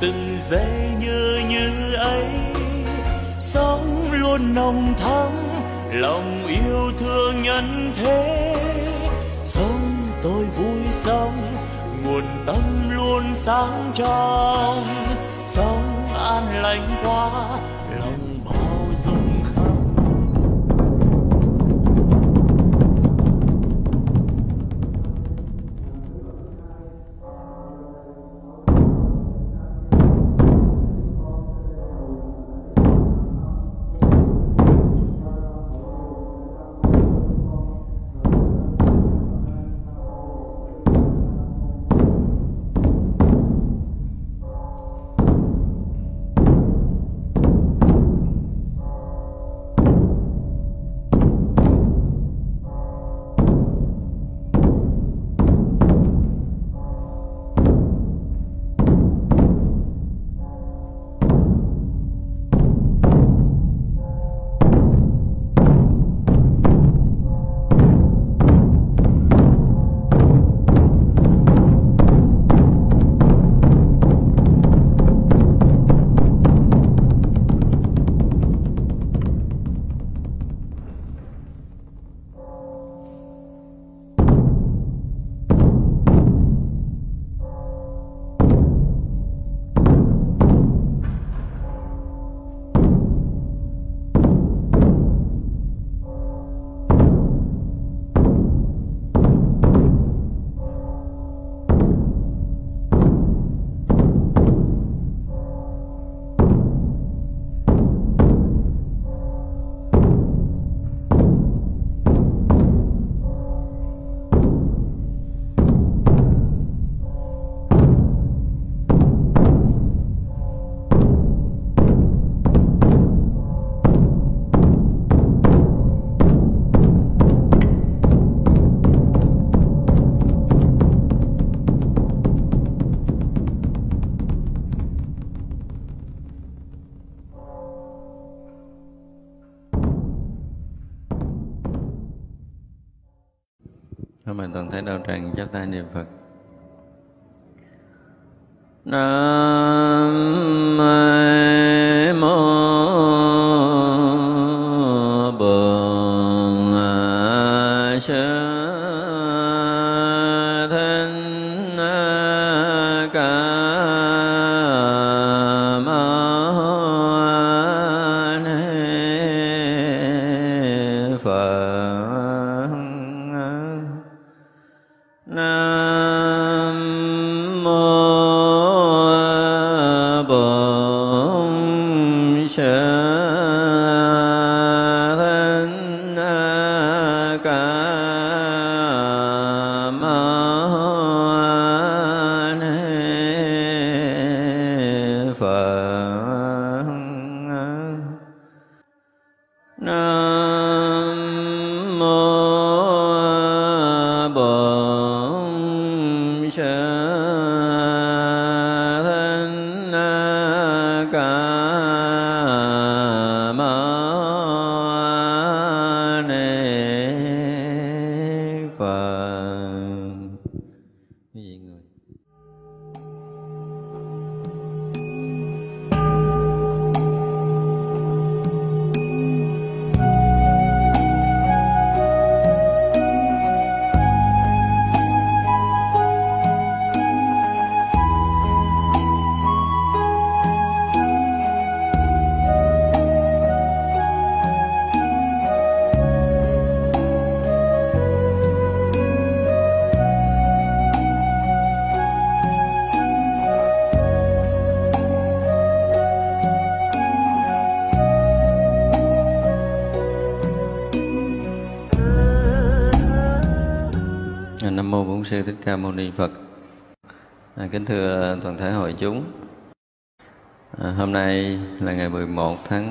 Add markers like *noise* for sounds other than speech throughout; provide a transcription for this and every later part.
Từng giây như như ấy. Sống luôn nồng thắm, lòng yêu thương nhân thế. Sống tôi vui sống, nguồn tâm luôn sáng trong. Sống an lành quá တန်တဲ့ဘက်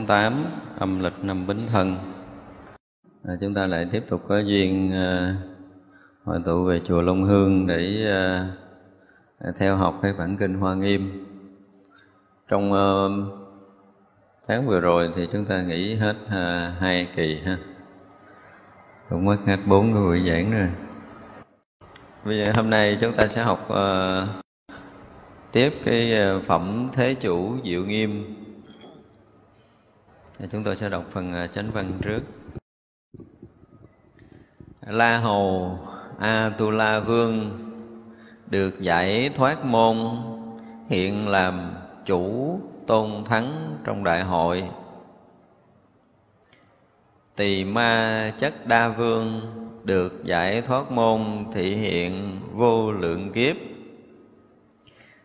8 âm lịch năm Bính Thân. À, Chúng ta lại tiếp tục có duyên à, hội tụ về Chùa Long Hương để à, à, theo học cái bản kinh Hoa Nghiêm. Trong à, tháng vừa rồi thì chúng ta nghỉ hết à, hai kỳ ha. Cũng mất hết bốn cái buổi giảng rồi. Bây giờ hôm nay chúng ta sẽ học à, tiếp cái à, phẩm Thế Chủ Diệu Nghiêm. Chúng tôi sẽ đọc phần à, chánh văn trước. La Hầu A Tu La Vương được giải thoát môn, hiện làm chủ tôn thắng trong đại hội tỳ ma chất đa vương được giải thoát môn, thị hiện vô lượng kiếp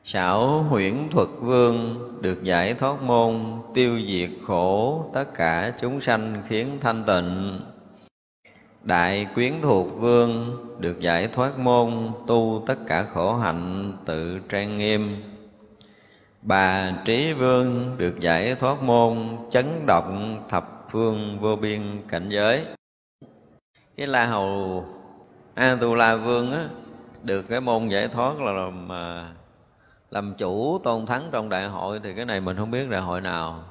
Xảo huyễn thuật vương được giải thoát môn, tiêu diệt khổ, tất cả chúng sanh khiến thanh tịnh. Đại quyến thuộc vương được giải thoát môn, tu tất cả khổ hạnh, tự trang nghiêm. Bà trí vương được giải thoát môn, chấn động thập phương vô biên cảnh giới. Cái la hầu a tu la vương á, được cái môn giải thoát là làm làm chủ tôn thắng trong đại hội thì cái này mình không biết đại hội nào.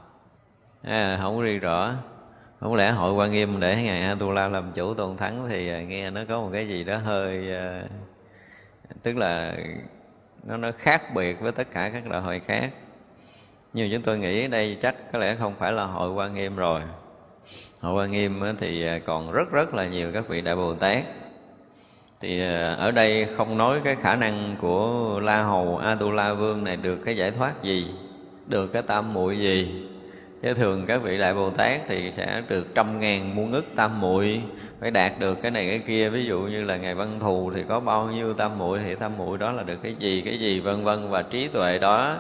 À, không có rõ. Không lẽ hội quan nghiêm để ngài Atula tu la làm chủ tôn thắng thì nghe nó có một cái gì đó hơi uh, tức là nó nó khác biệt với tất cả các đại hội khác. Nhưng chúng tôi nghĩ đây chắc có lẽ không phải là hội quan nghiêm rồi. Hội quan nghiêm thì ờ, còn rất rất là nhiều các vị đại bồ tát thì ờ, ở đây không nói cái khả năng của la hầu atula vương này được cái giải thoát gì, được cái tam muội gì. Chứ thường các vị đại bồ tát thì sẽ được trăm ngàn muôn ức tam muội, phải đạt được cái này cái kia. Ví dụ như là ngày văn thù thì có bao nhiêu tam muội, thì tam muội đó là được cái gì cái gì, vân vân. Và trí tuệ đó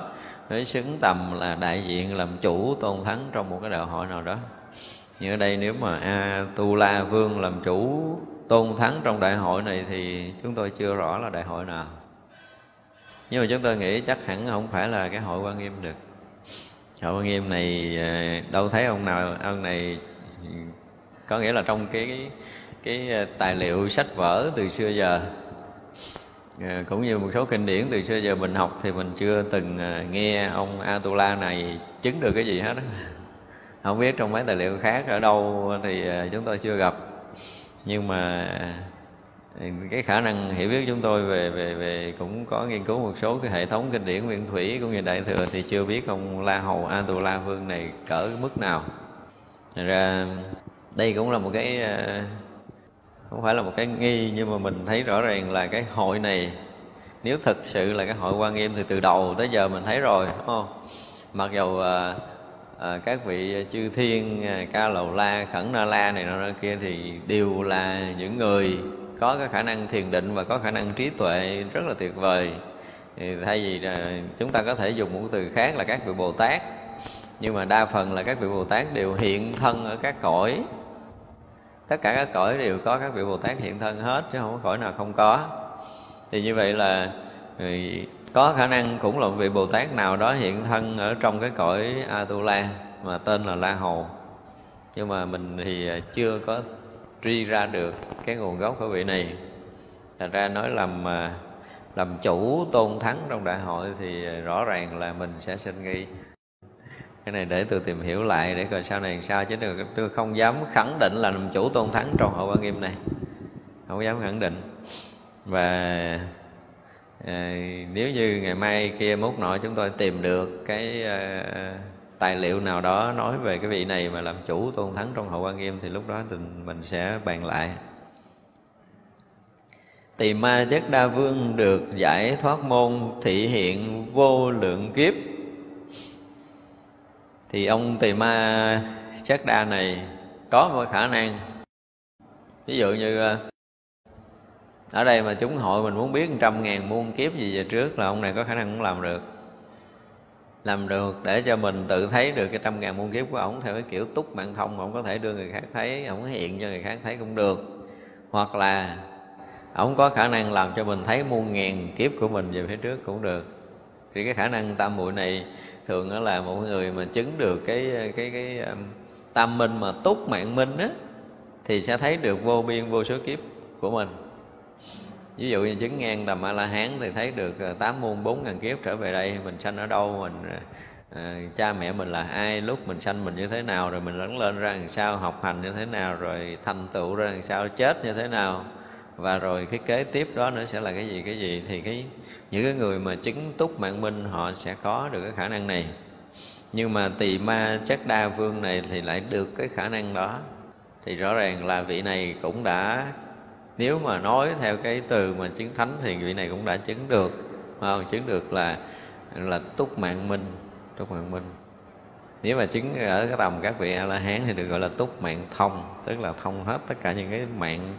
mới xứng tầm là đại diện, làm chủ, tôn thắng trong một cái đạo hội nào đó. Như ở đây nếu mà a tu la vương làm chủ tôn thắng trong đại hội này thì chúng tôi chưa rõ là đại hội nào. Nhưng mà chúng tôi nghĩ chắc hẳn không phải là cái hội quan nghiêm được. Hội quan nghiêm này à, đâu thấy ông nào, ông này, có nghĩa là trong cái cái à, tài liệu sách vở từ xưa giờ à, cũng như một số kinh điển từ xưa giờ mình học thì mình chưa từng nghe ông Atula này chứng được cái gì hết không biết trong mấy tài liệu khác ở đâu thì chúng tôi chưa gặp nhưng mà ừ, cái khả năng hiểu biết chúng tôi về về về cũng có nghiên cứu một số cái hệ thống kinh điển nguyên thủy cũng như đại thừa thì chưa biết ông la hầu a tù la vương này cỡ mức nào. Thật ra, đây cũng là một cái ờ, không phải là một cái nghi, nhưng mà mình thấy rõ ràng là cái hội này, nếu thực sự là cái hội quan nghiêm thì từ đầu tới giờ mình thấy rồi, đúng không? Mặc dù à, các vị chư thiên à, ca lầu la khẩn na la này nọ kia thì đều là những người có cái khả năng thiền định và có khả năng trí tuệ rất là tuyệt vời. Thì thay vì là chúng ta có thể dùng một từ khác là các vị bồ tát nhưng mà đa phần là các vị bồ tát đều hiện thân ở các cõi. Tất cả các cõi đều có các vị bồ tát hiện thân hết chứ không có cõi nào không có. Thì như vậy là có khả năng cũng là một vị bồ tát nào đó hiện thân ở trong cái cõi atula mà tên là la hầu nhưng mà mình thì chưa có truy ra được cái nguồn gốc của vị này. Thật ra nói làm à, làm chủ tôn thắng trong đại hội thì rõ ràng là mình sẽ sinh nghi. Cái này để tôi tìm hiểu lại để coi sau này sao. Chứ tôi không dám khẳng định là làm chủ tôn thắng trong hội quan nghiêm này. Không dám khẳng định. Và à, nếu như ngày mai kia mốt nọ chúng tôi tìm được cái à, tài liệu nào đó nói về cái vị này mà làm chủ tôn thắng trong hậu quan nghiêm thì lúc đó thì mình sẽ bàn lại. Tỳ ma chất đa vương được giải thoát môn thị hiện vô lượng kiếp. Thì ông tỳ ma chất đa này có một khả năng. Ví dụ như ờ, ở đây mà chúng hội mình muốn biết trăm ngàn muôn kiếp gì về trước là ông này có khả năng cũng làm được. Làm được để cho mình tự thấy được cái trăm ngàn muôn kiếp của ổng theo cái kiểu túc mạng thông ổng có thể đưa người khác thấy, ổng hiện cho người khác thấy cũng được. Hoặc là ổng có khả năng làm cho mình thấy muôn ngàn kiếp của mình về phía trước cũng được. Thì cái khả năng tam muội này thường đó là một người mà chứng được cái cái cái um, tam minh mà túc mạng minh á, thì sẽ thấy được vô biên vô số kiếp của mình ví dụ như chứng ngang tầm a la hán thì thấy được ờ, tám muôn bốn ngàn kiếp trở về đây mình sanh ở đâu mình à, cha mẹ mình là ai lúc mình sanh mình như thế nào rồi mình lớn lên ra làm sao học hành như thế nào rồi thành tựu ra làm sao chết như thế nào. Và rồi cái kế tiếp đó nữa sẽ là cái gì cái gì? Thì cái những cái người mà chứng túc mạng minh họ sẽ có được cái khả năng này. Nhưng mà tỳ ma chắc đa vương này thì lại được cái khả năng đó. Thì rõ ràng là vị này cũng đã nếu mà nói theo cái từ mà chứng thánh thì vị này cũng đã chứng được không? chứng được là là túc mạng minh, túc mạng minh. Nếu mà chứng ở cái tầm các vị a la hán thì được gọi là túc mạng thông, tức là thông hết tất cả những cái mạng,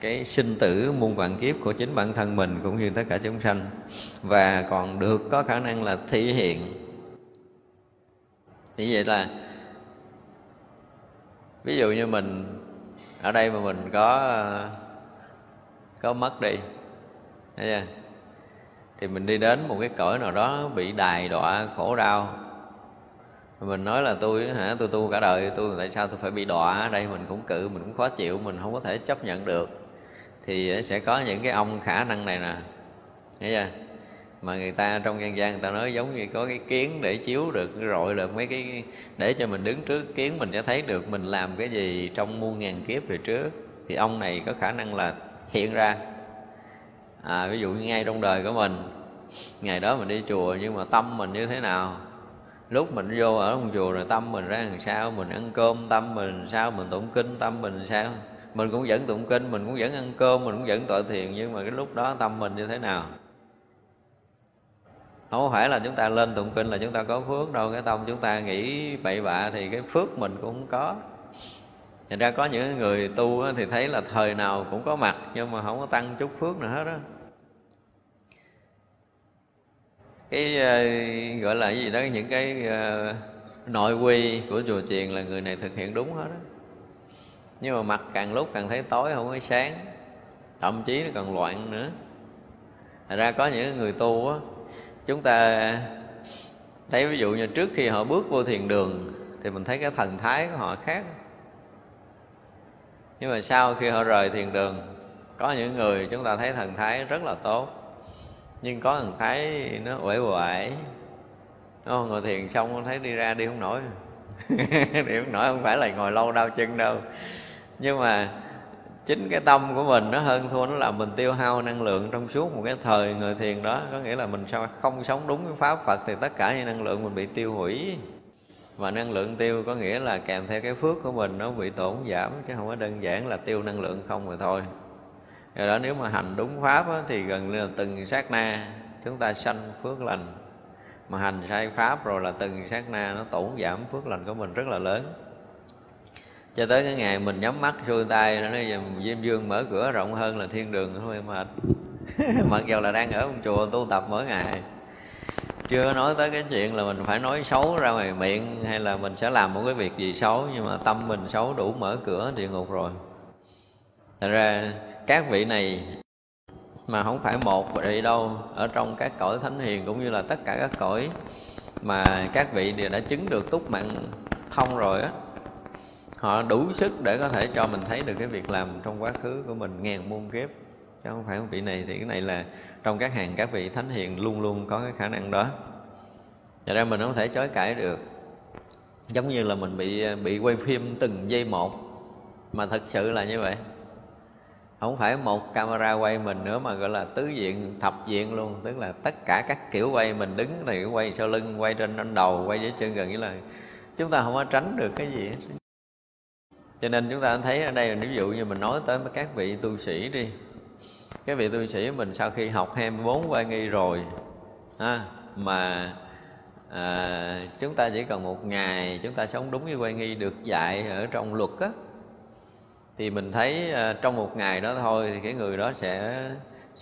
cái sinh tử muôn vạn kiếp của chính bản thân mình cũng như tất cả chúng sanh. Và còn được có khả năng là thể hiện. Như vậy là, ví dụ như mình, ở đây mà mình có có mất đi. Thấy chưa? Thì mình đi đến một cái cõi nào đó bị đài đọa khổ đau. Mình nói là tôi, hả? Tôi tu cả đời, tôi tại sao tôi phải bị đọa ở đây? Mình cũng cự, mình cũng khó chịu, mình không có thể chấp nhận được. Thì sẽ có những cái ông khả năng này nè. Thấy chưa? Mà người ta trong dân gian người ta nói giống như có cái kiến để chiếu được, rọi được mấy cái, để cho mình đứng trước kiến mình sẽ thấy được mình làm cái gì trong muôn ngàn kiếp về trước. Thì ông này có khả năng là hiện ra. À, ví dụ như ngay trong đời của mình ngày đó mình đi chùa nhưng mà tâm mình như thế nào? Lúc mình vô ở trong chùa rồi tâm mình ra làm sao? Mình ăn cơm tâm mình sao? Mình tụng kinh tâm mình sao? Mình cũng vẫn tụng kinh mình cũng vẫn ăn cơm mình cũng vẫn tội thiền nhưng mà cái lúc đó tâm mình như thế nào? Không phải là chúng ta lên tụng kinh là chúng ta có phước đâu. Cái tâm chúng ta nghĩ bậy bạ thì cái phước mình cũng không có. Thành ra có những người tu thì thấy là thời nào cũng có mặt, Nhưng mà không có tăng chút phước nào hết đó Cái ờ, gọi là gì đó, Những cái ờ, nội quy của chùa chiền là người này thực hiện đúng hết đó Nhưng mà mặt càng lúc càng thấy tối, không có sáng, Thậm chí nó còn loạn nữa. Thành ra có những người tu á, Chúng ta thấy ví dụ như trước khi họ bước vô thiền đường, Thì mình thấy cái thần thái của họ khác nhưng mà sau khi họ rời thiền đường, có những người chúng ta thấy thần thái rất là tốt. Nhưng có thần thái nó uể oải. Nó ngồi thiền xong thấy đi ra đi không nổi. *laughs* Đi không nổi không phải là ngồi lâu đau chân đâu. Nhưng mà chính cái tâm của mình nó hơn thua, nó làm mình tiêu hao năng lượng trong suốt một cái thời người thiền đó. Có nghĩa là mình sao không sống đúng cái pháp phật thì tất cả những năng lượng mình bị tiêu hủy và năng lượng tiêu có nghĩa là kèm theo cái phước của mình nó bị tổn giảm chứ không có đơn giản là tiêu năng lượng không rồi thôi. Do đó nếu mà hành đúng pháp á, thì gần như là từng sát na chúng ta sanh phước lành. Mà hành sai pháp rồi là từng sát na nó tổn giảm phước lành của mình rất là lớn. Cho tới cái ngày mình nhắm mắt xuôi tay nó nói diêm dương mở cửa rộng hơn là thiên đường thôi mệt *laughs* mặc dù là đang ở một chùa tu tập mỗi ngày chưa nói tới cái chuyện là mình phải nói xấu ra ngoài miệng hay là mình sẽ làm một cái việc gì xấu, nhưng mà tâm mình xấu đủ mở cửa địa ngục rồi. Thật ra các vị này mà không phải một vị đâu, ở trong các cõi thánh hiền cũng như là tất cả các cõi mà các vị đều đã chứng được túc mạng thông rồi á, họ đủ sức để có thể cho mình thấy được cái việc làm trong quá khứ của mình ngàn muôn kiếp. Chứ không phải một vị này, thì cái này là trong các hàng các vị thánh hiền luôn luôn có cái khả năng đó. Thật ra mình không thể chối cãi được. Giống như là mình bị bị quay phim từng giây một. Mà thật sự là như vậy. Không phải một camera quay mình nữa mà gọi là tứ diện, thập diện luôn. Tức là tất cả các kiểu quay mình đứng thì quay sau lưng, quay trên trên đầu, quay dưới chân gần như là Chúng ta không có tránh được cái gì cho nên chúng ta thấy ở đây là ví dụ như mình nói tới các vị tu sĩ đi cái vị tu sĩ mình sau khi học 24 quan nghi rồi ha, mà à, chúng ta chỉ cần một ngày chúng ta sống đúng như quay nghi được dạy ở trong luật á thì mình thấy à, trong một ngày đó thôi thì cái người đó sẽ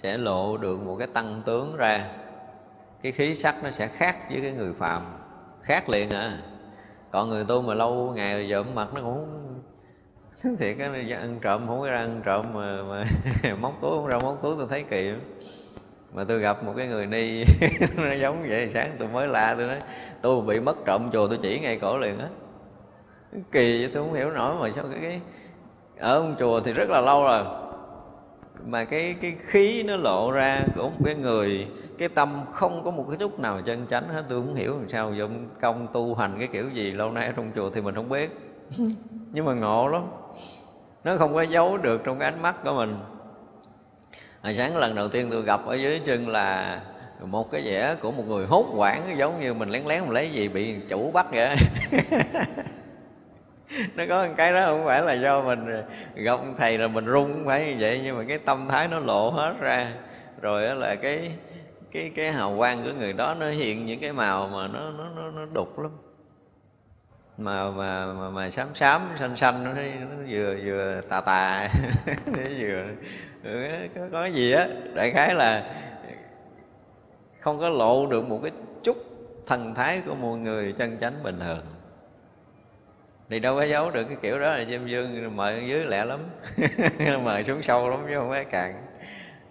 sẽ lộ được một cái tăng tướng ra. Cái khí sắc nó sẽ khác với cái người phạm khác liền à. Còn người tu mà lâu ngày rồi giờ mặt nó cũng thiệt cái ăn trộm không có ra ăn trộm mà, mà *laughs* móc túi không ra móc túi tôi thấy kỳ mà tôi gặp một cái người ni *laughs* nó giống vậy sáng tôi mới la tôi nói tôi bị mất trộm chùa tôi chỉ ngay cổ liền á. Kỳ tôi không hiểu nổi mà sao cái, cái ở ông chùa thì rất là lâu rồi. Mà cái cái khí nó lộ ra của một cái người cái tâm không có một cái chút nào chân chánh hết tôi không hiểu làm sao dụng công tu hành cái kiểu gì lâu nay ở trong chùa thì mình không biết. *laughs* Nhưng mà ngộ lắm nó không có giấu được trong cái ánh mắt của mình. Hồi sáng lần đầu tiên tôi gặp ở dưới chân là một cái vẻ của một người hốt quảng giống như mình lén lén mình lấy gì bị chủ bắt vậy. *laughs* Nó có một cái đó không phải là do mình gặp thầy là mình rung không phải như vậy nhưng mà cái tâm thái nó lộ hết ra. Rồi đó là cái cái cái hào quang của người đó nó hiện những cái màu mà nó nó nó, nó đục lắm mà mà mà, mà xám xám xanh xanh nó, nó vừa vừa tà tà. *laughs* Nó vừa ừ, có, có gì á? Đại khái là không có lộ được một cái chút thần thái của một người chân chánh bình thường. Thì đâu có giấu được cái kiểu đó là diêm dương mời dưới lẹ lắm. *laughs* Mời xuống sâu lắm chứ không có cạn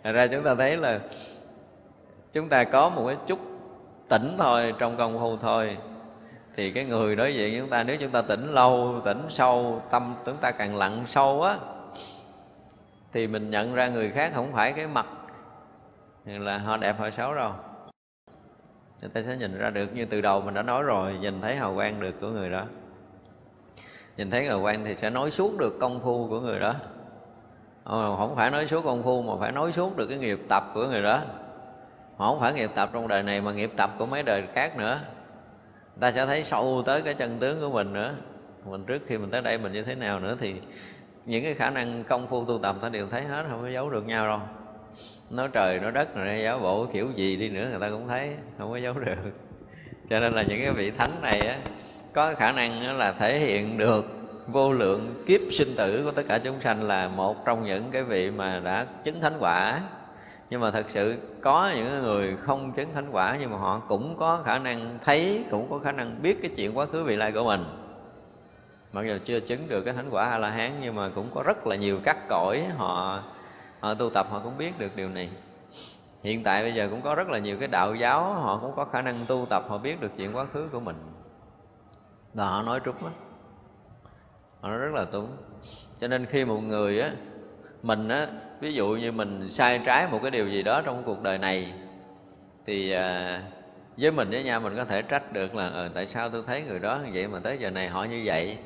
Thật ra chúng ta thấy là chúng ta có một cái chút tỉnh thôi trong công phu thôi thì cái người đối diện chúng ta, nếu chúng ta tỉnh lâu, tỉnh sâu, tâm chúng ta càng lặng sâu á, thì mình nhận ra người khác không phải cái mặt là họ đẹp, họ xấu đâu. Người ta sẽ nhìn ra được như từ đầu mình đã nói rồi, nhìn thấy hào quang được của người đó. Nhìn thấy hào quang thì sẽ nói suốt được công phu của người đó. Ờ, không phải nói suốt công phu mà phải nói suốt được cái nghiệp tập của người đó. Không phải nghiệp tập trong đời này mà nghiệp tập của mấy đời khác nữa ta sẽ thấy sâu tới cái chân tướng của mình nữa. Mình trước khi mình tới đây mình như thế nào nữa thì những cái khả năng công phu tu tập ta đều thấy hết, không có giấu được nhau đâu. Nói trời, nói đất rồi, giáo bộ kiểu gì đi nữa người ta cũng thấy, không có giấu *laughs* được. Cho nên là những cái vị thánh này á, có khả năng là thể hiện được vô lượng kiếp sinh tử của tất cả chúng sanh là một trong những cái vị mà đã chứng thánh quả nhưng mà thật sự có những người không chứng thánh quả, nhưng mà họ cũng có khả năng thấy, cũng có khả năng biết cái chuyện quá khứ vị lai của mình. Mặc dù chưa chứng được cái thánh quả a la hán nhưng mà cũng có rất là nhiều các cõi họ họ tu tập, họ cũng biết được điều này. Hiện tại bây giờ cũng có rất là nhiều cái đạo giáo, họ cũng có khả năng tu tập, họ biết được chuyện quá khứ của mình. Và họ nói trúng á. Họ nói rất là đúng cho nên khi một người á, mình á ví dụ như mình sai trái một cái điều gì đó trong cuộc đời này thì à, với mình với nhau mình có thể trách được là ừ, tại sao tôi thấy người đó như vậy mà tới giờ này họ như vậy?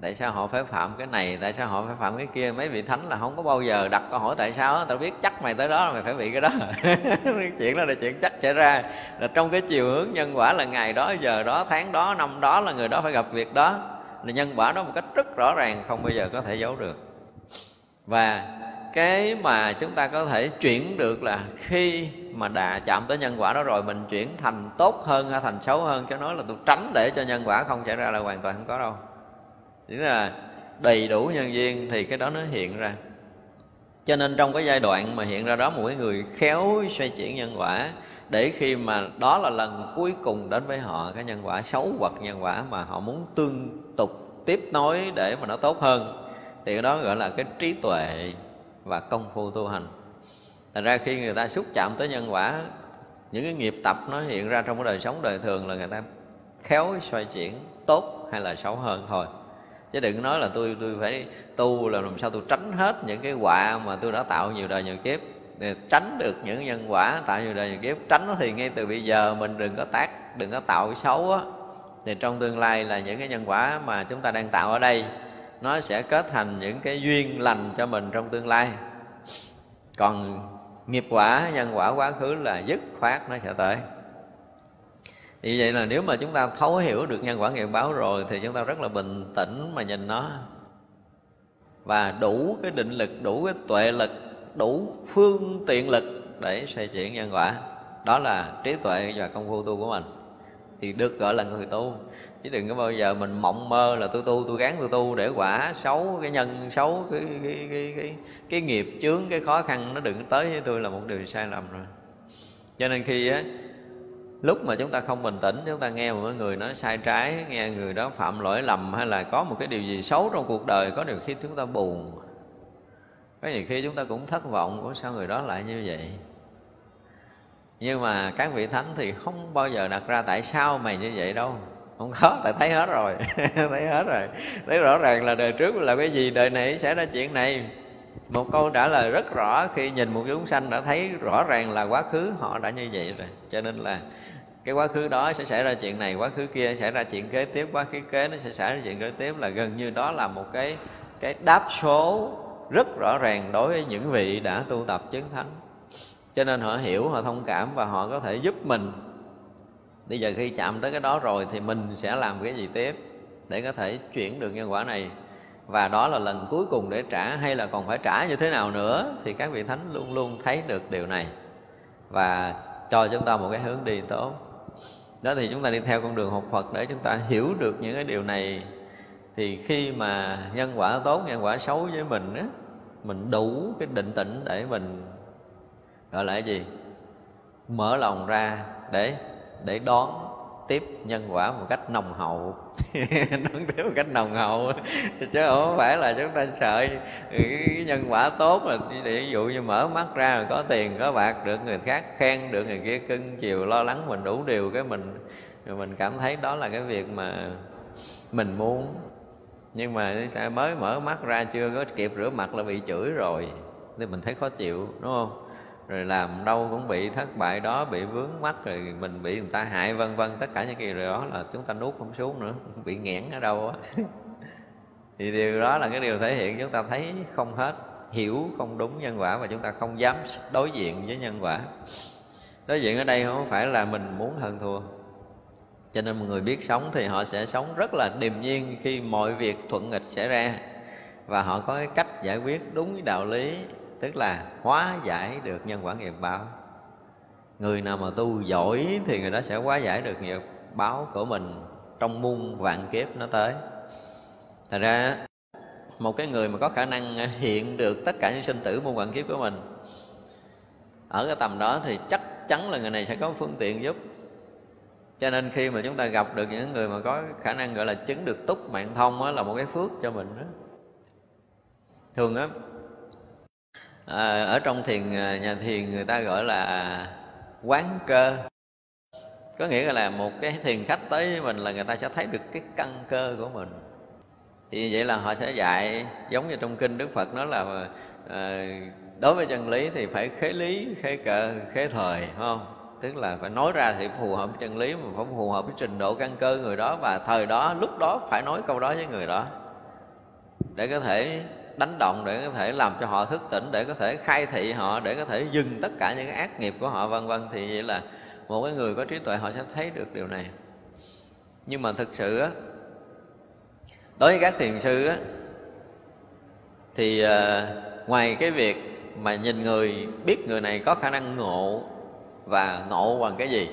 Tại sao họ phải phạm cái này tại sao họ phải phạm cái kia? Mấy vị thánh là không có bao giờ đặt câu hỏi tại sao tao biết chắc mày tới đó là mày phải bị cái đó. *laughs* Chuyện đó là chuyện chắc xảy ra. Là trong cái chiều hướng nhân quả là ngày đó giờ đó tháng đó năm đó là người đó phải gặp việc đó. Là nhân quả đó một cách rất rõ ràng không bao giờ có thể giấu được. Và cái mà chúng ta có thể chuyển được là khi mà đã chạm tới nhân quả đó rồi, mình chuyển thành tốt hơn hay thành xấu hơn cho nói là tôi tránh để cho nhân quả không xảy ra là hoàn toàn không có đâu. Chỉ là đầy đủ nhân duyên thì cái đó nó hiện ra. Cho nên trong cái giai đoạn mà hiện ra đó, một cái người khéo xoay chuyển nhân quả, để khi mà đó là lần cuối cùng đến với họ, cái nhân quả xấu hoặc nhân quả mà họ muốn tương tục tiếp nối để mà nó tốt hơn, thì cái đó gọi là cái trí tuệ và công phu tu hành. Thành ra khi người ta xúc chạm tới nhân quả, những cái nghiệp tập nó hiện ra trong cái đời sống đời thường là người ta khéo xoay chuyển tốt hay là xấu hơn thôi. Chứ đừng nói là tôi tôi phải tu là làm sao tôi tránh hết những cái quả mà tôi đã tạo nhiều đời nhiều kiếp. Để tránh được những nhân quả tạo nhiều đời nhiều kiếp, tránh thì ngay từ bây giờ mình đừng có tác, đừng có tạo cái xấu á. Thì trong tương lai là những cái nhân quả mà chúng ta đang tạo ở đây nó sẽ kết thành những cái duyên lành cho mình trong tương lai. Còn nghiệp quả, nhân quả quá khứ là dứt khoát nó sẽ tới. Vì vậy là nếu mà chúng ta thấu hiểu được nhân quả nghiệp báo rồi thì chúng ta rất là bình tĩnh mà nhìn nó. Và đủ cái định lực, đủ cái tuệ lực, đủ phương tiện lực để xây chuyển nhân quả. Đó là trí tuệ và công phu tu của mình. Thì được gọi là người tu chứ đừng có bao giờ mình mộng mơ là tôi tu tôi gán tôi tu để quả xấu cái nhân xấu cái cái cái cái, cái nghiệp chướng cái khó khăn nó đừng tới với tôi là một điều sai lầm rồi. Cho nên khi á lúc mà chúng ta không bình tĩnh chúng ta nghe một người nói sai trái nghe người đó phạm lỗi lầm hay là có một cái điều gì xấu trong cuộc đời có điều khi chúng ta buồn có nhiều khi chúng ta cũng thất vọng của sao người đó lại như vậy? Nhưng mà các vị thánh thì không bao giờ đặt ra tại sao mày như vậy đâu không có tại thấy hết rồi. *laughs* Thấy hết rồi. Thấy rõ ràng là đời trước là cái gì, đời này sẽ ra chuyện này. Một câu trả lời rất rõ khi nhìn một chúng sanh đã thấy rõ ràng là quá khứ họ đã như vậy rồi. Cho nên là cái quá khứ đó sẽ xảy ra chuyện này, quá khứ kia xảy ra chuyện kế tiếp, quá khứ kế nó sẽ xảy ra chuyện kế tiếp là gần như đó là một cái cái đáp số rất rõ ràng đối với những vị đã tu tập chứng thánh. Cho nên họ hiểu, họ thông cảm và họ có thể giúp mình bây giờ khi chạm tới cái đó rồi thì mình sẽ làm cái gì tiếp để có thể chuyển được nhân quả này? Và đó là lần cuối cùng để trả hay là còn phải trả như thế nào nữa thì các vị thánh luôn luôn thấy được điều này. Và cho chúng ta một cái hướng đi tốt. Đó thì chúng ta đi theo con đường học Phật để chúng ta hiểu được những cái điều này. Thì khi mà nhân quả tốt, nhân quả xấu với mình á, mình đủ cái định tĩnh để mình, gọi là cái gì? Mở lòng ra để để đón tiếp nhân quả một cách nồng hậu. *laughs* Đón tiếp một cách nồng hậu. Chứ không phải là chúng ta sợ cái nhân quả tốt là ví dụ như mở mắt ra rồi có tiền, có bạc, được người khác khen, được người kia cưng chiều, lo lắng mình đủ điều cái mình mình cảm thấy đó là cái việc mà mình muốn. Nhưng mà mới mở mắt ra chưa có kịp rửa mặt là bị chửi rồi. Thì mình thấy khó chịu, đúng không? Rồi làm đâu cũng bị thất bại đó, bị vướng mắt rồi mình bị người ta hại, vân vân, tất cả những cái điều đó là chúng ta nuốt không xuống nữa, *laughs* bị nghẽn ở đâu á. *laughs* Thì điều đó là cái điều thể hiện chúng ta thấy không hết, hiểu không đúng nhân quả và chúng ta không dám đối diện với nhân quả. Đối diện ở đây không phải là mình muốn hơn thua. Cho nên một người biết sống thì họ sẽ sống rất là điềm nhiên khi mọi việc thuận nghịch xảy ra và họ có cái cách giải quyết đúng với đạo lý tức là hóa giải được nhân quả nghiệp báo. Người nào mà tu giỏi thì người đó sẽ hóa giải được nghiệp báo của mình trong muôn vạn kiếp nó tới. Thành ra, một cái người mà có khả năng hiện được tất cả những sinh tử muôn vạn kiếp của mình, ở cái tầm đó thì chắc chắn là người này sẽ có phương tiện giúp. Cho nên khi mà chúng ta gặp được những người mà có khả năng gọi là chứng được túc mạng thông đó là một cái phước cho mình đó. Thường á à, ở trong thiền ờ, nhà thiền người ta gọi là quán cơ. Có nghĩa là một cái thiền khách tới với mình là người ta sẽ thấy được cái căn cơ của mình. Thì vậy là họ sẽ dạy giống như trong kinh đức phật nói là à, đối với chân lý thì phải khế lý khế cờ khế thời không? Tức là phải nói ra thì phù hợp với chân lý mà phải phù hợp với trình độ căn cơ người đó và thời đó lúc đó phải nói câu đó với người đó để có thể đánh động để có thể làm cho họ thức tỉnh, để có thể khai thị họ, để có thể dừng tất cả những cái ác nghiệp của họ, vân vân. Thì vậy là một cái người có trí tuệ họ sẽ thấy được điều này. Nhưng mà thực sự á, đối với các thiền sư á, thì ờ, ngoài cái việc mà nhìn người, biết người này có khả năng ngộ và ngộ bằng cái gì,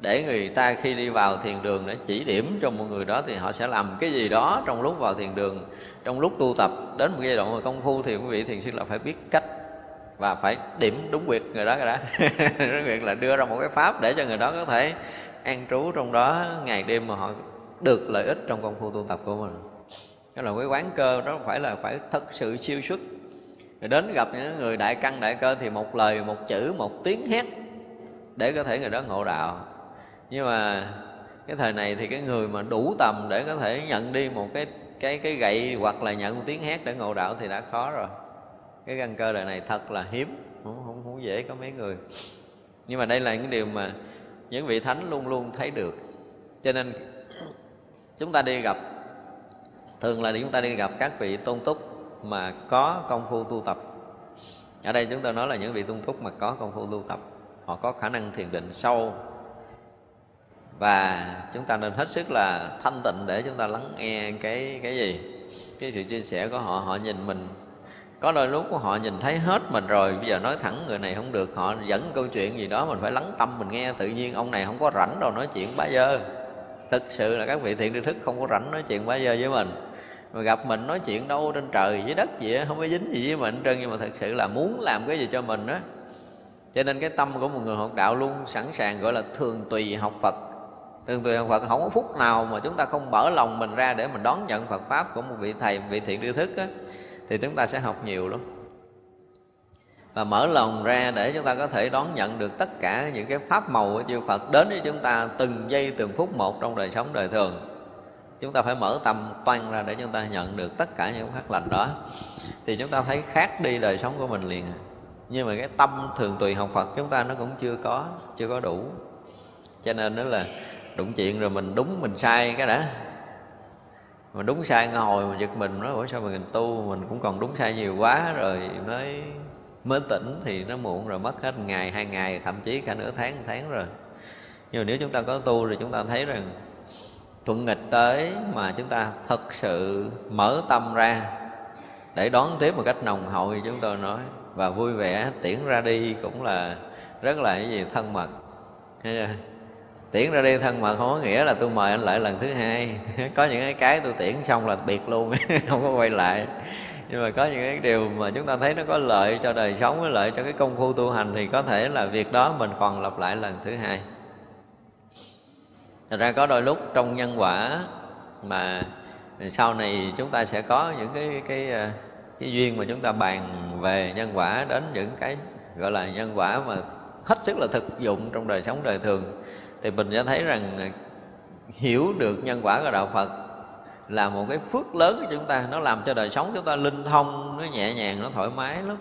để người ta khi đi vào thiền đường để chỉ điểm cho một người đó thì họ sẽ làm cái gì đó trong lúc vào thiền đường trong lúc tu tập, đến một giai đoạn mà công phu thì quý vị thiền sư là phải biết cách và phải điểm đúng việc người đó rồi đó *laughs* đúng việc là đưa ra một cái pháp để cho người đó có thể an trú trong đó ngày đêm mà họ được lợi ích trong công phu tu tập của mình. Đó là cái quán cơ, đó phải là phải thật sự siêu xuất. Rồi đến gặp những người đại căn, đại cơ thì một lời, một chữ, một tiếng hét để có thể người đó ngộ đạo. Nhưng mà cái thời này thì cái người mà đủ tầm để có thể nhận đi một cái cái cái gậy hoặc là nhận tiếng hét để ngộ đạo thì đã khó rồi. Cái căn cơ đời này thật là hiếm không, không, không dễ có mấy người. Nhưng mà đây là những điều mà những vị thánh luôn luôn thấy được. Cho nên chúng ta đi gặp thường là chúng ta đi gặp các vị tôn túc mà có công phu tu tập. Ở đây chúng ta nói là những vị tôn túc mà có công phu tu tập họ có khả năng thiền định sâu và chúng ta nên hết sức là thanh tịnh để chúng ta lắng nghe cái cái gì? Cái sự chia sẻ của họ họ nhìn mình. Có đôi lúc của họ nhìn thấy hết mình rồi, bây giờ nói thẳng người này không được, họ dẫn câu chuyện gì đó, mình phải lắng tâm, mình nghe. Tự nhiên ông này không có rảnh đâu nói chuyện bá dơ. Thực sự là các vị thiện tri thức không có rảnh nói chuyện bá dơ với mình. Mà gặp mình nói chuyện đâu trên trời, dưới đất gì không có dính gì với mình trơn, nhưng mà thật sự là muốn làm cái gì cho mình á. Cho nên cái tâm của một người học đạo luôn sẵn sàng, gọi là thường tùy học phật thường tùy học phật không có phút nào mà chúng ta không mở lòng mình ra để mình đón nhận phật pháp của một vị thầy, vị thiện tri thức á, thì chúng ta sẽ học nhiều lắm. Và mở lòng ra để chúng ta có thể đón nhận được tất cả những cái pháp màu của chư Phật đến với chúng ta từng giây, từng phút một trong đời sống đời thường. Chúng ta phải mở tâm toan ra để chúng ta nhận được tất cả những pháp lành đó. Thì chúng ta thấy khác đi đời sống của mình liền. Nhưng mà cái tâm thường tùy học Phật chúng ta nó cũng chưa có chưa có đủ. Cho nên đó là đụng chuyện rồi mình đúng, mình sai cái đã. Mà đúng sai ngồi mà giật mình, nói, ủa, sao mình tu? Mình cũng còn đúng sai nhiều quá rồi. Mới mới tỉnh thì nó muộn rồi, mất hết ngày, hai ngày, thậm chí cả nửa tháng, một tháng rồi. Nhưng mà nếu chúng ta có tu thì chúng ta thấy rằng thuận nghịch tới mà chúng ta thật sự mở tâm ra để đón tiếp một cách nồng hậu như chúng tôi nói và vui vẻ, tiễn ra đi cũng là rất là cái gì thân mật. Thấy chưa? Tiễn ra đi thân mật không có nghĩa là tôi mời anh lại lần thứ hai. *laughs* Có những cái cái tôi tiễn xong là biệt luôn, *laughs* không có quay lại. Nhưng mà có những cái điều mà chúng ta thấy nó có lợi cho đời sống với lợi cho cái công phu tu hành thì có thể là việc đó mình còn lặp lại lần thứ hai. Thật ra có đôi lúc trong nhân quả mà sau này chúng ta sẽ có những cái cái ờ, cái duyên mà chúng ta bàn về nhân quả đến những cái gọi là nhân quả mà hết sức là thực dụng trong đời sống đời thường thì mình sẽ thấy rằng hiểu được nhân quả của đạo Phật là một cái phước lớn của chúng ta. Nó làm cho đời sống chúng ta linh thông nó nhẹ nhàng nó thoải mái lắm.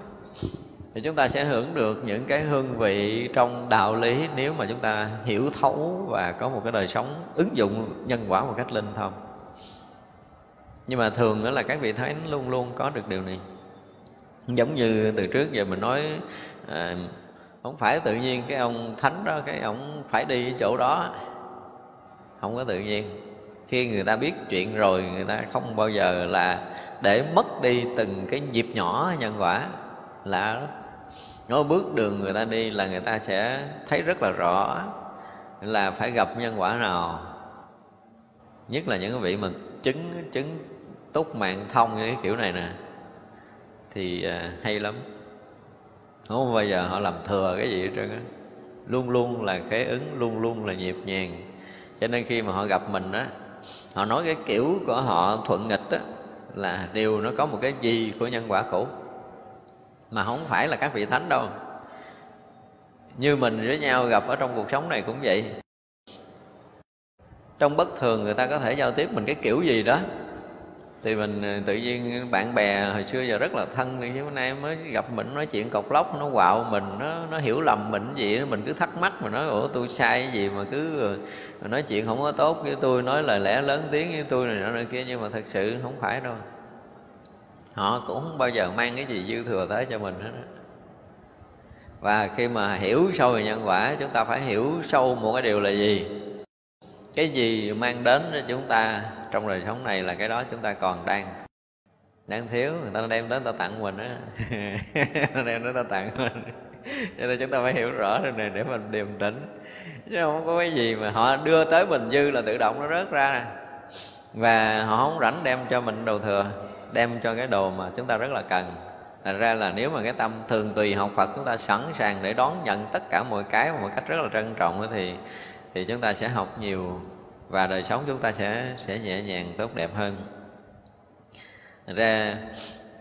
Thì chúng ta sẽ hưởng được những cái hương vị trong đạo lý nếu mà chúng ta hiểu thấu và có một cái đời sống ứng dụng nhân quả một cách linh thông. Nhưng mà thường đó là các vị thánh luôn luôn có được điều này. Giống như từ trước giờ mình nói à, không phải tự nhiên cái ông thánh đó, cái ông phải đi chỗ đó. Không có tự nhiên. Khi người ta biết chuyện rồi, người ta không bao giờ là để mất đi từng cái nhịp nhỏ nhân quả. Lạ đó bước đường người ta đi là người ta sẽ thấy rất là rõ là phải gặp nhân quả nào. Nhất là những cái vị mà chứng chứng túc mạng thông như cái kiểu này nè. Thì à, hay lắm không bao giờ họ làm thừa cái gì hết trơn á. Luôn luôn là khế ứng, luôn luôn là nhịp nhàng. Cho nên khi mà họ gặp mình á, họ nói cái kiểu của họ thuận nghịch á, là đều nó có một cái gì của nhân quả cũ. Mà không phải là các vị thánh đâu. Như mình với nhau gặp ở trong cuộc sống này cũng vậy. Trong bất thường người ta có thể giao tiếp mình cái kiểu gì đó thì mình ờ, tự nhiên bạn bè hồi xưa giờ rất là thân nhưng bữa nay mới gặp mình nói chuyện cọc lóc, nó quạo mình, nó nó hiểu lầm mình gì mình cứ thắc mắc mà nói, ủa tôi sai cái gì mà cứ ờ, nói chuyện không có tốt với tôi nói lời lẽ lớn tiếng với tôi này nọ kia? Nhưng mà thật sự không phải đâu. Họ cũng không bao giờ mang cái gì dư thừa tới cho mình hết và khi mà hiểu sâu về nhân quả, chúng ta phải hiểu sâu một cái điều là gì? Cái gì mang đến cho chúng ta trong đời sống này là cái đó chúng ta còn đang đang thiếu. Người ta đem đến ta tặng mình á. *laughs* Đem đến ta tặng mình. Cho nên chúng ta phải hiểu rõ điều này để mình điềm tĩnh. Chứ không có cái gì mà họ đưa tới mình dư là tự động nó rớt ra. Và họ không rảnh đem cho mình đồ thừa, đem cho cái đồ mà chúng ta rất là cần. Thành ra là nếu mà cái tâm thường tùy học Phật, chúng ta sẵn sàng để đón nhận tất cả mọi cái một cách rất là trân trọng thì thì chúng ta sẽ học nhiều và đời sống chúng ta sẽ sẽ nhẹ nhàng, tốt đẹp hơn. Thật ra,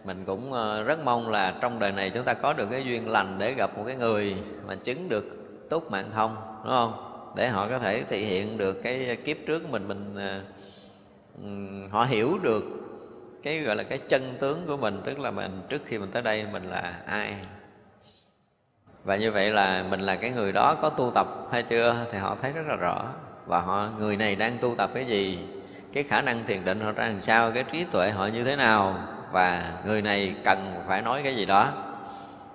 mình cũng ờ, rất mong là trong đời này chúng ta có được cái duyên lành để gặp một cái người mà chứng được tốt mạng thông đúng không? Để họ có thể thể hiện được cái kiếp trước mình mình ờ, họ hiểu được cái, gọi là, cái chân tướng của mình, tức là mình, trước khi mình tới đây mình là ai. Và như vậy là mình là cái người đó có tu tập hay chưa thì họ thấy rất là rõ và họ người này đang tu tập cái gì? Cái khả năng thiền định họ ra làm sao? Cái trí tuệ họ như thế nào? Và người này cần phải nói cái gì đó?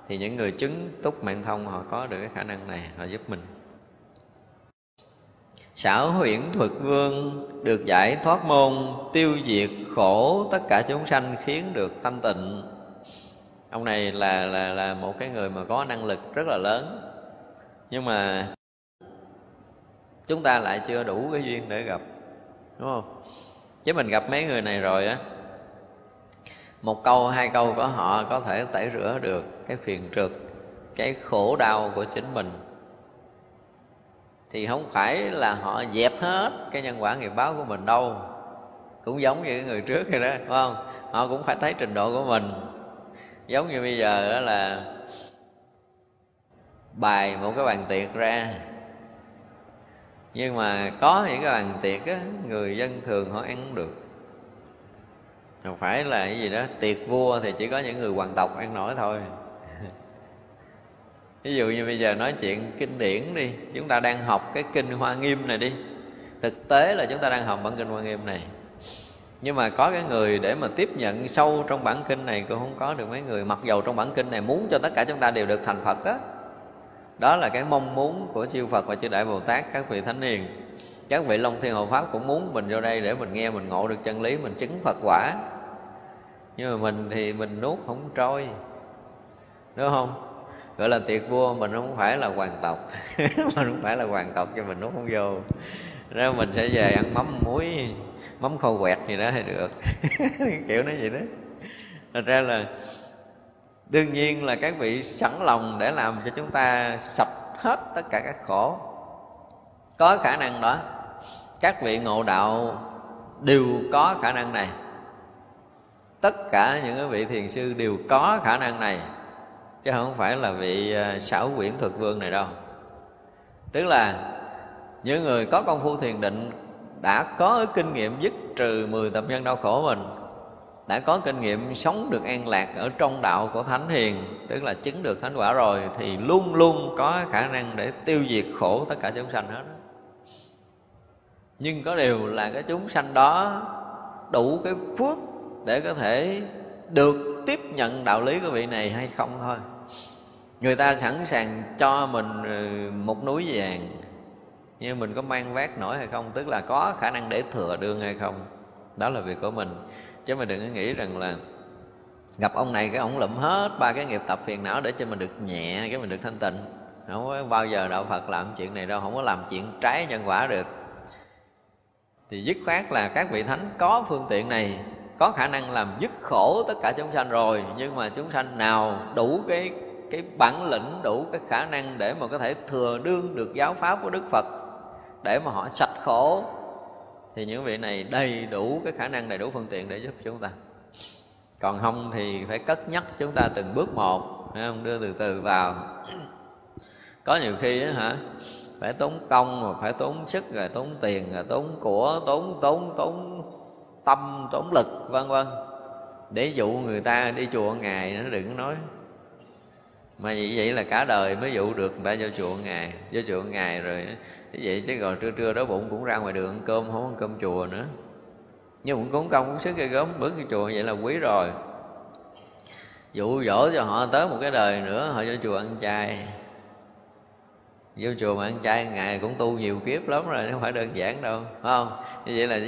Thì những người chứng túc mạng thông họ có được cái khả năng này họ giúp mình. Xảo huyễn thuật vương được giải thoát môn Tiêu diệt khổ tất cả chúng sanh khiến được thanh tịnh. Ông này là, là, là một cái người mà có năng lực rất là lớn. Nhưng mà chúng ta lại chưa đủ cái duyên để gặp Đúng không? Chứ mình gặp mấy người này rồi á Một câu, hai câu của họ có thể tẩy rửa được cái phiền trực Cái khổ đau của chính mình. Thì không phải là họ dẹp hết cái nhân quả nghiệp báo của mình đâu. Cũng giống như người trước vậy đó đúng không? Họ cũng phải thấy trình độ của mình. Giống như bây giờ đó là bài một cái bàn tiệc ra nhưng mà có những cái bàn tiệc á, người dân thường họ ăn không được. Không phải là cái gì đó, tiệc vua thì chỉ có những người hoàng tộc ăn nổi thôi. *laughs* Ví dụ như bây giờ nói chuyện kinh điển đi, chúng ta đang học cái kinh hoa nghiêm này đi. Thực tế là chúng ta đang học bản kinh hoa nghiêm này. Nhưng mà có cái người để mà tiếp nhận sâu trong bản kinh này, cũng không có được mấy người mặc dầu trong bản kinh này muốn cho tất cả chúng ta đều được thành phật á đó. là cái mong muốn của chư phật và chư đại bồ tát, các vị thánh hiền. Các vị long thiên hộ pháp cũng muốn mình vô đây để mình nghe, mình ngộ được chân lý, mình chứng phật quả. Nhưng mà mình thì mình nuốt không trôi, đúng không? Gọi là tiệc vua, mình không phải là hoàng tộc. *laughs* Mình không phải là hoàng tộc cho mình nuốt không vô. Ra mình sẽ về ăn mắm muối, mắm khô quẹt gì đó thì được. *laughs* Kiểu nó vậy đó. Thật ra là đương nhiên là các vị sẵn lòng để làm cho chúng ta sạch hết tất cả các khổ. Có khả năng đó. Các vị ngộ đạo đều có khả năng này. Tất cả những vị thiền sư đều có khả năng này. Chứ không phải là vị à, xảo quyển thuật vương này đâu. Tức là những người có công phu thiền định đã có kinh nghiệm dứt trừ 10 tập nhân đau khổ mình đã có kinh nghiệm sống được an lạc ở trong đạo của thánh hiền, tức là chứng được thánh quả rồi, thì luôn luôn có khả năng để tiêu diệt khổ tất cả chúng sanh hết. Nhưng có điều là cái chúng sanh đó đủ cái phước để có thể được tiếp nhận đạo lý của vị này hay không thôi. Người ta sẵn sàng cho mình ừ, một núi vàng, nhưng mình có mang vác nổi hay không, tức là có khả năng để thừa đương hay không, đó là việc của mình chứ mình đừng có nghĩ rằng là gặp ông này cái ông lụm hết ba cái nghiệp tập phiền não để cho mình được nhẹ, cái mình được thanh tịnh. Không có bao giờ đạo phật làm chuyện này đâu, không có làm chuyện trái nhân quả được. Thì dứt khoát là các vị thánh có phương tiện này, có khả năng làm dứt khổ tất cả chúng sanh rồi, nhưng mà chúng sanh nào đủ cái cái bản lĩnh, đủ cái khả năng để mà có thể thừa đương được giáo pháp của đức phật, để mà họ sạch khổ thì những vị này đầy đủ cái khả năng, đầy đủ phương tiện để giúp chúng ta. Còn không thì phải cất nhắc chúng ta từng bước một không? Đưa từ từ vào. Có nhiều khi á hả, phải tốn công mà phải tốn sức, rồi tốn tiền, rồi tốn của, tốn tốn tốn tâm, tốn lực, vân vân. Để dụ người ta đi chùa ngày nó đừng nói. Mà vậy vậy là cả đời mới dụ được người ta vô chùa ngày vô chùa ngày rồi vậy chứ còn trưa trưa đó bụng cũng ra ngoài đường ăn cơm, không ăn cơm chùa nữa. Nhưng cũng cúng công cũng sức cây gớm, bước cái chùa vậy là quý rồi. Dụ dỗ cho họ tới một cái đời nữa, họ vô chùa ăn chay. Vô chùa mà ăn chay, ngày cũng tu nhiều kiếp lắm rồi, không phải đơn giản đâu, phải không? Như vậy là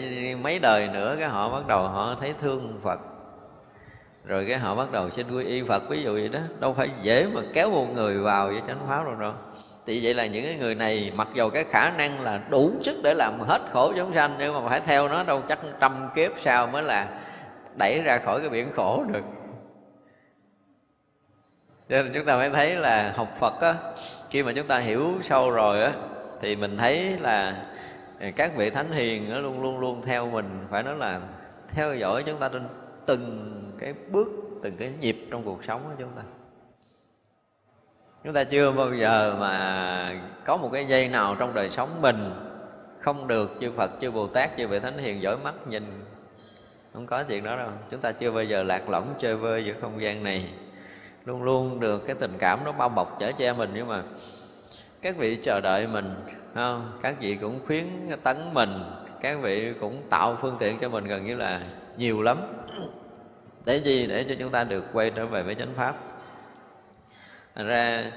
mấy đời nữa, cái họ bắt đầu họ thấy thương phật. Rồi cái họ bắt đầu xin quy y phật, ví dụ vậy đó. Đâu phải dễ mà kéo một người vào với chánh pháp đâu đâu thì vậy là những cái người này, mặc dù cái khả năng là đủ sức để làm hết khổ chúng sanh, nhưng mà phải theo nó đâu, chắc trăm kiếp sau mới là đẩy ra khỏi cái biển khổ được. Cho nên chúng ta mới thấy là học Phật á, khi mà chúng ta hiểu sâu rồi á, thì mình thấy là các vị thánh hiền nó luôn luôn luôn theo mình, phải nói là theo dõi chúng ta trên từng cái bước, từng cái nhịp trong cuộc sống của chúng ta chúng ta chưa bao giờ mà có một cái dây nào trong đời sống mình không được chư Phật, chư Bồ Tát, chư vị thánh hiền dõi mắt nhìn. Không có chuyện đó đâu. Chúng ta chưa bao giờ lạc lõng, chơi vơi giữa không gian này. Luôn luôn được cái tình cảm nó bao bọc chở che mình. Nhưng mà các vị chờ đợi mình không? các vị cũng khuyến tấn mình. Các vị cũng tạo phương tiện cho mình gần như là nhiều lắm. Để gì? Để cho chúng ta được quay trở về với chánh pháp. Thành ra,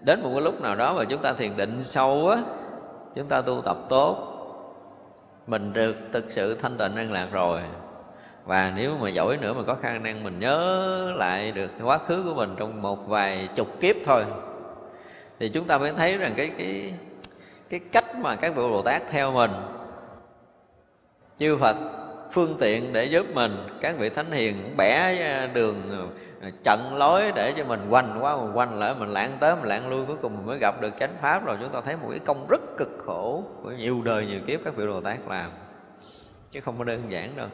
đến một cái lúc nào đó mà chúng ta thiền định sâu á, chúng ta tu tập tốt, mình được thực sự thanh tịnh an lạc rồi. Và nếu mà giỏi nữa mà có khả năng, mình nhớ lại được quá khứ của mình trong một vài chục kiếp thôi. Thì chúng ta mới thấy rằng cái cái cái cách mà các vị Bồ Tát theo mình. Chư Phật phương tiện để giúp mình. Các vị thánh hiền bẻ à, đường à, trận lối để cho mình quanh quá mình quanh lại, mình lãng tới, mình lãng lui, cuối cùng mình mới gặp được chánh pháp. Rồi chúng ta thấy một cái công rất cực khổ của nhiều đời, nhiều kiếp các vị Bồ Tát làm. Chứ không có đơn giản đâu.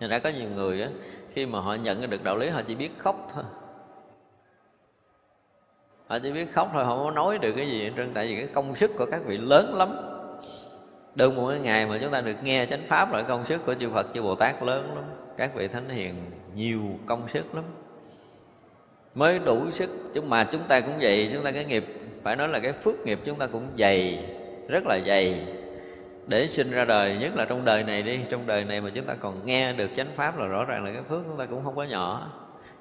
Nên đã có nhiều người á, khi mà họ nhận được đạo lý, họ chỉ biết khóc thôi. Họ chỉ biết khóc thôi, họ không có nói được cái gì hết trơn. Tại vì cái công sức của các vị lớn lắm đơn một cái ngày mà chúng ta được nghe chánh pháp rồi công sức của chư Phật, chư Bồ Tát lớn lắm. Các vị thánh hiền nhiều công sức lắm. Mới đủ sức chúng mà chúng ta cũng vậy, chúng ta cái nghiệp, phải nói là cái phước nghiệp chúng ta cũng dày, rất là dày. Để sinh ra đời, nhất là trong đời này đi, trong đời này mà chúng ta còn nghe được chánh pháp là rõ ràng là cái phước chúng ta cũng không có nhỏ.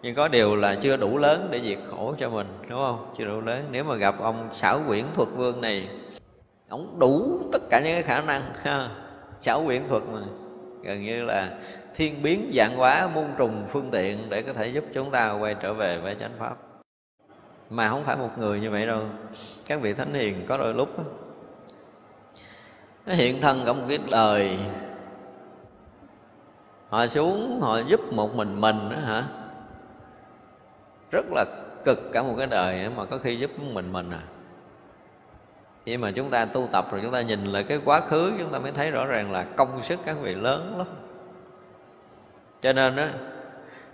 Nhưng có điều là chưa đủ lớn để diệt khổ cho mình, đúng không? Chưa đủ lớn. Nếu mà gặp ông xảo quyển thuật vương này ông đủ tất cả những cái khả năng ha. Xảo quyển thuật mà. Gần như là thiên biến dạng hóa muôn trùng phương tiện để có thể giúp chúng ta quay trở về với chánh pháp. Mà không phải một người như vậy đâu. Các vị thánh hiền có đôi lúc đó, nó hiện thân cả một cái lời. Họ xuống họ giúp một mình mình đó hả? Rất là cực cả một cái đời mà có khi giúp mình mình à khi mà chúng ta tu tập rồi chúng ta nhìn lại cái quá khứ, chúng ta mới thấy rõ ràng là công sức các vị lớn lắm. Cho nên á,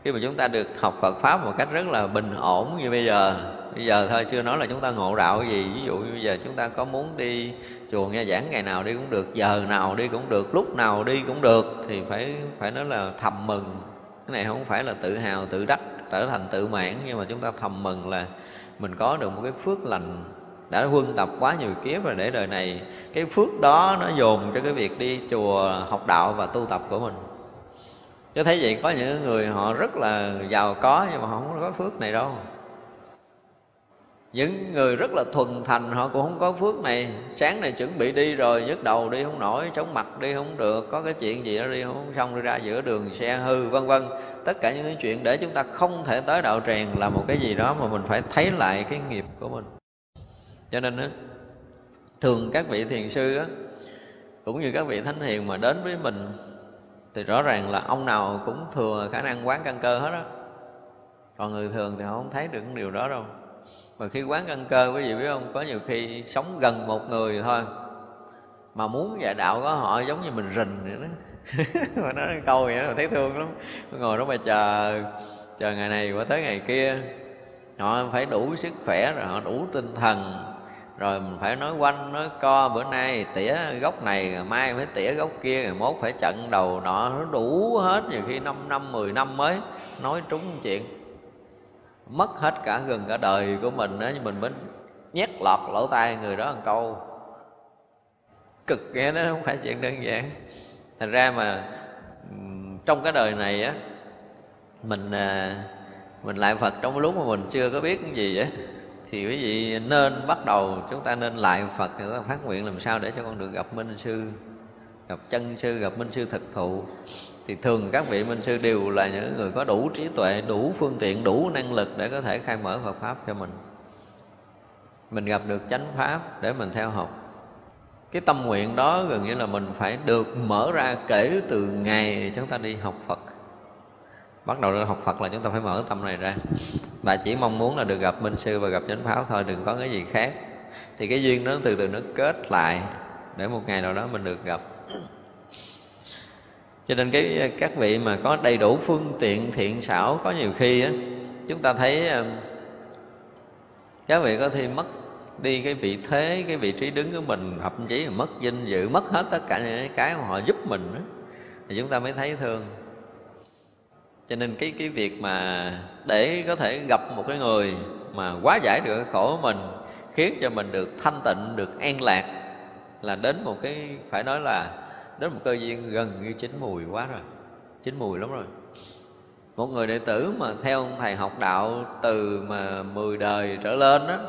khi mà chúng ta được học Phật pháp một cách rất là bình ổn như bây giờ bây giờ thôi, chưa nói là chúng ta ngộ đạo gì. Ví dụ như bây giờ chúng ta có muốn đi chùa nghe giảng ngày nào đi cũng được, giờ nào đi cũng được, lúc nào đi cũng được, thì phải phải nói là thầm mừng. Cái này không phải là tự hào, tự đắc, trở thành tự mãn, nhưng mà chúng ta thầm mừng là mình có được một cái phước lành đã huân tập quá nhiều kiếp rồi để đời này, cái phước đó nó dồn cho cái việc đi chùa học đạo và tu tập của mình. Chứ thấy vậy có những người họ rất là giàu có nhưng mà họ không có phước này đâu. Những người rất là thuần thành họ cũng không có phước này. Sáng này chuẩn bị đi rồi, nhức đầu đi không nổi, chóng mặt đi không được, có cái chuyện gì đó đi không, xong đi ra giữa đường xe hư, vân vân. Tất cả những cái chuyện để chúng ta không thể tới đạo tràng là một cái gì đó mà mình phải thấy lại cái nghiệp của mình cho nên á, thường các vị thiền sư á, cũng như các vị thánh hiền mà đến với mình, thì rõ ràng là ông nào cũng thừa khả năng quán căn cơ hết á. Còn người thường thì họ không thấy được điều đó đâu. Mà khi quán căn cơ, quý vị biết không, có nhiều khi sống gần một người thôi, mà muốn dạy đạo có họ giống như mình rình vậy đó. *laughs* Mà nói câu vậy đó, thấy thương lắm. Ngồi đó mà chờ chờ ngày này qua tới ngày kia, họ phải đủ sức khỏe rồi, họ đủ tinh thần rồi mình phải nói quanh, nói co, bữa nay tỉa gốc này mai phải tỉa gốc kia, rồi mốt phải chặn đầu nọ, nó đủ hết nhiều khi năm năm, mười năm mới nói trúng chuyện. Mất hết cả gần cả đời của mình đó nhưng mình mới nhét lọt lỗ tai người đó một câu. Cực nghe nó không phải chuyện đơn giản. Thành ra mà trong cái đời này á, mình à, mình lại phật trong lúc mà mình chưa có biết cái gì vậy thì quý vị nên bắt đầu, chúng ta nên lại phật chúng ta phát nguyện làm sao để cho con được gặp minh sư, gặp chân sư, gặp minh sư thực thụ. Thì thường các vị minh sư đều là những người có đủ trí tuệ, đủ phương tiện, đủ năng lực để có thể khai mở phật pháp cho mình. Mình gặp được chánh pháp để mình theo học. Cái tâm nguyện đó gần như là mình phải được mở ra kể từ ngày chúng ta đi học phật bắt đầu đi học phật là chúng ta phải mở tâm này ra. Và chỉ mong muốn là được gặp minh sư và gặp chánh pháp thôi đừng có cái gì khác. Thì cái duyên đó từ từ nó kết lại để một ngày nào đó mình được gặp. Cho nên cái các vị mà có đầy đủ phương tiện thiện xảo có nhiều khi á chúng ta thấy ờ, các vị có thể mất đi cái vị thế cái vị trí đứng của mình thậm chí là mất danh dự mất hết tất cả những cái mà họ giúp mình đó, thì chúng ta mới thấy thương cho nên cái cái việc mà để có thể gặp một cái người mà quá giải được cái khổ của mình khiến cho mình được thanh tịnh được an lạc là đến một cái phải nói là đến một cơ duyên gần như chín mùi quá rồi. Chín mùi lắm rồi. Một người đệ tử mà theo ông thầy học đạo từ mà 10 đời trở lên đó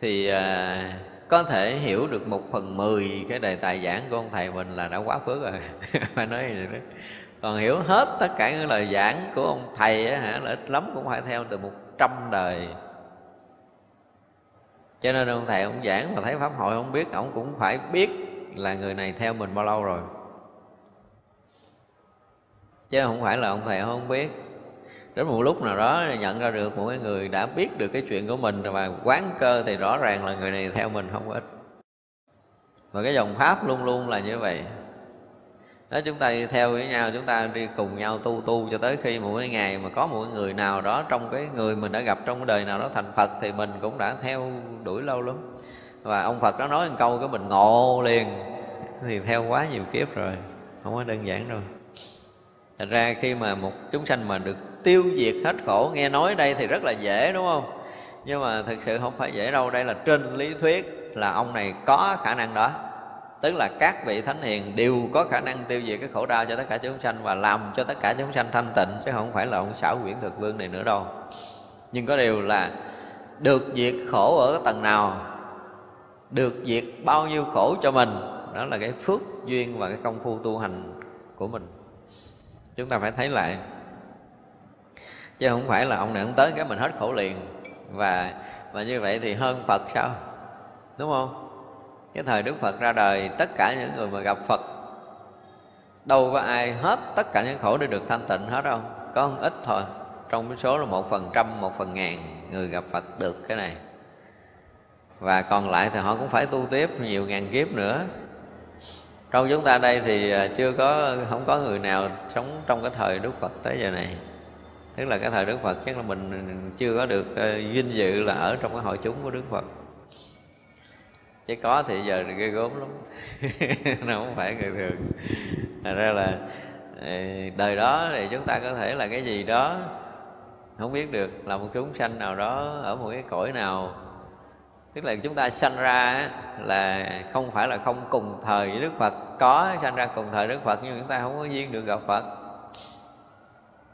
thì à, có thể hiểu được một phần mười cái đề tài giảng của ông thầy mình là đã quá phước rồi. *laughs* Phải nói như vậy đó còn hiểu hết tất cả những lời giảng của ông thầy á, hả là ít lắm cũng phải theo từ một trăm đời. Cho nên ông thầy ông giảng mà thấy pháp hội không biết ông cũng phải biết là người này theo mình bao lâu rồi. Chứ không phải là ông thầy không biết. Đến một lúc nào đó nhận ra được một cái người đã biết được cái chuyện của mình và quán cơ thì rõ ràng là người này theo mình không ít. Và cái dòng pháp luôn luôn là như vậy đó, chúng ta đi theo với nhau, chúng ta đi cùng nhau tu tu cho tới khi một cái ngày mà có một người nào đó trong cái người mình đã gặp trong cái đời nào đó thành phật thì mình cũng đã theo đuổi lâu lắm. Và ông phật đó nói một câu cái mình ngộ liền. Thì theo quá nhiều kiếp rồi, không có đơn giản đâu. Thật ra khi mà một chúng sanh mà được tiêu diệt hết khổ, Nghe nói đây thì rất là dễ, đúng không? Nhưng mà thực sự không phải dễ đâu, Đây là trên lý thuyết là ông này có khả năng đó. Tức là các vị thánh hiền đều có khả năng tiêu diệt cái khổ đau cho tất cả chúng sanh Và làm cho tất cả chúng sanh thanh tịnh, Chứ không phải là ông xảo quyển thực vương này nữa đâu. Nhưng có điều là được diệt khổ ở cái tầng nào, Được diệt bao nhiêu khổ cho mình, Đó là cái phước duyên và cái công phu tu hành của mình. Chúng ta phải thấy lại, Chứ không phải là ông này ông tới cái mình hết khổ liền, Và và như vậy thì hơn Phật sao? Đúng không? Cái thời đức phật ra đời, tất cả những người mà gặp phật, đâu có ai hết tất cả những khổ để được thanh tịnh hết đâu. Có một ít thôi, trong cái số là một phần trăm, một phần ngàn người gặp phật được cái này. Và còn lại thì họ cũng phải tu tiếp nhiều ngàn kiếp nữa. Trong chúng ta đây thì à, chưa có, không có người nào sống trong cái thời đức phật tới giờ này. Tức là cái thời đức phật chắc là mình chưa có được à, vinh dự là ở trong cái hội chúng của đức phật chứ có thì giờ ghê gốm lắm. *laughs* Nó không phải người thường. Thật ra là ờ, đời đó thì chúng ta có thể là cái gì đó không biết được, là một chúng sanh nào đó ở một cái cõi nào. Tức là chúng ta sanh ra là không phải là không cùng thời với đức phật. Có sanh ra cùng thời đức phật nhưng chúng ta không có duyên được gặp phật.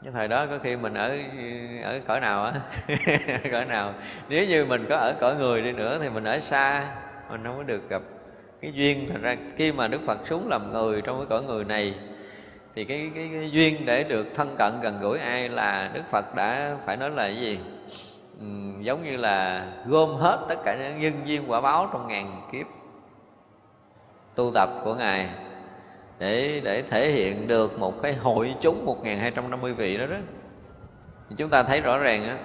Cái thời đó có khi mình ở ở cõi nào á, *laughs* cõi nào. Nếu như mình có ở cõi người đi nữa thì mình ở xa mình không có được gặp cái duyên. Thành ra khi mà đức phật xuống làm người trong cái cõi người này thì cái, cái, cái duyên để được thân cận gần gũi ai là đức phật đã phải nói là cái gì? Ừ, giống như là gom hết tất cả những nhân duyên quả báo trong ngàn kiếp tu tập của ngài để để thể hiện được một cái hội chúng 1250 vị đó đó. Chúng ta thấy rõ ràng á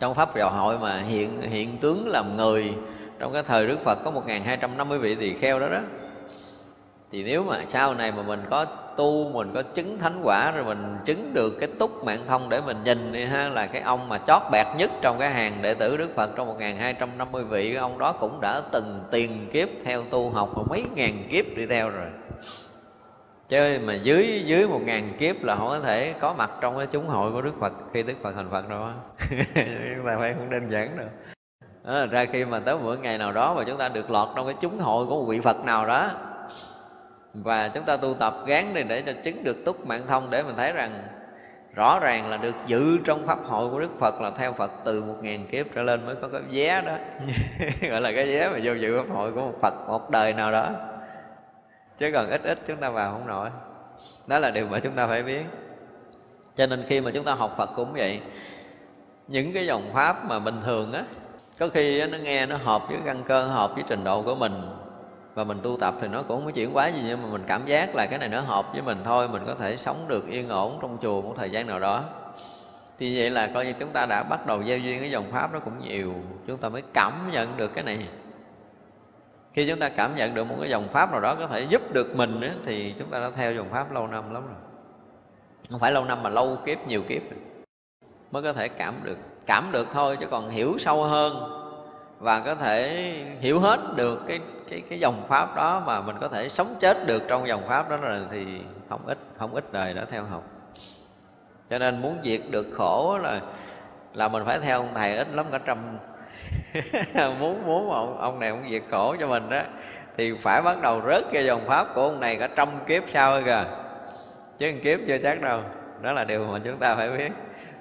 trong pháp giáo hội mà hiện hiện tướng làm người trong cái thời Đức Phật có 1250 vị tỳ kheo đó đó, thì nếu mà sau này mà mình có tu, mình có chứng thánh quả, rồi mình chứng được cái túc mạng thông để mình nhìn đi ha, là cái ông mà chót bẹt nhất trong cái hàng đệ tử Đức Phật trong 1250 vị, cái ông đó cũng đã từng tiền kiếp theo tu học mà mấy ngàn kiếp đi theo rồi. Chứ mà dưới dưới một ngàn kiếp là không có thể có mặt trong cái chúng hội của Đức Phật, khi Đức Phật thành Phật đâu á. *laughs* Chúng ta phải không đơn giản đâu đó ra khi mà tới một ngày nào đó mà chúng ta được lọt trong cái chúng hội của một vị phật nào đó, và chúng ta tu tập gán đi để cho chứng được túc mạng thông để mình thấy rằng rõ ràng là được giữ trong pháp hội của đức phật là theo phật từ một ngàn kiếp trở lên mới có cái vé đó. *laughs* Gọi là cái vé mà vô dự pháp hội của một phật một đời nào đó. Chứ còn ít ít chúng ta vào không nổi. Đó là điều mà chúng ta phải biết. Cho nên khi mà chúng ta học phật cũng vậy, những cái dòng pháp mà bình thường á có khi nó nghe nó hợp với căn cơ hợp với trình độ của mình. Và mình tu tập thì nó cũng không có chuyển quá gì nhưng mà mình cảm giác là cái này nó hợp với mình thôi mình có thể sống được yên ổn trong chùa một thời gian nào đó. Thì vậy là coi như chúng ta đã bắt đầu gieo duyên cái dòng pháp nó cũng nhiều chúng ta mới cảm nhận được cái này. Khi chúng ta cảm nhận được một cái dòng pháp nào đó có thể giúp được mình ấy, thì chúng ta đã theo dòng pháp lâu năm lắm rồi. Không phải lâu năm mà lâu kiếp nhiều kiếp mới có thể cảm được cảm được thôi, chứ còn hiểu sâu hơn và có thể hiểu hết được cái cái cái dòng pháp đó mà mình có thể sống chết được trong dòng pháp đó rồi thì không ít không ít đời đã theo học. Cho nên muốn diệt được khổ là là mình phải theo ông thầy ít lắm cả trăm. *laughs* Muốn muốn ông ông này ông diệt khổ cho mình đó thì phải bắt đầu rớt cái dòng pháp của ông này cả trăm kiếp sau kìa chứ một kiếp chưa chắc đâu. Đó là điều mà chúng ta phải biết.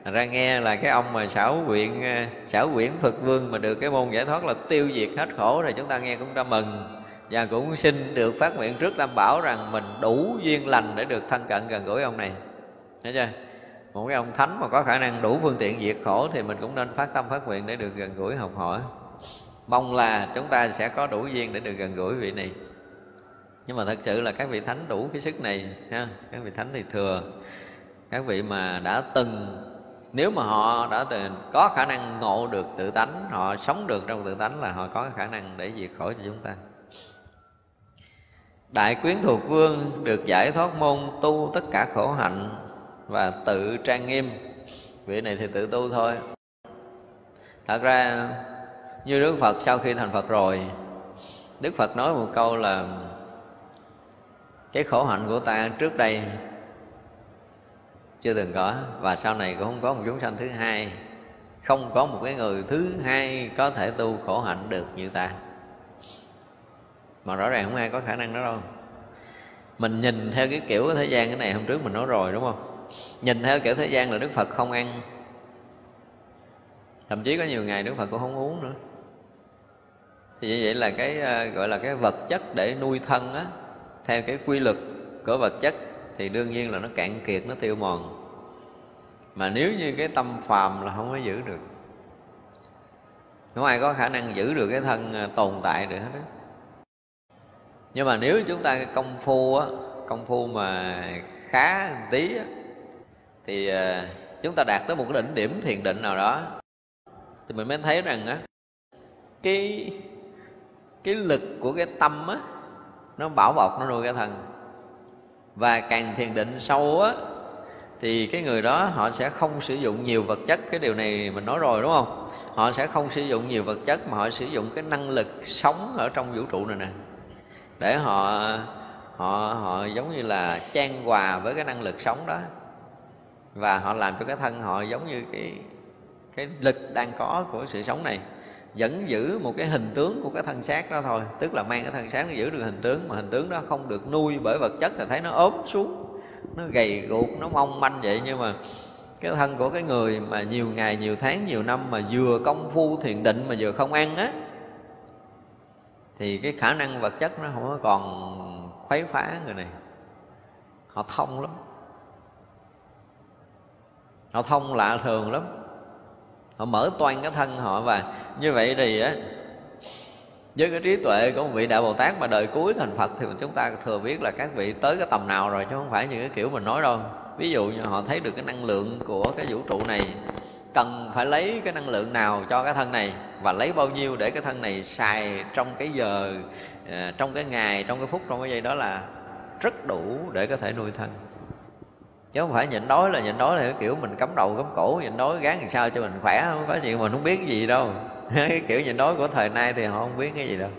Thành ra nghe là cái ông mà xảo quyện ờ, xảo quyển phật vương mà được cái môn giải thoát là tiêu diệt hết khổ rồi chúng ta nghe cũng đã mừng. Và cũng xin được phát nguyện trước tam bảo rằng mình đủ duyên lành để được thân cận gần gũi ông này. Thấy chưa? Một cái ông thánh mà có khả năng đủ phương tiện diệt khổ thì mình cũng nên phát tâm phát nguyện để được gần gũi học hỏi. Mong là chúng ta sẽ có đủ duyên để được gần gũi vị này. Nhưng mà thật sự là các vị thánh đủ cái sức này, ha? Các vị thánh thì thừa. Các vị mà đã từng nếu mà họ đã từng có khả năng ngộ được tự tánh, họ sống được trong tự tánh là họ có khả năng để diệt khỏi cho chúng ta. Đại quyến thuộc vương được giải thoát môn tu tất cả khổ hạnh và tự trang nghiêm. Vị này thì tự tu thôi. Thật ra, như đức phật sau khi thành phật rồi, đức phật nói một câu là, cái khổ hạnh của ta trước đây chưa từng có. Và sau này cũng không có một chúng sanh thứ hai. Không có một cái người thứ hai có thể tu khổ hạnh được như ta. Mà rõ ràng không ai có khả năng đó đâu. Mình nhìn theo cái kiểu thế gian cái này hôm trước mình nói rồi, đúng không? Nhìn theo kiểu thế gian là đức phật không ăn. Thậm chí có nhiều ngày đức phật cũng không uống nữa. Thì như vậy là cái ờ, gọi là cái vật chất để nuôi thân á, theo cái quy luật của vật chất thì đương nhiên là nó cạn kiệt nó tiêu mòn mà nếu như cái tâm phàm là không có giữ được không ai có khả năng giữ được cái thân à, tồn tại được hết đó. nhưng mà nếu chúng ta công phu á công phu mà khá một tí á, thì à, chúng ta đạt tới một cái đỉnh điểm thiền định nào đó thì mình mới thấy rằng á cái cái lực của cái tâm á nó bảo bọc nó nuôi cái thân và càng thiền định sâu á, thì cái người đó họ sẽ không sử dụng nhiều vật chất. Cái điều này mình nói rồi, đúng không? Họ sẽ không sử dụng nhiều vật chất, mà họ sử dụng cái năng lực sống ở trong vũ trụ này nè. Để họ họ họ giống như là trang hòa với cái năng lực sống đó. Và họ làm cho cái thân họ giống như cái cái lực đang có của sự sống này vẫn giữ một cái hình tướng của cái thân xác đó thôi. Tức là mang cái thân xác nó giữ được hình tướng, mà hình tướng đó không được nuôi bởi vật chất thì thấy nó ốm xuống, nó gầy guộc, nó mong manh vậy. Nhưng mà cái thân của cái người mà nhiều ngày, nhiều tháng, nhiều năm mà vừa công phu thiền định mà vừa không ăn á, thì cái khả năng vật chất nó không có còn khuấy phá người này. Họ thông lắm. Họ thông lạ thường lắm. Họ mở toan cái thân họ và như vậy thì á, với cái trí tuệ của một vị đại bồ tát mà đời cuối thành phật thì chúng ta thừa biết là các vị tới cái tầm nào rồi, chứ không phải như cái kiểu mình nói đâu. Ví dụ như họ thấy được cái năng lượng của cái vũ trụ này, cần phải lấy cái năng lượng nào cho cái thân này và lấy bao nhiêu để cái thân này xài trong cái giờ ờ, trong cái ngày, trong cái phút, trong cái giây đó là rất đủ để có thể nuôi thân. Chứ không phải nhịn đói là nhịn đói là cái kiểu mình cấm đầu cấm cổ, nhịn đói gán làm sao cho mình khỏe, không có chuyện mình không biết cái gì đâu cái kiểu nhịn đói của thời nay thì họ không biết cái gì đâu.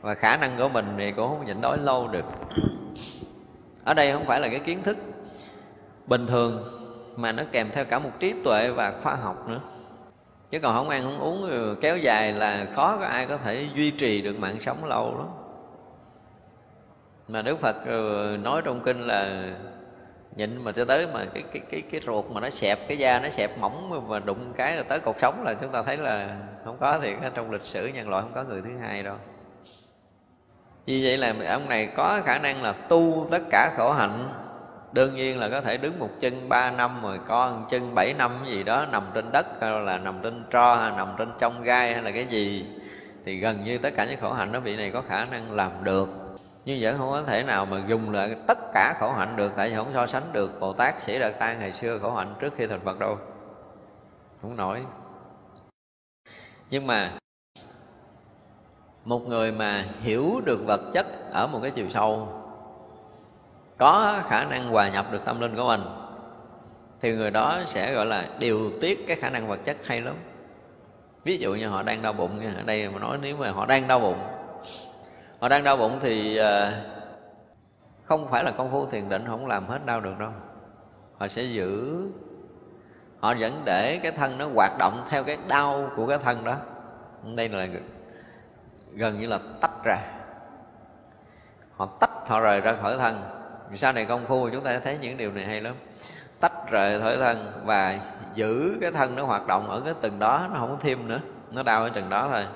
Và khả năng của mình thì cũng không nhịn đói lâu được. Ở đây không phải là cái kiến thức bình thường, mà nó kèm theo cả một trí tuệ và khoa học nữa. Chứ còn không ăn không uống ừ, kéo dài là khó có ai có thể duy trì được mạng sống lâu lắm. Mà đức phật ừ, nói trong kinh là nhịn mà cho tới mà cái cái cái cái ruột mà nó xẹp, cái da nó xẹp mỏng mà đụng cái là tới cột sống là chúng ta thấy là không có thì trong lịch sử nhân loại không có người thứ hai đâu. Vì vậy là ông này có khả năng là tu tất cả khổ hạnh. Đương nhiên là có thể đứng một chân ba năm rồi con chân bảy năm gì đó, nằm trên đất hay là nằm trên tro hay nằm trên trong gai hay là cái gì, thì gần như tất cả những khổ hạnh đó vị này có khả năng làm được nhưng vẫn không có thể nào mà dùng lại tất cả khổ hạnh được, tại vì không so sánh được bồ tát, sĩ đạt tan ngày xưa khổ hạnh trước khi thành phật đâu. Không nổi. Nhưng mà một người mà hiểu được vật chất ở một cái chiều sâu, có khả năng hòa nhập được tâm linh của mình, thì người đó sẽ, gọi là, điều tiết cái khả năng vật chất hay lắm. Ví dụ như họ đang đau bụng ở đây mà nói, nếu mà họ đang đau bụng họ đang đau bụng thì ờ, không phải là công phu thiền định không làm hết đau được đâu. Họ sẽ giữ. Họ vẫn để cái thân nó hoạt động theo cái đau của cái thân đó. Đây là gần như là tách ra. Họ tách họ rời ra khỏi thân. Sau này công phu chúng ta thấy những điều này hay lắm. Tách rời khỏi thân và giữ cái thân nó hoạt động ở cái từng đó nó không có thêm nữa. Nó đau ở từng đó thôi.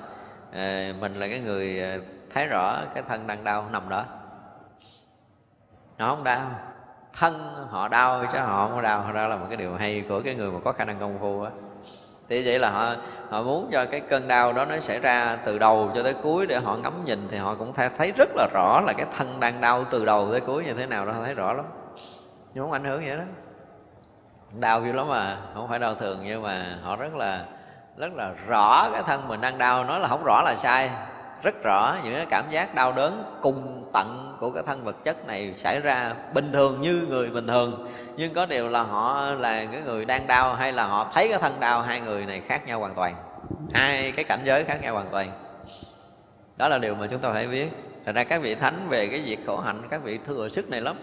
À, mình là cái người ờ, thấy rõ cái thân đang đau nằm đó. Nó không đau. Thân họ đau chứ họ không có đau. Đó là một cái điều hay của cái người mà có khả năng công phu á. Thì vậy là họ họ muốn cho cái cơn đau đó nó xảy ra từ đầu cho tới cuối để họ ngắm nhìn thì họ cũng thấy rất là rõ là cái thân đang đau từ đầu tới cuối như thế nào đó. Thấy rõ lắm. Nhưng không ảnh hưởng vậy đó đau dữ lắm mà không phải đau thường nhưng mà họ rất là rất là rõ cái thân mình đang đau. Nói là không rõ là sai rất rõ những cái cảm giác đau đớn cùng tận của cái thân vật chất này xảy ra bình thường như người bình thường. Nhưng có điều là họ là cái người đang đau hay là họ thấy cái thân đau, hai người này khác nhau hoàn toàn. Hai cái cảnh giới khác nhau hoàn toàn. Đó là điều mà chúng ta phải biết. Thật ra các vị thánh về cái việc khổ hạnh, các vị thừa sức này lắm.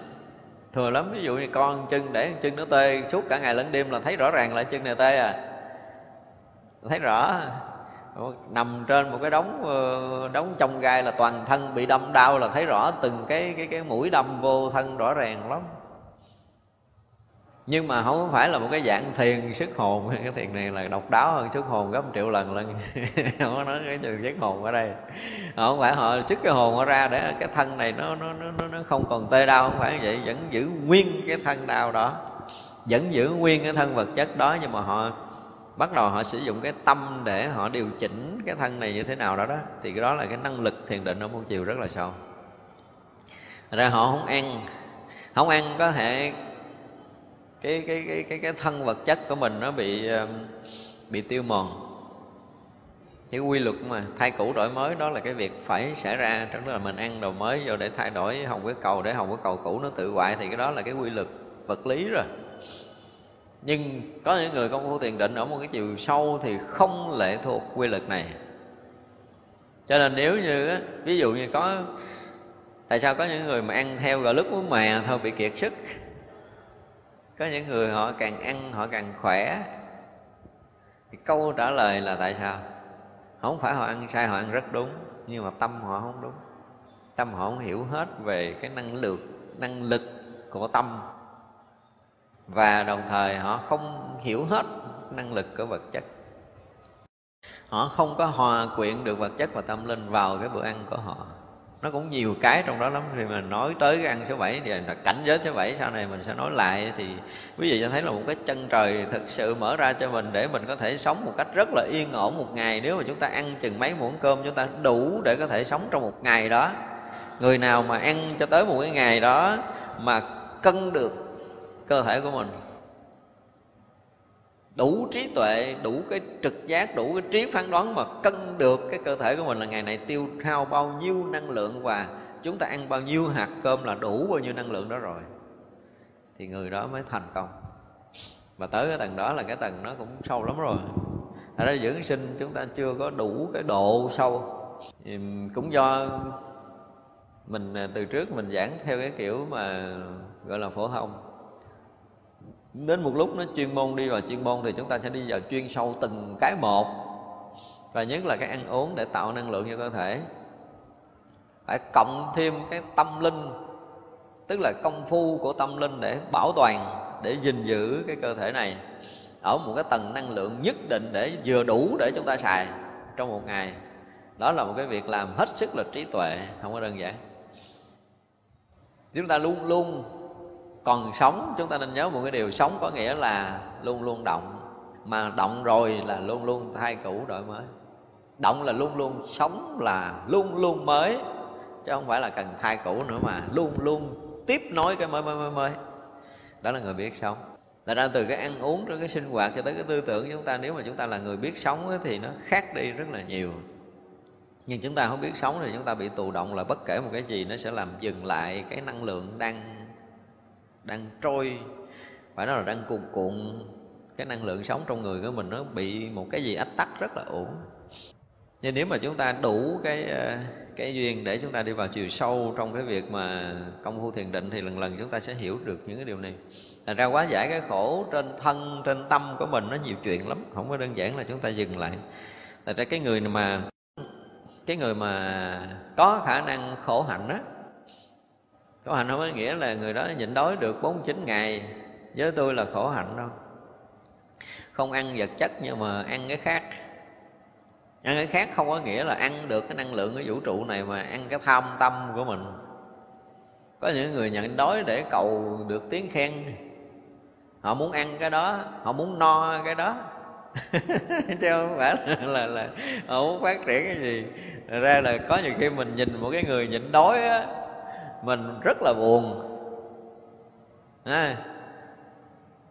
Thừa lắm, Ví dụ như con chân để chân nó tê, Suốt cả ngày lẫn đêm là thấy rõ ràng là chân này tê à. Thấy rõ nằm trên một cái đống ờ, đống trong gai là toàn thân bị đâm đau là thấy rõ từng cái cái cái mũi đâm vô thân rõ ràng lắm. Nhưng mà không phải là một cái dạng thiền sức hồn. *laughs* Cái thiền này là độc đáo hơn sức hồn gấp một triệu lần lần *laughs* không có nói cái từ sức hồn ở đây. Không phải họ sức cái hồn họ ra để cái thân này nó nó nó nó không còn tê đau. Không phải như vậy, vẫn giữ nguyên cái thân đau đó. Vẫn giữ nguyên cái thân vật chất đó, nhưng mà họ bắt đầu họ sử dụng cái tâm để họ điều chỉnh cái thân này như thế nào đó đó, thì cái đó là cái năng lực thiền định ở một chiều rất là sâu. Ra họ không ăn không ăn có thể cái cái cái cái cái thân vật chất của mình nó bị um, bị tiêu mòn. Cái quy luật mà thay cũ đổi mới đó là cái việc phải xảy ra, tức là mình ăn đồ mới vô để thay đổi hồng cái cầu, để hồng cái cầu cũ nó tự hoại, thì cái đó là cái quy luật vật lý rồi nhưng có những người công phu thiền định ở một cái chiều sâu thì không lệ thuộc quy luật này. Cho nên nếu như ví dụ như có, tại sao có những người mà ăn theo gà lứt muối mè thôi, bị kiệt sức? Có những người họ càng ăn, họ càng khỏe. Thì câu trả lời là tại sao? Không phải họ ăn sai, họ ăn rất đúng, nhưng mà tâm họ không đúng. Tâm họ không hiểu hết về cái năng lượng, năng lực của tâm và đồng thời họ không hiểu hết năng lực của vật chất. Họ không có hòa quyện được vật chất và tâm linh vào cái bữa ăn của họ. Nó cũng nhiều cái trong đó lắm. Thì mình nói tới cái ăn số 7 thì là cảnh giới số 7 sau này mình sẽ nói lại thì quý vị cho thấy là một cái chân trời thực sự mở ra cho mình để mình có thể sống một cách rất là yên ổn một ngày. Nếu mà chúng ta ăn chừng mấy muỗng cơm, chúng ta đủ để có thể sống trong một ngày đó. Người nào mà ăn cho tới một cái ngày đó mà cân được cơ thể của mình. Đủ trí tuệ, đủ cái trực giác, đủ cái trí phán đoán mà cân được cái cơ thể của mình là ngày này tiêu hao bao nhiêu năng lượng và chúng ta ăn bao nhiêu, hạt cơm là đủ bao nhiêu năng lượng đó rồi. Thì người đó mới thành công. Và tới cái tầng đó là cái tầng nó cũng sâu lắm rồi. Ở đó dưỡng sinh chúng ta chưa có đủ cái độ sâu. Cũng do mình à, từ trước mình giảng theo cái kiểu mà gọi là phổ thông đến một lúc nó chuyên môn đi vào chuyên môn thì chúng ta sẽ đi vào chuyên sâu từng cái một. Và nhất là cái ăn uống để tạo năng lượng cho cơ thể. Phải cộng thêm cái tâm linh, tức là công phu của tâm linh để bảo toàn, để gìn giữ cái cơ thể này. Ở một cái tầng năng lượng nhất định để vừa đủ để chúng ta xài trong một ngày. Đó là một cái việc làm hết sức là trí tuệ, không có đơn giản. Chúng ta luôn luôn còn sống chúng ta nên nhớ một cái điều sống có nghĩa là luôn luôn động. Mà động rồi là luôn luôn thay cũ đổi mới. Động là luôn luôn sống là luôn luôn mới chứ không phải là cần thay cũ nữa mà luôn luôn tiếp nối cái mới mới mới mới. Đó là người biết sống. Thật ra từ cái ăn uống tới cái sinh hoạt cho tới cái tư tưởng của chúng ta Nếu mà chúng ta là người biết sống ấy, thì nó khác đi rất là nhiều. Nhưng chúng ta không biết sống thì chúng ta bị tù động là bất kể một cái gì Nó sẽ làm dừng lại cái năng lượng đang đang trôi Phải nói là đang cuồn cuộn. Cái năng lượng sống trong người của mình nó bị một cái gì ách tắc rất là ổn. Nhưng nếu mà chúng ta đủ cái ờ, cái duyên để chúng ta đi vào chiều sâu trong cái việc mà công phu thiền định thì lần lần chúng ta sẽ hiểu được những cái điều này. Thành ra quá giải cái khổ trên thân, trên tâm của mình nó nhiều chuyện lắm Không có đơn giản là chúng ta dừng lại. Thật ra cái người mà cái người mà có khả năng khổ hạnh á Khổ hạnh không? Có nghĩa là người đó nhịn đói được 49 ngày. Với tôi là khổ hạnh đâu. Không ăn vật chất nhưng mà ăn cái khác. Ăn cái khác không có nghĩa là ăn được cái năng lượng của vũ trụ này mà ăn cái tham tâm của mình. Có những người nhận đói để cầu được tiếng khen. Họ muốn ăn cái đó họ muốn no cái đó. *laughs* Chứ không phải là, là, là họ muốn phát triển cái gì. Ra là có nhiều khi mình nhìn một cái người nhịn đói á mình rất là buồn. À,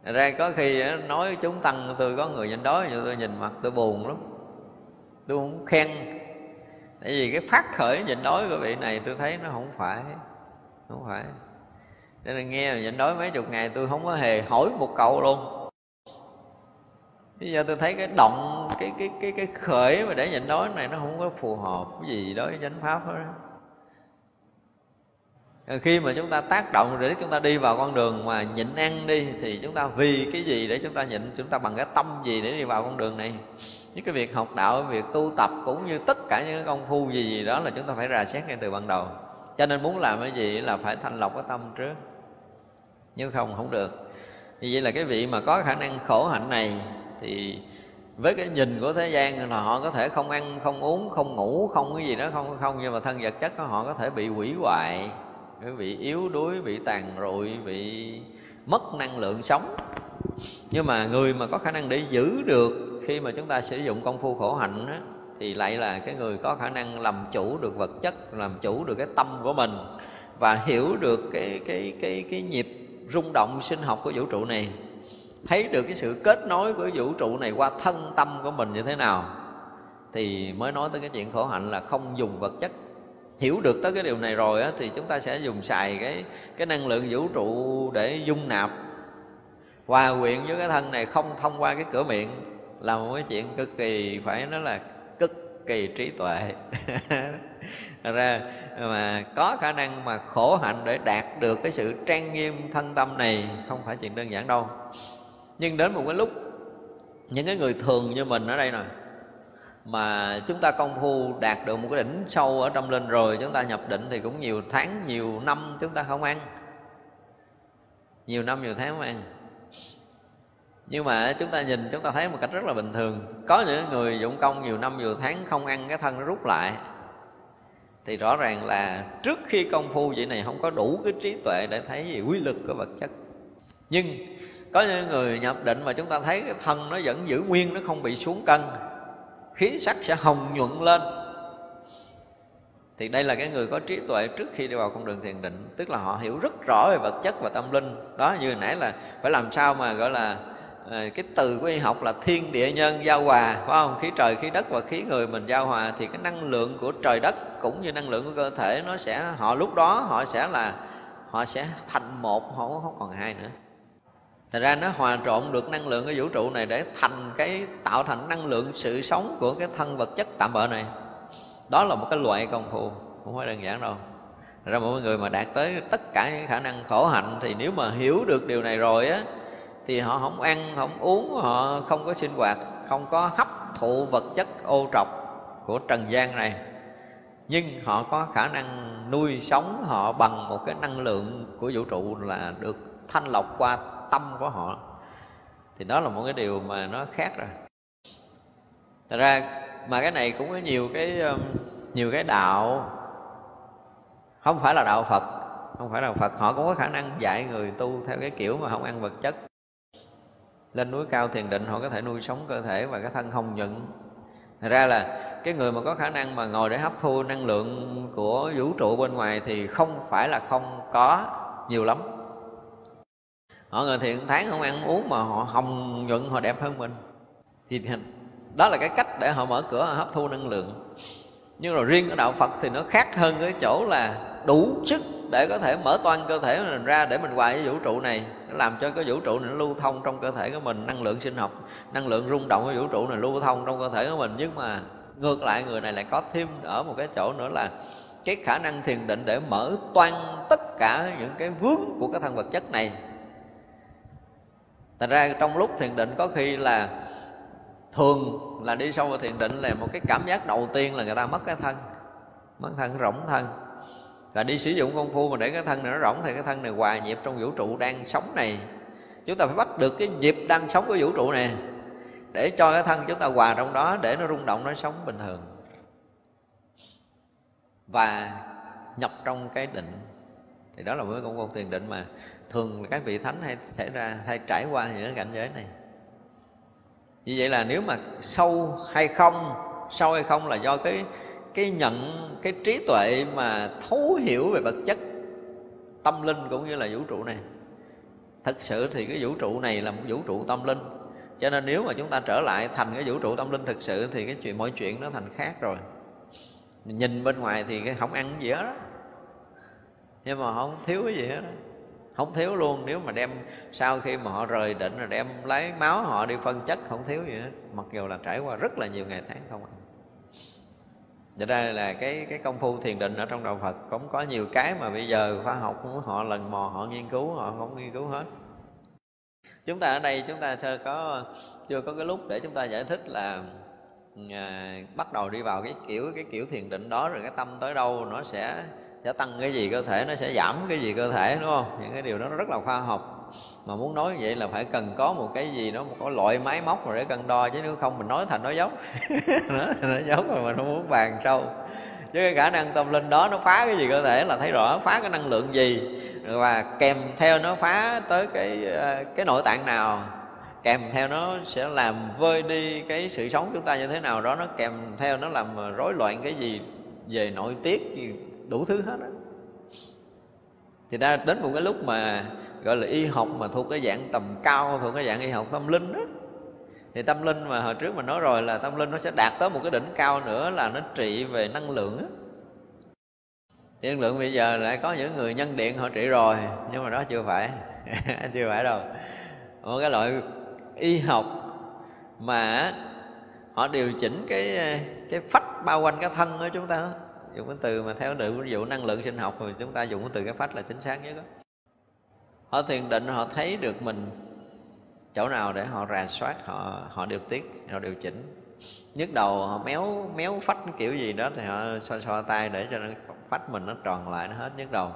ra có khi nói chúng tăng tôi có người nhịn đói nhưng tôi nhìn mặt tôi buồn lắm. Tôi không khen. Tại vì cái phát khởi nhịn đói của vị này tôi thấy nó không phải không phải. Cho nên nghe nhịn đói mấy chục ngày tôi không có hề hỏi một cậu luôn. Bây giờ tôi thấy cái động cái cái cái cái khởi mà để nhịn đói này nó không có phù hợp cái gì đối với chánh pháp hết khi mà chúng ta tác động để chúng ta đi vào con đường mà nhịn ăn đi, thì chúng ta vì cái gì để chúng ta nhịn? Chúng ta bằng cái tâm gì để đi vào con đường này? Những cái việc học đạo, việc tu tập, cũng như tất cả những công phu gì gì đó là chúng ta phải rà xét ngay từ ban đầu. Cho nên muốn làm cái gì là phải thanh lọc cái tâm trước. Nếu không không được. Như vậy là cái vị mà có khả năng khổ hạnh này, thì với cái nhìn của thế gian là họ có thể không ăn, không uống, không ngủ, không cái gì đó, không không, nhưng mà thân vật chất của họ có thể bị hủy hoại bị yếu đuối bị tàn rụi bị mất năng lượng sống. Nhưng mà người mà có khả năng để giữ được khi mà chúng ta sử dụng công phu khổ hạnh á, thì lại là cái người có khả năng làm chủ được vật chất làm chủ được cái tâm của mình và hiểu được cái cái cái cái nhịp rung động sinh học của vũ trụ này. Thấy được cái sự kết nối của vũ trụ này qua thân tâm của mình như thế nào thì mới nói tới cái chuyện khổ hạnh là không dùng vật chất hiểu được tới cái điều này rồi á, thì chúng ta sẽ dùng xài cái cái năng lượng vũ trụ để dung nạp hòa quyện với cái thân này không thông qua cái cửa miệng là một cái chuyện cực kỳ phải nói là cực kỳ trí tuệ. *laughs* Ra mà có khả năng mà khổ hạnh để đạt được cái sự trang nghiêm thân tâm này không phải chuyện đơn giản đâu. Nhưng đến một cái lúc những cái người thường như mình ở đây rồi mà chúng ta công phu đạt được một cái đỉnh sâu ở trong lên rồi, chúng ta nhập định thì cũng nhiều tháng, nhiều năm chúng ta không ăn. Nhiều năm, nhiều tháng không ăn. Nhưng mà chúng ta nhìn, chúng ta thấy một cách rất là bình thường. Có những người dụng công nhiều năm, nhiều tháng không ăn, cái thân nó rút lại. Thì rõ ràng là trước khi công phu vậy này không có đủ cái trí tuệ để thấy gì quy lực của vật chất. Nhưng có những người nhập định mà chúng ta thấy cái thân nó vẫn giữ nguyên, nó không bị xuống cân khí sắc sẽ hồng nhuận lên. Thì đây là cái người có trí tuệ trước khi đi vào con đường thiền định, tức là họ hiểu rất rõ về vật chất và tâm linh. Đó, như nãy là phải làm sao mà, gọi là ờ, cái từ của y học là thiên địa nhân giao hòa, phải không? Khí trời, khí đất và khí người mình giao hòa thì cái năng lượng của trời đất cũng như năng lượng của cơ thể nó sẽ, họ lúc đó họ sẽ là, họ sẽ thành một họ không còn hai nữa. Thật ra nó hòa trộn được năng lượng cái vũ trụ này để thành cái tạo thành năng lượng sự sống của cái thân vật chất tạm bợ này. Đó là một cái loại công phu, không phải đơn giản đâu. Thật ra mọi người mà đạt tới tất cả những khả năng khổ hạnh thì nếu mà hiểu được điều này rồi á thì họ không ăn, không uống, họ không có sinh hoạt, không có hấp thụ vật chất ô trọc của trần gian này. Nhưng họ có khả năng nuôi sống họ bằng một cái năng lượng của vũ trụ là được thanh lọc qua tâm của họ. Thì đó là một cái điều mà nó khác rồi. Thật ra mà cái này cũng có nhiều cái um, nhiều cái đạo. Không phải là đạo Phật, không phải là Phật. Họ cũng có khả năng dạy người tu theo cái kiểu mà không ăn vật chất. Lên núi cao thiền định, họ có thể nuôi sống cơ thể và cái thân không nhận Thật ra là cái người mà có khả năng mà ngồi để hấp thu năng lượng của vũ trụ bên ngoài thì không phải là không có nhiều lắm họ người thiện tháng không ăn uống mà họ hồng nhuận, họ đẹp hơn mình. Thì đó là cái cách để họ mở cửa, họ hấp thu năng lượng. Nhưng rồi riêng ở đạo phật thì nó khác hơn cái chỗ là đủ sức để có thể mở toan cơ thể mình ra để mình hòa với vũ trụ này. Nó làm cho cái vũ trụ này nó lưu thông trong cơ thể của mình, năng lượng sinh học, năng lượng rung động của vũ trụ này lưu thông trong cơ thể của mình. Nhưng mà ngược lại, người này lại có thêm ở một cái chỗ nữa là cái khả năng thiền định để mở toan tất cả những cái vướng của cái thân vật chất này thành ra trong lúc thiền định có khi là thường là đi sâu vào thiền định là một cái cảm giác đầu tiên là người ta mất cái thân, mất thân, rỗng thân. Và đi sử dụng công phu mà để cái thân này nó rỗng thì cái thân này hòa nhịp trong vũ trụ đang sống này. Chúng ta phải bắt được cái nhịp đang sống của vũ trụ này để cho cái thân chúng ta hòa trong đó, để nó rung động, nó sống bình thường. Và nhập trong cái định thì đó là mới công phu thiền định mà. Thường các vị thánh hay xảy ra, hay trải qua những cái cảnh giới này. Như vậy là nếu mà sâu hay không, sâu hay không là do cái cái nhận, cái trí tuệ mà thấu hiểu về vật chất, tâm linh cũng như là vũ trụ này. Thật sự thì cái vũ trụ này là một vũ trụ tâm linh. Cho nên nếu mà chúng ta trở lại thành cái vũ trụ tâm linh thực sự thì cái chuyện, mọi chuyện nó thành khác rồi. Nhìn bên ngoài thì cái không ăn gì hết đó nhưng mà không thiếu cái gì hết đó không thiếu luôn nếu mà đem sau khi mà họ rời định rồi đem lấy máu họ đi phân chất không thiếu gì hết. Mặc dù là trải qua rất là nhiều ngày tháng không ạ Vậy đây là cái cái công phu thiền định ở trong đạo Phật. Cũng có nhiều cái mà bây giờ khoa học của họ lần mò họ nghiên cứu họ không nghiên cứu hết. Chúng ta ở đây chúng ta chưa có chưa có cái lúc để chúng ta giải thích là à, bắt đầu đi vào cái kiểu cái kiểu thiền định đó rồi cái tâm tới đâu nó sẽ sẽ tăng cái gì cơ thể, nó sẽ giảm cái gì cơ thể, đúng không? Những cái điều đó nó rất là khoa học. Mà muốn nói như vậy là phải cần có một cái gì đó, một cái loại máy móc rồi để cân đo, chứ nếu không mình nói thành nói dốc *laughs* nói dốc mà mình không muốn bàn sâu. Chứ cái khả năng tâm linh đó nó phá cái gì cơ thể là thấy rõ, phá cái năng lượng gì. Và kèm theo nó phá tới cái ờ, cái nội tạng nào, kèm theo nó sẽ làm vơi đi cái sự sống chúng ta như thế nào đó, nó kèm theo nó làm rối loạn cái gì về nội tiết đủ thứ hết á. Thì ra đến một cái lúc mà gọi là y học mà thuộc cái dạng tầm cao, thuộc cái dạng y học tâm linh đó thì tâm linh mà hồi trước mình nói rồi là tâm linh nó sẽ đạt tới một cái đỉnh cao nữa là nó trị về năng lượng á. Thì năng lượng bây giờ lại có những người nhân điện họ trị rồi, nhưng mà đó chưa phải *laughs* chưa phải đâu. Một cái loại y học mà họ điều chỉnh cái cái phách bao quanh cái thân của chúng ta dùng cái từ mà theo được ví dụ năng lượng sinh học thì chúng ta dùng cái từ cái phách là chính xác nhất đó họ thiền định họ thấy được mình chỗ nào để họ rà soát họ họ điều tiết họ điều chỉnh. Nhức đầu họ méo méo phách kiểu gì đó thì họ xoa xoa tay để cho nó phách mình nó tròn lại nó hết nhức đầu.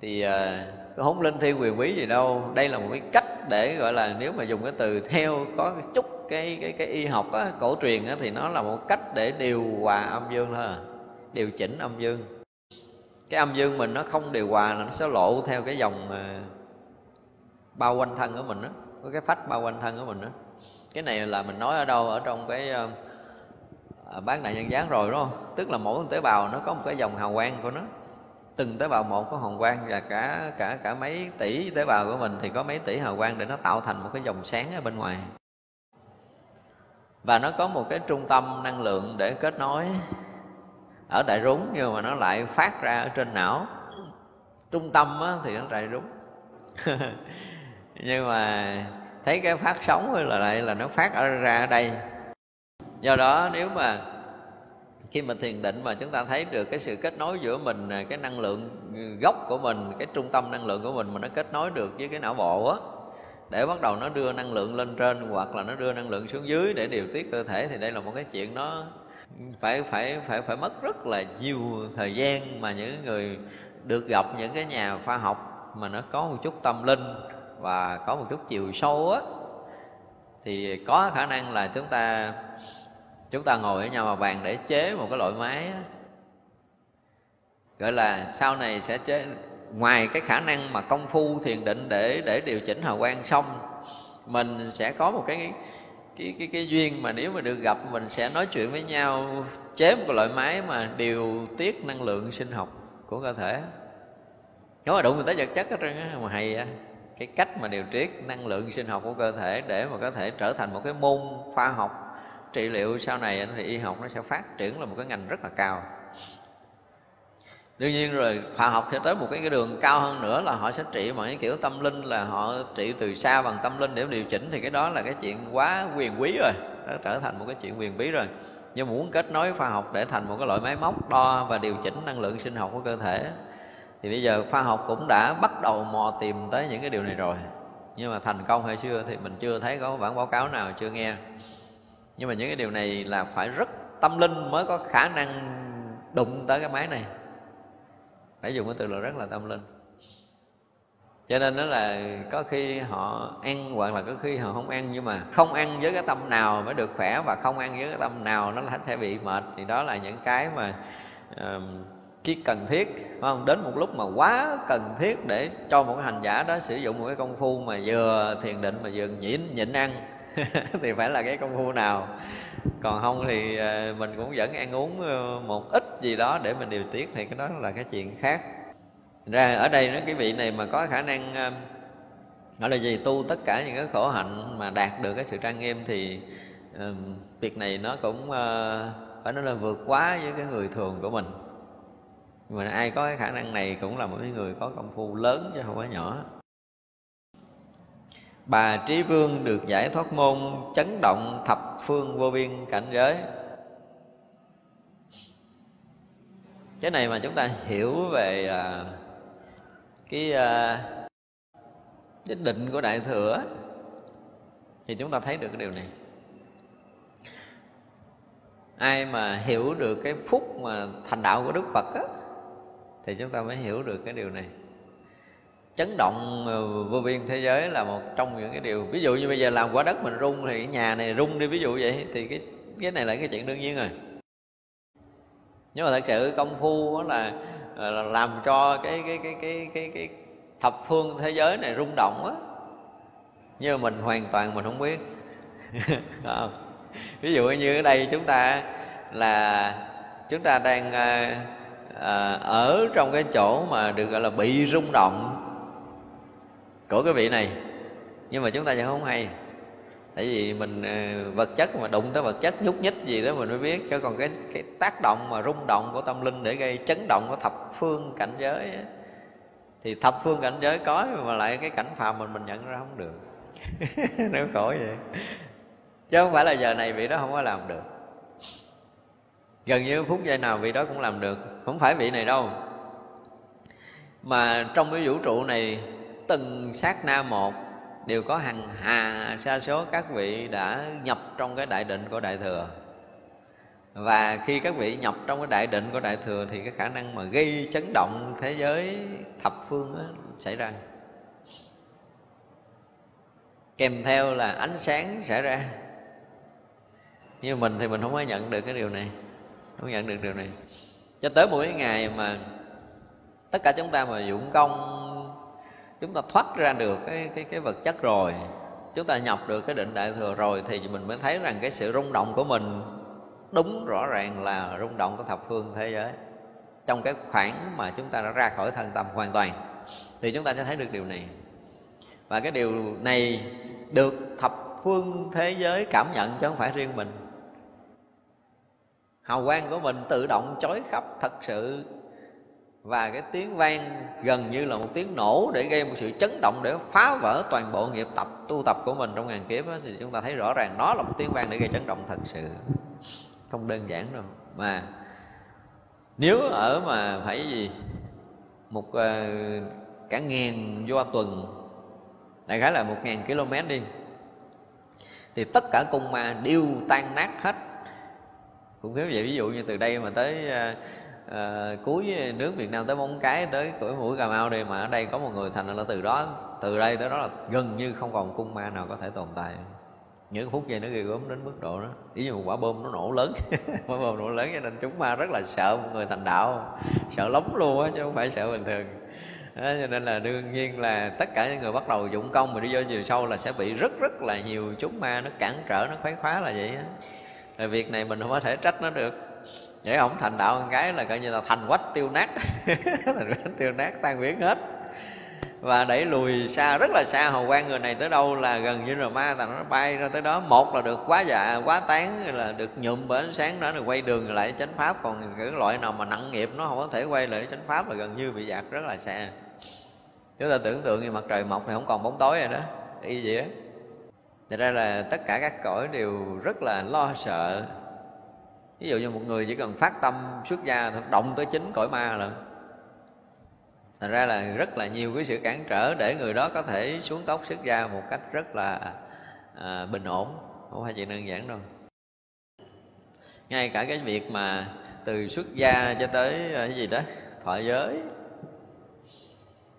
Thì à, uh, linh thiên quyền quý gì đâu. Đây là một cái cách để gọi là nếu mà dùng cái từ theo có cái chút cái cái cái y học á, cổ truyền á, thì nó là một cách để điều hòa âm dương thôi à điều chỉnh âm dương. Cái âm dương mình nó không điều hòa là nó sẽ lộ theo cái dòng mà bao quanh thân của mình đó có cái phách bao quanh thân của mình đó cái này là mình nói ở đâu ở trong cái à, à, uh, bán đại nhân gián rồi đúng không? Tức là mỗi tế bào nó có một cái dòng hào quang của nó. Từng tế bào một có hào quang và cả cả cả mấy tỷ tế bào của mình thì có mấy tỷ hào quang để nó tạo thành một cái dòng sáng ở bên ngoài. Và nó có một cái trung tâm năng lượng để kết nối ở đại rúng nhưng mà nó lại phát ra ở trên não. Trung tâm á, thì nó đại rúng. *laughs* Nhưng mà thấy cái phát sóng là lại là nó phát ở ra ở đây. Do đó nếu mà khi mà thiền định mà chúng ta thấy được cái sự kết nối giữa mình à, cái năng lượng ừ, gốc của mình cái trung tâm năng lượng của mình mà nó kết nối được với cái não bộ á để bắt đầu nó đưa năng lượng lên trên hoặc là nó đưa năng lượng xuống dưới để điều tiết cơ thể thì đây là một cái chuyện nó phải phải phải phải mất rất là nhiều thời gian mà những người được gặp những cái nhà khoa học mà nó có một chút tâm linh và có một chút chiều sâu á. Thì có khả năng là chúng ta chúng ta ngồi ở nhà mà bàn để chế một cái loại máy á, gọi là sau này sẽ chế ngoài cái khả năng mà công phu thiền định để để điều chỉnh hào quang xong mình sẽ có một cái cái cái cái duyên mà nếu mà được gặp mình sẽ nói chuyện với nhau chế một cái loại máy mà điều tiết năng lượng sinh học của cơ thể. Nếu mà đụng người tới vật chất hết trơn á, mà hay á. Cái cách mà điều tiết năng lượng sinh học của cơ thể để mà có thể trở thành một cái môn khoa học trị liệu sau này thì y học nó sẽ phát triển là một cái ngành rất là cao đương nhiên rồi khoa học sẽ tới một cái, cái đường cao hơn nữa là họ sẽ trị bằng cái kiểu tâm linh là họ trị từ xa bằng tâm linh để điều chỉnh thì cái đó là cái chuyện quá quyền quý rồi nó trở thành một cái chuyện quyền bí rồi. Nhưng muốn kết nối khoa học để thành một cái loại máy móc đo và điều chỉnh năng lượng sinh học của cơ thể thì bây giờ khoa học cũng đã bắt đầu mò tìm tới những cái điều này rồi. Nhưng mà thành công hay chưa thì mình chưa thấy có bản báo cáo nào chưa nghe. Nhưng mà những cái điều này là phải rất tâm linh mới có khả năng đụng tới cái máy này phải dùng cái từ là rất là tâm linh cho nên đó là có khi họ ăn hoặc là có khi họ không ăn nhưng mà không ăn với cái tâm nào mới được khỏe và không ăn với cái tâm nào nó sẽ bị mệt. Thì đó là những cái mà uh, khi cần thiết phải không? Đến một lúc mà quá cần thiết để cho một cái hành giả đó sử dụng một cái công phu mà vừa thiền định mà vừa nhịn nhịn ăn *laughs* thì phải là cái công phu nào. Còn không thì ờ, mình cũng vẫn ăn uống ờ, một ít gì đó để mình điều tiết thì cái đó là cái chuyện khác. Ra ở đây nó cái vị này mà có khả năng ờ, gọi là gì tu tất cả những cái khổ hạnh mà đạt được cái sự trang nghiêm thì uh, việc này nó cũng uh, phải nói là vượt quá với cái người thường của mình. Mà ai có cái khả năng này cũng là một người có công phu lớn chứ không có nhỏ bà trí vương được giải thoát môn chấn động thập phương vô biên cảnh giới. Cái này mà chúng ta hiểu về à, cái à, cái định của đại thừa thì chúng ta thấy được cái điều này. Ai mà hiểu được cái phúc mà thành đạo của đức phật á thì chúng ta mới hiểu được cái điều này chấn động ờ, vô biên thế giới là một trong những cái điều. Ví dụ như bây giờ làm quả đất mình rung thì nhà này rung đi ví dụ vậy thì cái cái này là cái chuyện đương nhiên rồi. Nhưng mà thật sự công phu đó là, ờ, là làm cho cái cái cái cái cái cái thập phương thế giới này rung động á. Nhưng mình hoàn toàn mình không biết. Không? *laughs* Ờ, ví dụ như ở đây chúng ta là chúng ta đang à, à, ở trong cái chỗ mà được gọi là bị rung động của cái vị này. Nhưng mà chúng ta sẽ không hay. Tại vì mình ờ, vật chất mà đụng tới vật chất nhúc nhích gì đó mình mới biết. Chứ còn cái cái tác động mà rung động của tâm linh để gây chấn động của thập phương cảnh giới ấy, thì thập phương cảnh giới có mà lại cái cảnh phàm mình mình nhận ra không được. *laughs* Nó khổ vậy. Chứ không phải là giờ này vị đó không có làm được. Gần như phút giây nào vị đó cũng làm được. Không phải vị này đâu. Mà trong cái vũ trụ này từng sát na một đều có hàng hà sa số các vị đã nhập trong cái đại định của đại thừa. Và khi các vị nhập trong cái đại định của đại thừa thì cái khả năng mà gây chấn động thế giới thập phương đó xảy ra. Kèm theo là ánh sáng xảy ra. Như mình thì mình không có nhận được cái điều này, không nhận được điều này. Cho tới mỗi ngày mà tất cả chúng ta mà dụng công chúng ta thoát ra được cái cái cái vật chất rồi. Chúng ta nhập được cái định đại thừa rồi thì mình mới thấy rằng cái sự rung động của mình đúng rõ ràng là rung động của thập phương thế giới. Trong cái khoảng mà chúng ta đã ra khỏi thân tâm hoàn toàn thì chúng ta sẽ thấy được điều này. Và cái điều này được thập phương thế giới cảm nhận chứ không phải riêng mình. Hào quang của mình tự động chói khắp thật sự và cái tiếng vang gần như là một tiếng nổ để gây một sự chấn động để phá vỡ toàn bộ nghiệp tập tu tập của mình trong ngàn kiếp đó, thì chúng ta thấy rõ ràng nó là một tiếng vang để gây chấn động thật sự. Không đơn giản đâu. Mà nếu ở mà phải gì một uh, cả ngàn do tuần đại khái là một ngàn km đi thì tất cả cung ma đều tan nát hết. Cũng nếu vậy ví dụ như từ đây mà tới ờ, à, cuối nước Việt Nam tới Móng Cái tới cửa mũi Cà Mau đi mà ở đây có một người thành là từ đó từ đây tới đó là gần như không còn cung ma nào có thể tồn tại. Những phút giây nó ghê gớm đến mức độ đó. Ví dụ một quả bom nó nổ lớn *laughs* quả bom nổ lớn cho nên chúng ma rất là sợ một người thành đạo sợ lắm luôn á chứ không phải sợ bình thường. Đó, cho nên là đương nhiên là tất cả những người bắt đầu dụng công mà đi vô chiều sâu là sẽ bị rất rất là nhiều chúng ma nó cản trở nó khoái khóa là vậy á. Việc này mình không có thể trách nó được vậy ổng thành đạo một cái là coi như là thành quách tiêu nát. *laughs* Thành quách tiêu nát, tan biến hết. Và đẩy lùi xa, rất là xa hầu quan người này tới đâu là gần như là ma thành nó bay ra tới đó. Một là được quá dạ quá tán, là được nhuộm bởi ánh sáng đó là quay đường lại chánh pháp. Còn cái loại nào mà nặng nghiệp nó không có thể quay lại chánh pháp là gần như bị dạt rất là xa. Chúng ta tưởng tượng như mặt trời mọc thì không còn bóng tối rồi đó. Y vậy á. Thật ra là tất cả các cõi đều rất là lo sợ. Ví dụ như một người chỉ cần phát tâm xuất gia Động tới chín cõi ma là Thành ra là rất là nhiều cái sự cản trở Để người đó có thể xuống tóc xuất gia Một cách rất là à, bình ổn. Không phải chuyện đơn giản đâu. Ngay cả cái việc mà Từ xuất gia cho tới à, cái gì đó Thọ giới.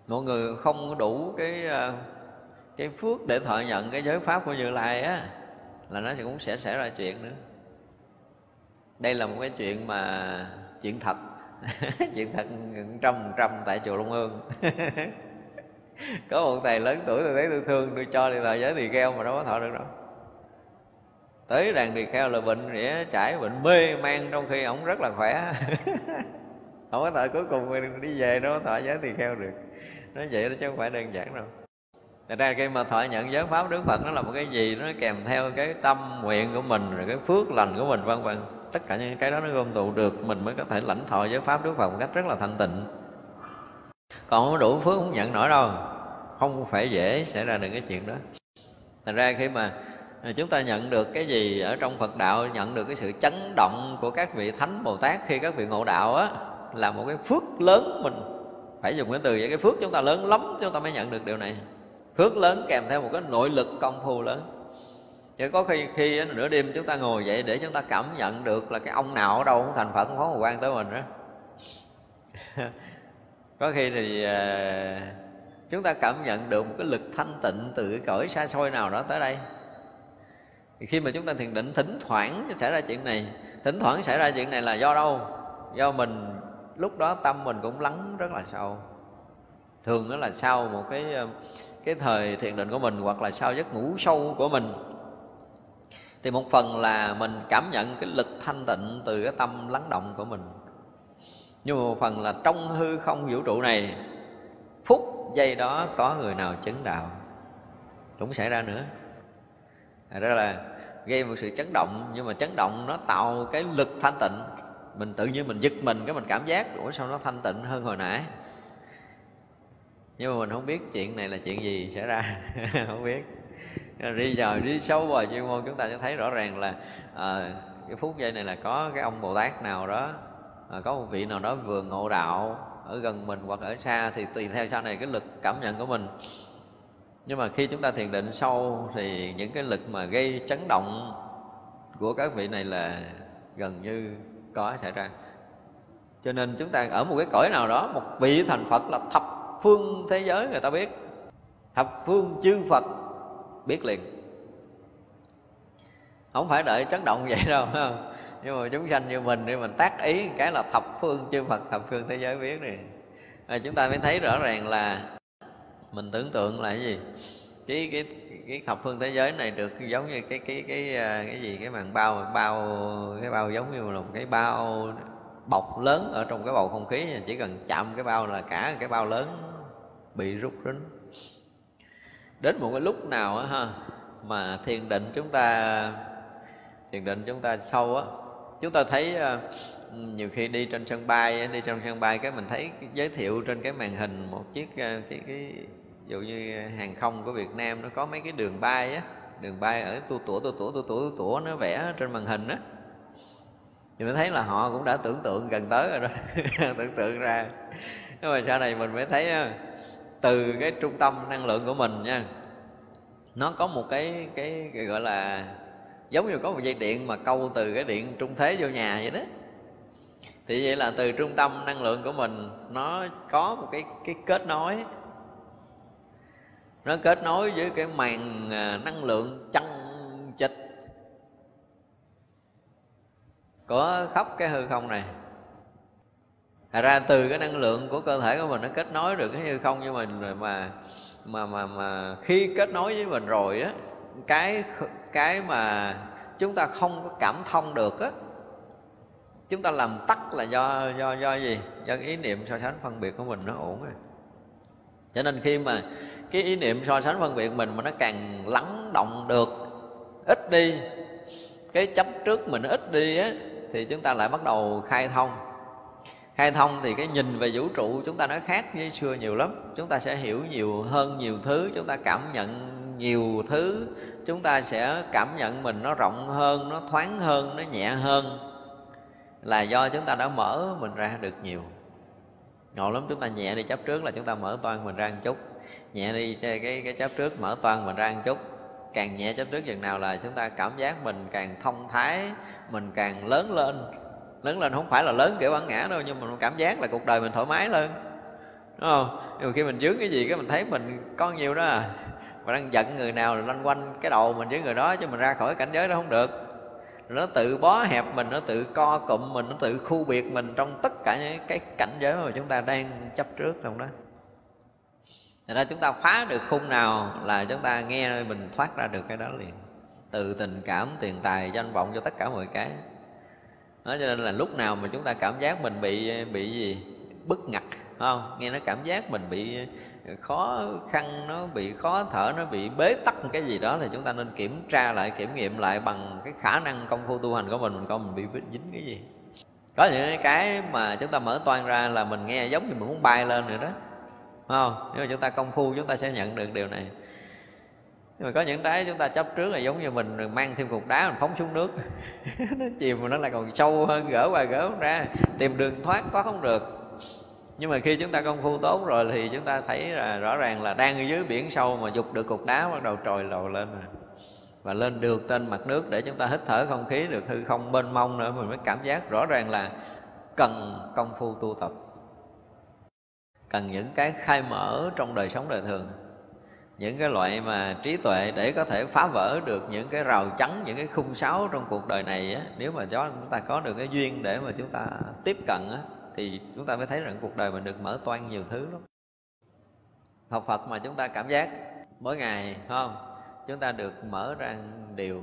Mọi người không đủ cái à, cái phước để thọ nhận cái giới pháp của như lai á là nó cũng sẽ xảy ra chuyện nữa đây là một cái chuyện mà chuyện thật. *laughs* Chuyện thật trăm trăm tại chùa Long Hương *laughs* có một thầy lớn tuổi tôi thấy tôi thương, tôi cho đi thọ giới thì kheo mà đâu có thọ được đâu. Tới rằng tỳ kheo là bệnh rỉa, trải bệnh mê man, trong khi ổng rất là khỏe. *laughs* Không có thọ cuối cùng đi về đó thọ giới thì kheo được. Nói vậy đó chứ không phải đơn giản đâu. Thật ra khi mà thọ nhận giới pháp Đức Phật nó là một cái gì, nó kèm theo cái tâm nguyện của mình, rồi cái phước lành của mình, vân vân tất cả những cái đó nó gom tụ được, mình mới có thể lãnh thọ giới pháp Đức Phật một cách rất là thanh tịnh. Còn không đủ phước không nhận nổi đâu, không phải dễ xảy ra được cái chuyện đó. Thành ra khi mà à, chúng ta nhận được cái gì ở trong Phật đạo, nhận được cái sự chấn động của các vị thánh Bồ Tát khi các vị ngộ đạo á, là một cái phước lớn mình. Phải dùng cái từ vậy, cái phước chúng ta lớn lắm, chúng ta mới nhận được điều này. Phước lớn kèm theo một cái nội lực công phu lớn chứ có khi khi nửa đêm chúng ta ngồi dậy để chúng ta cảm nhận được là cái ông nào ở đâu cũng thành phật, không có quan tới mình đó *laughs* có khi thì à, chúng ta cảm nhận được một cái lực thanh tịnh từ cái cõi xa xôi nào đó tới đây. Thì khi mà chúng ta thiền định, thỉnh thoảng xảy ra chuyện này, thỉnh thoảng xảy ra chuyện này là do đâu? Do mình, lúc đó tâm mình cũng lắng rất là sâu. Thường đó là sau một cái à, cái thời thiền định của mình hoặc là sau giấc ngủ sâu của mình thì một phần là mình cảm nhận cái lực thanh tịnh từ cái tâm lắng động của mình. Nhưng mà một phần là trong hư không vũ trụ này, phút giây đó có người nào chứng đạo? Cũng xảy ra nữa. Thật là gây một sự chấn động, nhưng mà chấn động nó tạo cái lực thanh tịnh. Mình tự nhiên mình giật mình cái mình cảm giác, ủa, sao nó thanh tịnh hơn hồi nãy? Nhưng mà mình không biết chuyện này là chuyện gì xảy ra. *laughs* Không biết đi vào đi sâu vào chuyên môn chúng ta sẽ thấy rõ ràng là à, cái phút giây này là có cái ông bồ tát nào đó à, có một vị nào đó vừa ngộ đạo ở gần mình hoặc ở xa thì tùy theo sau này cái lực cảm nhận của mình. Nhưng mà khi chúng ta thiền định sâu thì những cái lực mà gây chấn động của các vị này là gần như có xảy ra. Cho nên chúng ta ở một cái cõi nào đó một vị thành phật là thập phương thế giới người ta biết. Thập phương chư phật biết liền. Không phải đợi chấn động vậy đâu nhưng mà chúng sanh như mình thì mình tác ý cái là thập phương chư phật thập phương thế giới biết này à, chúng ta mới thấy rõ ràng là mình tưởng tượng là cái gì? Cái cái cái thập phương thế giới này được giống như cái cái cái à, cái gì? Cái màn bao bao cái bao giống như là một cái bao bọc lớn ở trong cái bầu không khí chỉ cần chạm cái bao là cả cái bao lớn bị rút rính đến một cái lúc nào á ha mà thiền định chúng ta thiền định chúng ta sâu á chúng ta thấy ờ, nhiều khi đi trên sân bay đi trong sân bay cái mình thấy giới thiệu trên cái màn hình một chiếc uh, cái cái dụ như hàng không của Việt Nam nó có mấy cái đường bay á đường bay ở tu tủa tu tủa tu tủa tu tủa nó vẽ trên màn hình á. Thì mình thấy là họ cũng đã tưởng tượng gần tới rồi đó *laughs* tưởng tượng ra. Nhưng mà sau này mình mới thấy từ cái trung tâm năng lượng của mình nha. Nó có một cái cái, cái gọi là giống như có một dây điện mà câu từ cái điện trung thế vô nhà vậy đó. Thì vậy là từ trung tâm năng lượng của mình nó có một cái cái kết nối. Nó kết nối với cái màn à, năng lượng chân chịch của khắp cái hư không này. Thật ra từ cái năng lượng của cơ thể của mình nó kết nối được cái hư không với mình rồi mà mà mà mà khi kết nối với mình rồi á, cái cái mà chúng ta không có cảm thông được á, chúng ta làm tắt là do do do gì? Do ý niệm so sánh phân biệt của mình nó ổn rồi cho nên khi mà cái ý niệm so sánh phân biệt mình mà nó càng lắng động được, ít đi, cái chấp trước mình ít đi á, thì chúng ta lại bắt đầu khai thông khai thông thì cái nhìn về vũ trụ chúng ta nó khác với xưa nhiều lắm. Chúng ta sẽ hiểu nhiều hơn nhiều thứ chúng ta cảm nhận nhiều thứ. Chúng ta sẽ cảm nhận mình nó rộng hơn nó thoáng hơn nó nhẹ hơn. Là do chúng ta đã mở mình ra được nhiều. Ngộ lắm chúng ta nhẹ đi chấp trước là chúng ta mở toan mình ra một chút. Nhẹ đi cái cái, cái chấp trước mở toan mình ra một chút. Càng nhẹ chấp trước chừng nào là chúng ta cảm giác mình càng thông thái mình càng lớn lên lớn lên không phải là lớn kiểu bản ngã đâu nhưng mà cảm giác là cuộc đời mình thoải mái lên đúng không? Nhưng mà khi mình dướng cái gì cái mình thấy mình có nhiều đó à. Mà đang giận người nào là lanh quanh cái đầu mình với người đó chứ mình ra khỏi cảnh giới đó không được. Nó tự bó hẹp mình nó tự co cụm mình nó tự khu biệt mình trong tất cả những cái cảnh giới mà chúng ta đang chấp trước trong đó. Thành ra chúng ta phá được khung nào là chúng ta nghe mình thoát ra được cái đó liền. Từ tình cảm, tiền tài, danh vọng cho tất cả mọi cái đó, Cho nên là lúc nào mà chúng ta cảm giác mình bị bị gì? Bức ngặt không? Nghe nó cảm giác mình bị ờ, khó khăn nó bị khó thở nó bị bế tắc cái gì đó thì chúng ta nên kiểm tra lại kiểm nghiệm lại bằng cái khả năng công phu tu hành của mình mình coi mình bị dính cái gì có những cái mà chúng ta mở toan ra là mình nghe giống như mình muốn bay lên rồi đó không nếu mà chúng ta công phu chúng ta sẽ nhận được điều này nhưng mà có những cái chúng ta chấp trước là giống như mình mang thêm cục đá mình phóng xuống nước. *laughs* Nó chìm mà nó lại còn sâu hơn, gỡ qua gỡ ra. Tìm đường thoát có không được. Nhưng mà khi chúng ta công phu tốt rồi thì chúng ta thấy là rõ ràng là đang ở dưới biển sâu mà dục được cục đá bắt đầu trồi lầu lên rồi và lên được trên mặt nước để chúng ta hít thở không khí được hư không mênh mông nữa mình mới cảm giác rõ ràng là cần công phu tu tập. Cần những cái khai mở trong đời sống đời thường những cái loại mà trí tuệ để có thể phá vỡ được những cái rào chắn, những cái khung sáo trong cuộc đời này á, nếu mà cho chúng ta có được cái duyên để mà chúng ta tiếp cận á, thì chúng ta mới thấy rằng cuộc đời mình được mở toan nhiều thứ lắm. Học Phật mà chúng ta cảm giác mỗi ngày không? Chúng ta được mở ra điều,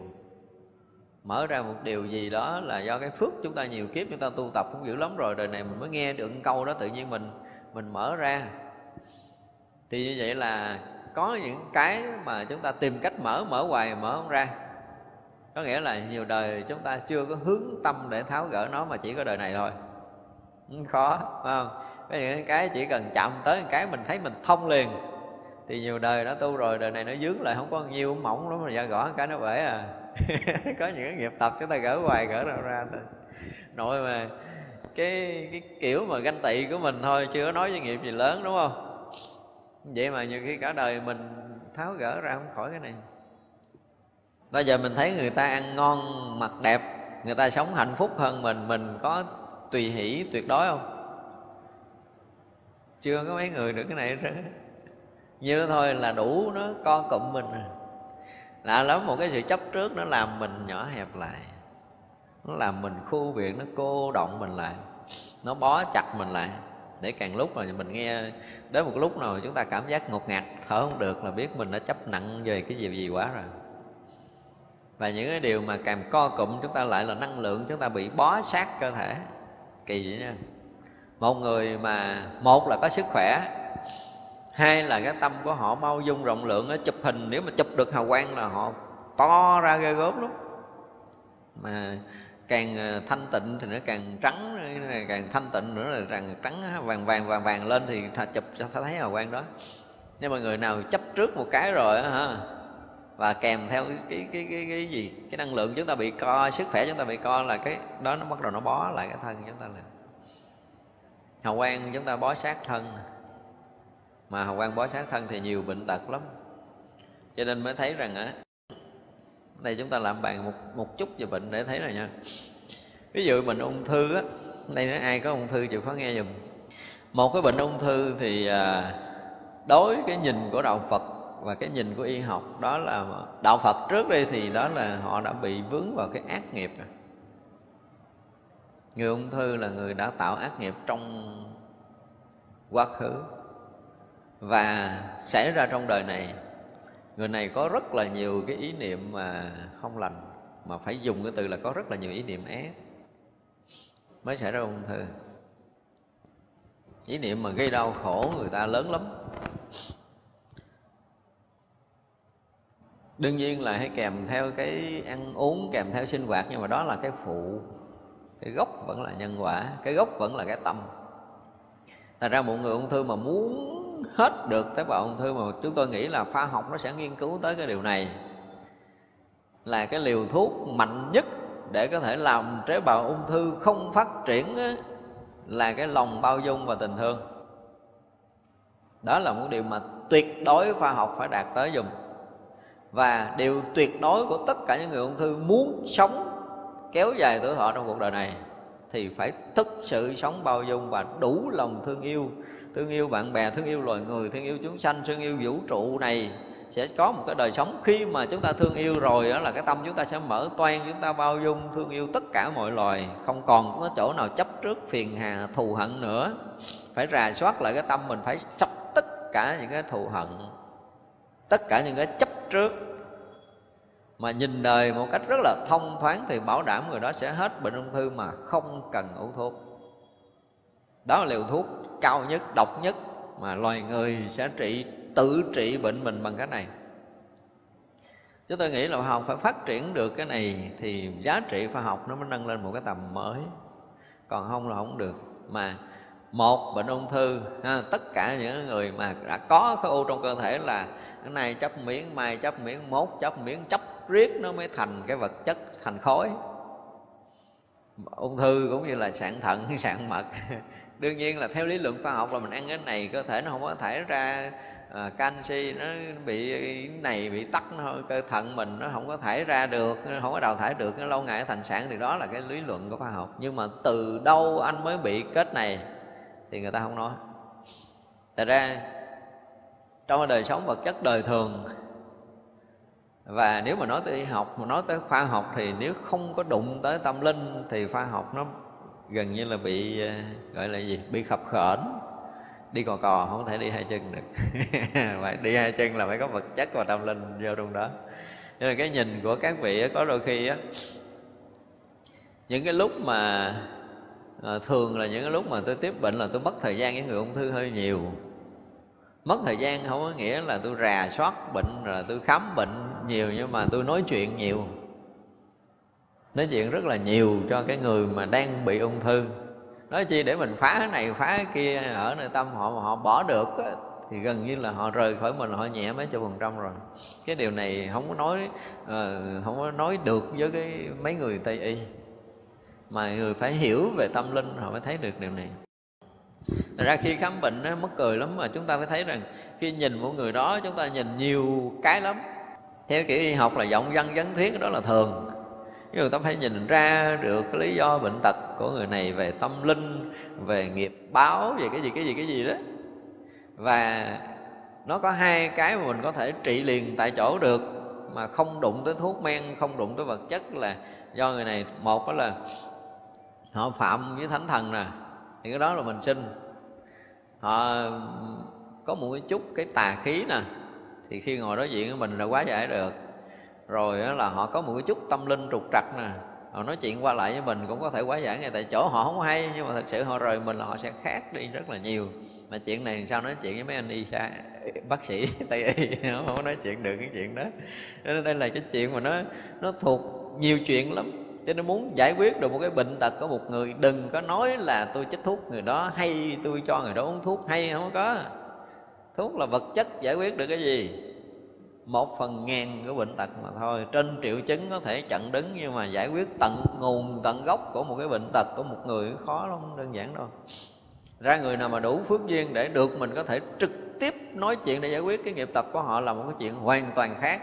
mở ra một điều gì đó là do cái phước chúng ta nhiều kiếp chúng ta tu tập cũng dữ lắm rồi, đời này mình mới nghe được câu đó tự nhiên mình mình mở ra. Thì như vậy là có những cái mà chúng ta tìm cách mở mở hoài, mở không ra. Có nghĩa là nhiều đời chúng ta chưa có hướng tâm để tháo gỡ nó mà chỉ có đời này thôi. Ừ, khó, phải không? Có những cái chỉ cần chạm tới một cái mình thấy mình thông liền, thì nhiều đời đã tu rồi, đời này nó dướng lại, không có nhiều mỏng lắm mà ra gõ cái nó bể à. *laughs* Có những cái nghiệp tập chúng ta gỡ hoài, gỡ đâu ra thôi. Nội mà, cái cái kiểu mà ganh tị của mình thôi, chưa có nói với nghiệp gì lớn, đúng không? Vậy mà nhiều khi cả đời mình tháo gỡ ra không khỏi cái này. Bây giờ mình thấy người ta ăn ngon, mặc đẹp, người ta sống hạnh phúc hơn mình mình có tùy hỷ, tuyệt đối không? Chưa có mấy người được cái này hết như thôi là đủ nó co cụm mình à. lạ lắm một cái sự chấp trước nó làm mình nhỏ hẹp lại. Nó làm mình khu biệt, nó cô động mình lại. Nó bó chặt mình lại để càng lúc mà mình nghe, đến một lúc nào chúng ta cảm giác ngột ngạt, thở không được là biết mình đã chấp nặng về cái gì gì quá rồi. Và những cái điều mà càng co cụm, chúng ta lại là năng lượng, chúng ta bị bó sát cơ thể. Kỳ vậy nha. Một người mà, một là có sức khỏe, hai là cái tâm của họ bao dung rộng lượng, nó chụp hình. Nếu mà chụp được hào quang là họ to ra ghê gớm lắm. Mà càng ờ, thanh tịnh thì nó càng trắng càng thanh tịnh nữa là càng trắng vàng vàng vàng vàng lên thì chụp cho thấy hào quang đó. Nhưng mà người nào chấp trước một cái rồi đó, hả và kèm theo cái, cái cái cái cái gì cái năng lượng chúng ta bị co sức khỏe chúng ta bị co là cái đó nó bắt đầu nó bó lại cái thân chúng ta là hào quang chúng ta bó sát thân mà hào quang bó sát thân thì nhiều bệnh tật lắm. Cho nên mới thấy rằng á đây chúng ta làm bàn một một chút về bệnh để thấy rồi nha. Ví dụ bệnh ung thư á đây nói ai có ung thư chịu khó nghe dùm một cái bệnh ung thư thì à, đối cái nhìn của đạo phật và cái nhìn của y học đó là đạo phật trước đây thì đó là họ đã bị vướng vào cái ác nghiệp rồi. Người ung thư là người đã tạo ác nghiệp trong quá khứ và xảy ra trong đời này người này có rất là nhiều cái ý niệm mà không lành, mà phải dùng cái từ là có rất là nhiều ý niệm ác mới xảy ra ung thư. Ý niệm mà gây đau khổ người ta lớn lắm. Đương nhiên là hay kèm theo cái ăn uống, kèm theo sinh hoạt, nhưng mà đó là cái phụ, cái gốc vẫn là nhân quả, cái gốc vẫn là cái tâm. Thành ra một người ung thư mà muốn hết được tế bào ung thư mà chúng tôi nghĩ là khoa học nó sẽ nghiên cứu tới cái điều này. Là cái liều thuốc mạnh nhất để có thể làm tế bào ung thư không phát triển là cái lòng bao dung và tình thương. Đó là một điều mà tuyệt đối khoa học phải đạt tới dùng. Và điều tuyệt đối của tất cả những người ung thư muốn sống, kéo dài tuổi thọ trong cuộc đời này, thì phải thực sự sống bao dung và đủ lòng thương yêu thương yêu bạn bè, thương yêu loài người, thương yêu chúng sanh, thương yêu vũ trụ này sẽ có một cái đời sống. Khi mà chúng ta thương yêu rồi đó là cái tâm chúng ta sẽ mở toan chúng ta bao dung, thương yêu tất cả mọi loài. Không còn có chỗ nào chấp trước, phiền hà, thù hận nữa. Phải rà soát lại cái tâm mình, phải sắp tất cả những cái thù hận, tất cả những cái chấp trước. Mà nhìn đời một cách rất là thông thoáng thì bảo đảm người đó sẽ hết bệnh ung thư mà không cần uống thuốc. Đó là liều thuốc cao nhất độc nhất mà loài người sẽ trị tự trị bệnh mình bằng cái này. Chứ tôi nghĩ là khoa học phải phát triển được cái này thì giá trị khoa học nó mới nâng lên một cái tầm mới. Còn không là không được. Mà một bệnh ung thư ha, tất cả những người mà đã có khối u trong cơ thể là cái này chấp miếng mai chấp miếng mốt chấp miếng chấp riết nó mới thành cái vật chất thành khối. Ung thư cũng như là sạn thận *laughs* sạn mật đương nhiên là theo lý luận khoa học là mình ăn cái này cơ thể nó không có thải ra à, canxi nó bị này bị tắc nó cơ thận mình nó không có thải ra được nó không có đào thải được nó lâu ngày thành sản thì đó là cái lý luận của khoa học. Nhưng mà từ đâu anh mới bị kết này thì người ta không nói. Thật ra trong đời sống vật chất đời thường và nếu mà nói tới y học mà nói tới khoa học thì nếu không có đụng tới tâm linh thì khoa học nó gần như là bị ờ, gọi là gì? Bị khập khởn đi cò cò không thể đi hai chân được. *laughs* Phải đi hai chân là phải có vật chất và tâm linh vô trong đó. Nên là cái nhìn của các vị có đôi khi á những cái lúc mà à, thường là những cái lúc mà tôi tiếp bệnh là tôi mất thời gian với người ung thư hơi nhiều. Mất thời gian không có nghĩa là tôi rà soát bệnh rồi tôi khám bệnh nhiều nhưng mà tôi nói chuyện nhiều nói chuyện rất là nhiều cho cái người mà đang bị ung thư. Nói chi để mình phá cái này phá cái kia ở nơi tâm họ mà họ bỏ được á, thì gần như là họ rời khỏi mình họ nhẹ mấy chục phần trăm rồi. Cái điều này không có nói uh, không có nói được với cái mấy người tây y. Mà người phải hiểu về tâm linh họ mới thấy được điều này. Thật ra khi khám bệnh nó mất cười lắm mà chúng ta phải thấy rằng khi nhìn một người đó chúng ta nhìn nhiều cái lắm. Theo kiểu y học là giọng văn vấn thuyết đó là thường nhưng người ta phải nhìn ra được cái lý do bệnh tật của người này về tâm linh, về nghiệp báo, về cái gì cái gì cái gì đó. Và nó có hai cái mà mình có thể trị liền tại chỗ được, mà không đụng tới thuốc men, không đụng tới vật chất là do người này. Một đó là họ phạm với thánh thần nè, thì cái đó là mình sinh họ có một cái chút cái tà khí nè, thì khi ngồi đối diện với mình là quá giải được rồi là họ có một cái chút tâm linh trục trặc nè. Họ nói chuyện qua lại với mình cũng có thể quá giải ngay tại chỗ họ không hay, nhưng mà thật sự họ rời mình là họ sẽ khác đi rất là nhiều. Mà chuyện này sao nói chuyện với mấy anh y xa bác sĩ *laughs* tây y không có nói chuyện được cái chuyện đó. Nên đây là cái chuyện mà nó nó thuộc nhiều chuyện lắm. Cho nên muốn giải quyết được một cái bệnh tật của một người, đừng có nói là tôi chích thuốc người đó hay tôi cho người đó uống thuốc hay không có. Thuốc là vật chất giải quyết được cái gì một phần ngàn của bệnh tật mà thôi. Trên triệu chứng có thể chặn đứng nhưng mà giải quyết tận nguồn, tận gốc của một cái bệnh tật của một người khó lắm, đơn giản đâu ra người nào mà đủ phước duyên để được mình có thể trực tiếp nói chuyện để giải quyết cái nghiệp tập của họ là một cái chuyện hoàn toàn khác.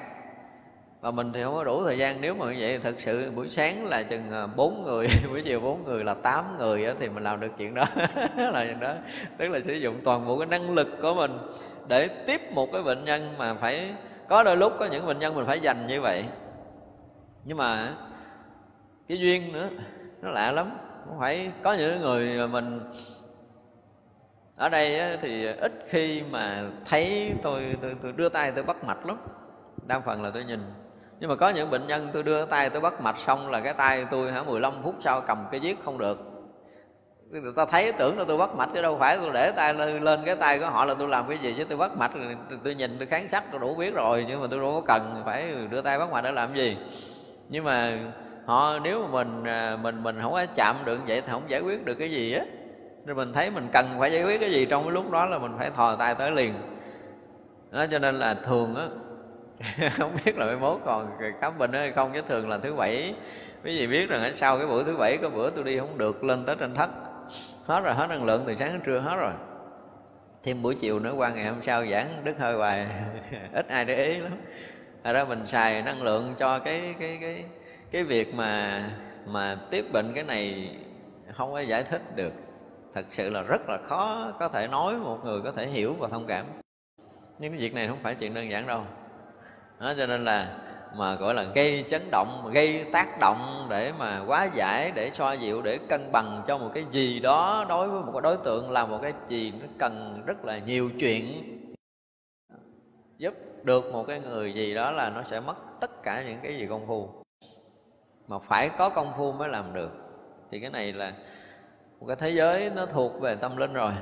Và mình thì không có đủ thời gian. Nếu mà như vậy thật sự buổi sáng là chừng à, bốn người, *laughs* buổi chiều bốn người là tám người thì mình làm được chuyện đó. *laughs* Là chuyện đó. Tức là sử dụng toàn bộ cái năng lực của mình để tiếp một cái bệnh nhân mà phải có đôi lúc có những bệnh nhân mình phải dành như vậy. Nhưng mà cái duyên nữa nó lạ lắm. Không phải có những người mình ở đây thì ít khi mà thấy tôi tôi, tôi đưa tay tôi bắt mạch lắm. Đa phần là tôi nhìn. Nhưng mà có những bệnh nhân tôi đưa tay tôi bắt mạch xong là cái tay tôi hả 15 phút sau cầm cái viết không được người ta thấy tưởng là tôi bắt mạch chứ đâu phải tôi để tay lên, lên cái tay của họ là tôi làm cái gì chứ tôi bắt mạch tôi nhìn tôi kháng sắc tôi đủ biết rồi nhưng mà tôi đâu có cần phải đưa tay bắt mạch để làm gì. Nhưng mà họ nếu mà mình à, mình mình không có chạm được vậy thì không giải quyết được cái gì á. Nên mình thấy mình cần phải giải quyết cái gì trong cái lúc đó là mình phải thò tay tới liền. Đó cho nên là thường á *laughs* không biết là mai mốt còn khám bệnh hay không chứ thường là thứ bảy. Quý vị biết rằng sau cái buổi thứ bảy có bữa tôi đi không được lên tới trên thất hết rồi hết năng lượng từ sáng đến trưa hết rồi. Thêm buổi chiều nữa qua ngày hôm sau giảng đứt hơi hoài. *laughs* Ít ai để ý lắm. Thật ra mình xài năng lượng cho cái cái cái cái việc mà mà tiếp bệnh cái này không có giải thích được. Thật sự là rất là khó có thể nói một người có thể hiểu và thông cảm. Nhưng cái việc này không phải chuyện đơn giản đâu. Đó, cho nên là mà, gọi là, gây chấn động, gây tác động để mà quá giải, để so dịu, để cân bằng cho một cái gì đó đối với một cái đối tượng là một cái gì nó cần rất là nhiều chuyện. Giúp được một cái người gì đó là nó sẽ mất tất cả những cái gì công phu. Mà phải có công phu mới làm được. Thì cái này là một cái thế giới nó thuộc về tâm linh rồi.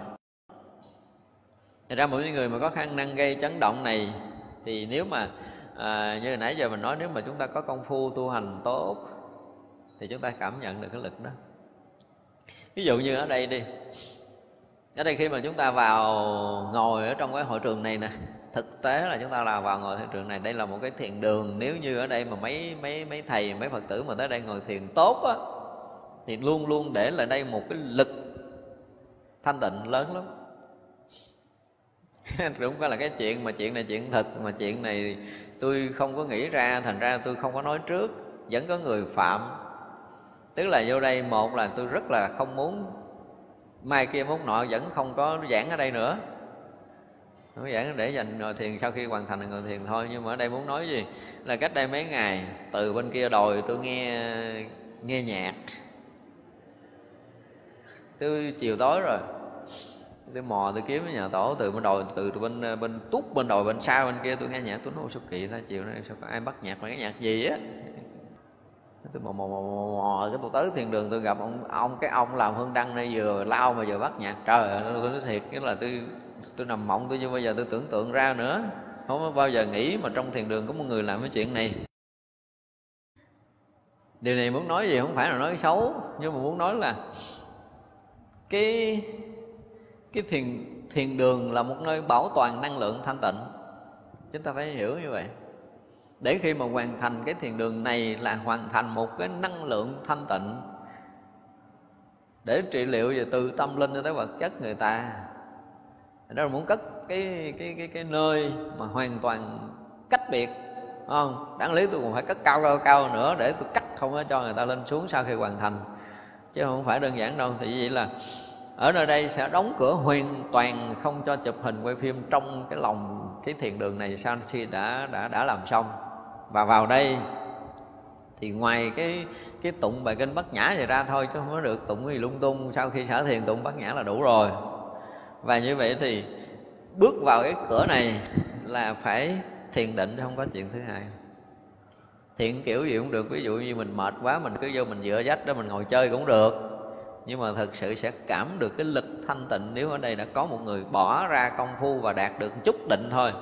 Thật ra mỗi người mà có khả năng gây chấn động này, thì nếu mà à, như nãy giờ mình nói nếu mà chúng ta có công phu tu hành tốt thì chúng ta cảm nhận được cái lực đó. Ví dụ như ở đây đi. Ở đây khi mà chúng ta vào ngồi ở trong cái hội trường này nè thực tế là chúng ta là vào ngồi hội trường này đây là một cái thiền đường. Nếu như ở đây mà mấy mấy mấy thầy mấy phật tử mà tới đây ngồi thiền tốt á thì luôn luôn để lại đây một cái lực thanh tịnh lớn lắm. *laughs* Đúng có là cái chuyện mà chuyện này chuyện thật mà chuyện này tôi không có nghĩ ra, thành ra tôi không có nói trước. Vẫn có người phạm. Tức là vô đây, một là tôi rất là không muốn, mai kia mốt nọ vẫn không có giảng ở đây nữa. Không giảng để dành ngồi thiền, sau khi hoàn thành ngồi thiền thôi. Nhưng mà ở đây muốn nói gì? Là cách đây mấy ngày, từ bên kia đồi tôi nghe nghe nhạc. Tôi chiều tối rồi tôi mò tôi kiếm ở nhà tổ từ bên đồi từ bên bên túc bên đồi bên sau bên kia tôi nghe nhạc tôi nói sao kỳ ta chiều nay sao có ai bắt nhạc mà cái nhạc gì á? Tôi mò mò mò mò, mò cái tôi tới thiên đường tôi gặp ông ông cái ông làm hương đăng này vừa lao mà vừa bắt nhạc. Trời ơi tôi nói thiệt cái là tôi tôi nằm mộng tôi chưa bao giờ tôi tưởng tượng ra nữa. Không có bao giờ nghĩ mà trong thiền đường có một người làm cái chuyện này. Điều này muốn nói gì không phải là nói xấu nhưng mà muốn nói là cái cái thiền thiền đường là một nơi bảo toàn năng lượng thanh tịnh. Chúng ta phải hiểu như vậy. Để khi mà hoàn thành cái thiền đường này là hoàn thành một cái năng lượng thanh tịnh. Để trị liệu về từ tâm linh cho tới vật chất người ta. Đó là muốn cất cái cái cái cái nơi mà hoàn toàn cách biệt không? Đáng lý tôi còn phải cất cao cao cao nữa để tôi cắt không có cho người ta lên xuống sau khi hoàn thành. Chứ không phải đơn giản đâu, thì vậy là ở nơi đây sẽ đóng cửa hoàn toàn, không cho chụp hình quay phim trong cái lòng, cái thiền đường này. Sau khi đã đã đã làm xong. Và vào đây thì ngoài cái cái tụng bài kinh bát nhã vậy ra thôi, chứ không có được tụng gì lung tung. Sau khi sở thiền tụng bát nhã là đủ rồi. Và như vậy thì bước vào cái cửa này là phải thiền định không có chuyện thứ hai. Thiện kiểu gì cũng được. Ví dụ như mình mệt quá, mình cứ vô mình dựa dách đó, mình ngồi chơi cũng được nhưng mà thực sự sẽ cảm được cái lực thanh tịnh nếu ở đây đã có một người bỏ ra công phu và đạt được chút định thôi.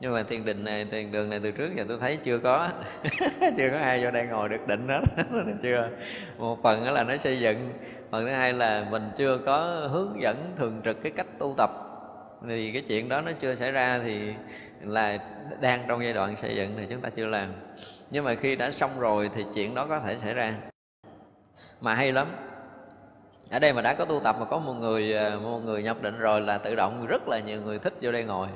Nhưng mà thiền định này thiền đường này từ trước giờ tôi thấy chưa có *laughs* chưa có ai vô đây ngồi được định hết *laughs* chưa. Một phần đó là nó xây dựng, phần thứ hai là mình chưa có hướng dẫn thường trực cái cách tu tập. Thì cái chuyện đó nó chưa xảy ra thì là đang trong giai đoạn xây dựng thì chúng ta chưa làm. Nhưng mà khi đã xong rồi thì chuyện đó có thể xảy ra. Mà hay lắm ở đây mà đã có tu tập mà có một người à, một người nhập định rồi là tự động rất là nhiều người thích vô đây ngồi.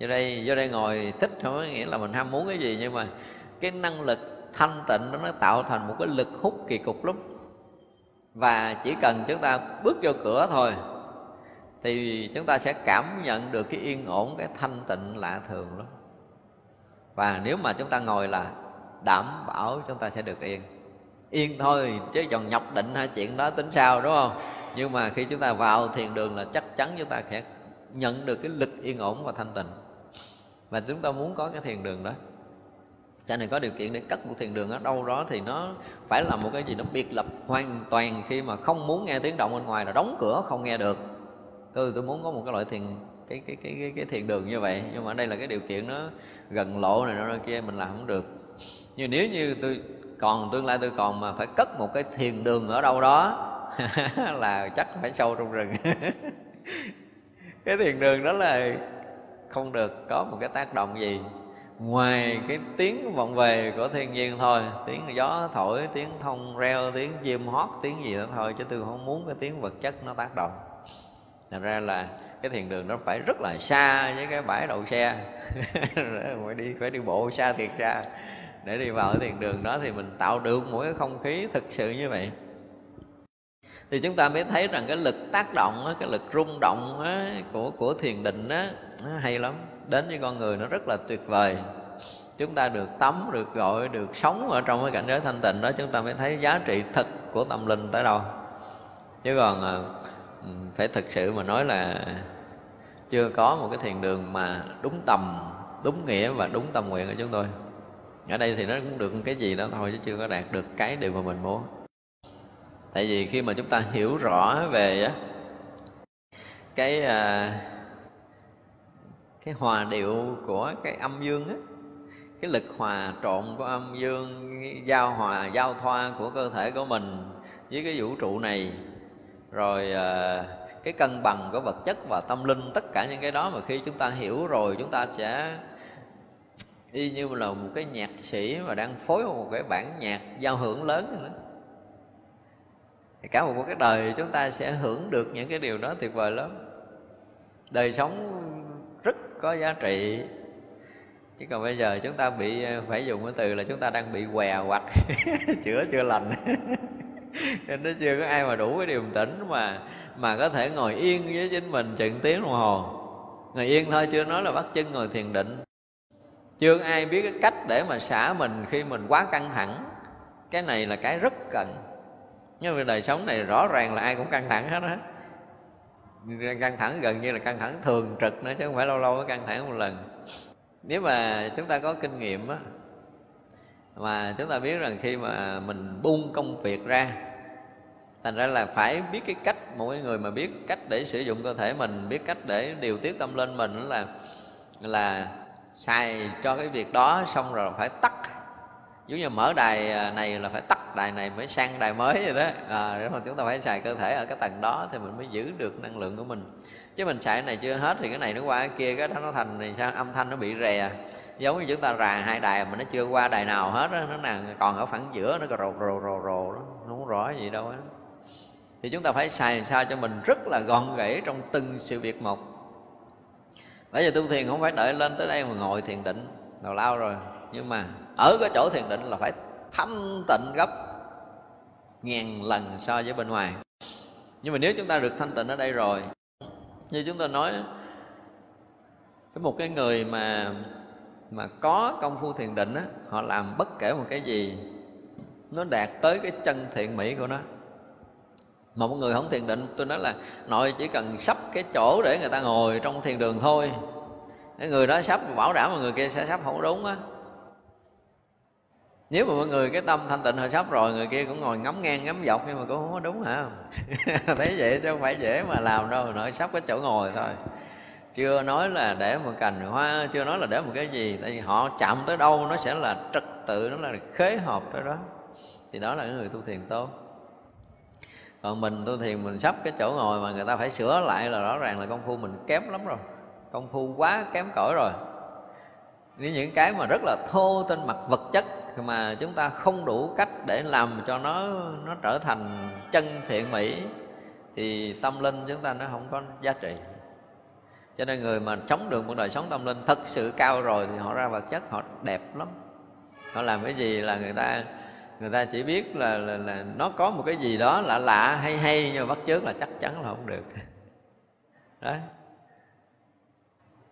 Vô đây vô đây ngồi thích không có nghĩa là mình ham muốn cái gì, nhưng mà cái năng lực thanh tịnh đó nó tạo thành một cái lực hút kỳ cục lắm. Và chỉ cần chúng ta bước vô cửa thôi, thì chúng ta sẽ cảm nhận được cái yên ổn, cái thanh tịnh lạ thường lắm. Và nếu mà chúng ta ngồi là đảm bảo chúng ta sẽ được yên yên thôi chứ còn nhập định hai chuyện đó tính sao đúng không? Nhưng mà khi chúng ta vào thiền đường là chắc chắn chúng ta sẽ nhận được cái lực yên ổn và thanh tịnh. Và chúng ta muốn có cái thiền đường đó. Cho nên có điều kiện để cất một thiền đường ở đâu đó thì nó phải là một cái gì nó biệt lập hoàn toàn khi mà không muốn nghe tiếng động bên ngoài là đóng cửa không nghe được. Tôi tôi muốn có một cái loại thiền cái cái cái cái, cái thiền đường như vậy. Nhưng mà ở đây là cái điều kiện nó gần lộ này nó kia mình làm không được. Nhưng nếu như tôi còn tương lai tôi còn mà phải cất một cái thiền đường ở đâu đó, *laughs* là chắc phải sâu trong rừng. *laughs* Cái thiền đường đó là không được có một cái tác động gì. Ngoài cái tiếng vọng về của thiên nhiên thôi, tiếng gió thổi, tiếng thông reo, tiếng chim hót, tiếng gì đó thôi, chứ tôi không muốn cái tiếng vật chất nó tác động. Thành ra là cái thiền đường nó phải rất là xa với cái bãi đậu xe. *laughs* Phải đi phải đi bộ xa thiệt xa để đi vào cái thiền đường đó thì mình tạo được một cái không khí thực sự như vậy. Thì chúng ta mới thấy rằng cái lực tác động cái lực rung động của của thiền định đó, nó hay lắm. Đến với con người nó rất là tuyệt vời. Chúng ta được tắm được gọi được sống ở trong cái cảnh giới thanh tịnh đó chúng ta mới thấy giá trị thực của tâm linh tới đâu. Chứ còn ờ, phải thực sự mà nói là chưa có một cái thiền đường mà đúng tầm đúng nghĩa và đúng tâm nguyện của chúng tôi ở đây thì nó cũng được cái gì đó thôi chứ chưa có đạt được cái điều mà mình muốn. Tại vì khi mà chúng ta hiểu rõ về cái à, cái hòa điệu của cái âm dương, á, cái lực hòa trộn của âm dương, giao hòa, giao thoa của cơ thể của mình với cái vũ trụ này, rồi à, cái cân bằng của vật chất và tâm linh, tất cả những cái đó mà khi chúng ta hiểu rồi, chúng ta sẽ y như là một cái nhạc sĩ mà đang phối một cái bản nhạc giao hưởng lớn nữa. Thì cả một cái đời chúng ta sẽ hưởng được những cái điều đó tuyệt vời lắm. Đời sống rất có giá trị. Chứ còn bây giờ chúng ta bị, phải dùng cái từ là chúng ta đang bị què hoặc *laughs* chữa chưa lành. *laughs* Nên nó chưa có ai mà đủ cái điềm tĩnh mà mà có thể ngồi yên với chính mình chừng tiếng đồng hồ. Ngồi yên thôi, chưa nói là bắt chân ngồi thiền định chưa ai biết cái cách để mà xả mình khi mình quá căng thẳng. Cái này là cái rất cần. Nhưng mà đời sống này rõ ràng là ai cũng căng thẳng hết á. Căng thẳng gần như là căng thẳng thường trực nữa, chứ không phải lâu lâu mới căng thẳng một lần. Nếu mà chúng ta có kinh nghiệm á, mà chúng ta biết rằng khi mà mình buông công việc ra, thành ra là phải biết cái cách một cái người mà biết cách để sử dụng cơ thể mình, biết cách để điều tiết tâm lên mình là là xài cho cái việc đó xong rồi phải tắt. Giống như mở đài à, này là phải tắt đài này mới sang đài mới vậy đó. À, rồi chúng ta phải xài cơ thể ở cái tầng đó thì mình mới giữ được năng lượng của mình. Chứ mình xài cái này chưa hết thì cái này nó qua cái kia cái đó nó thành thì sao? Âm thanh nó bị rè. Giống như chúng ta rà hai đài mà nó chưa qua đài nào hết đó, nó là còn ở phẳng giữa nó còn rồ rồ rồ rồ đó. Nó không rõ gì đâu á. Thì chúng ta phải xài sao cho mình rất là gọn gãy trong từng sự việc một bây giờ tu thiền không phải đợi lên tới đây mà ngồi thiền định. Đầu lao rồi. Nhưng mà ở cái chỗ thiền định là phải thanh tịnh gấp ngàn lần so với bên ngoài. Nhưng mà nếu chúng ta được thanh tịnh ở đây rồi, như chúng ta nói, cái một cái người mà mà có công phu thiền định á, họ làm bất kể một cái gì, nó đạt tới cái chân thiện mỹ của nó mà một người không thiền định, tôi nói là nội chỉ cần sắp cái chỗ để người ta ngồi trong thiền đường thôi. Cái người đó sắp bảo đảm mà người kia sẽ sắp không đúng á. Nếu mà mọi người cái tâm thanh tịnh họ sắp rồi, người kia cũng ngồi ngắm ngang, ngắm dọc nhưng mà cũng không có đúng, hả? *laughs* Thấy vậy chứ không phải dễ mà làm đâu nội sắp cái chỗ ngồi thôi. Chưa nói là để một cành hoa, chưa nói là để một cái gì, tại vì họ chạm tới đâu nó sẽ là trật tự, nó là khế hợp tới đó. Thì đó là cái người tu thiền tốt còn mình tu thiền mình sắp cái chỗ ngồi mà người ta phải sửa lại là rõ ràng là công phu mình kém lắm rồi. Công phu quá kém cỏi rồi. Nếu những cái mà rất là thô trên mặt vật chất mà chúng ta không đủ cách để làm cho nó nó trở thành chân thiện mỹ, thì tâm linh chúng ta nó không có giá trị. Cho nên người mà sống được một đời sống tâm linh thật sự cao rồi thì họ ra vật chất họ đẹp lắm. Họ làm cái gì là người ta người ta chỉ biết là, là, là nó có một cái gì đó lạ lạ hay hay nhưng mà bắt chước là chắc chắn là không được. *laughs* Đấy.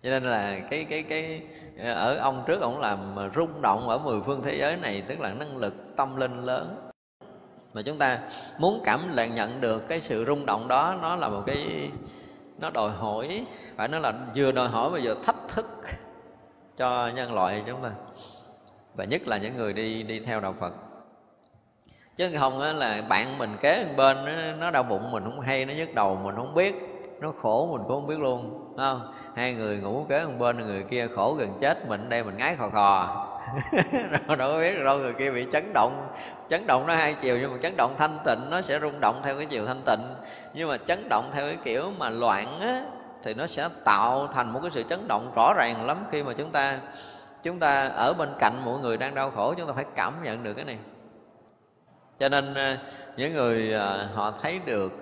Cho nên là cái cái cái ở ông trước ông làm rung động ở mười phương thế giới này tức là năng lực tâm linh lớn. Mà chúng ta muốn cảm là nhận được cái sự rung động đó nó là một cái nó đòi hỏi phải nói là vừa đòi hỏi mà vừa thách thức cho nhân loại chúng ta. Và nhất là những người đi đi theo đạo Phật chứ không á là bạn mình kế bên nó, nó đau bụng mình không hay nó nhức đầu mình không biết nó khổ mình cũng không biết luôn không? Hai người ngủ kế bên bên người kia khổ gần chết mình đây mình ngái khò khò. *laughs* Đâu có biết đâu người kia bị chấn động chấn động nó hai chiều nhưng mà chấn động thanh tịnh nó sẽ rung động theo cái chiều thanh tịnh. Nhưng mà chấn động theo cái kiểu mà loạn á thì nó sẽ tạo thành một cái sự chấn động rõ ràng lắm khi mà chúng ta chúng ta ở bên cạnh mọi người đang đau khổ chúng ta phải cảm nhận được cái này cho nên ờ, những người ờ, họ thấy được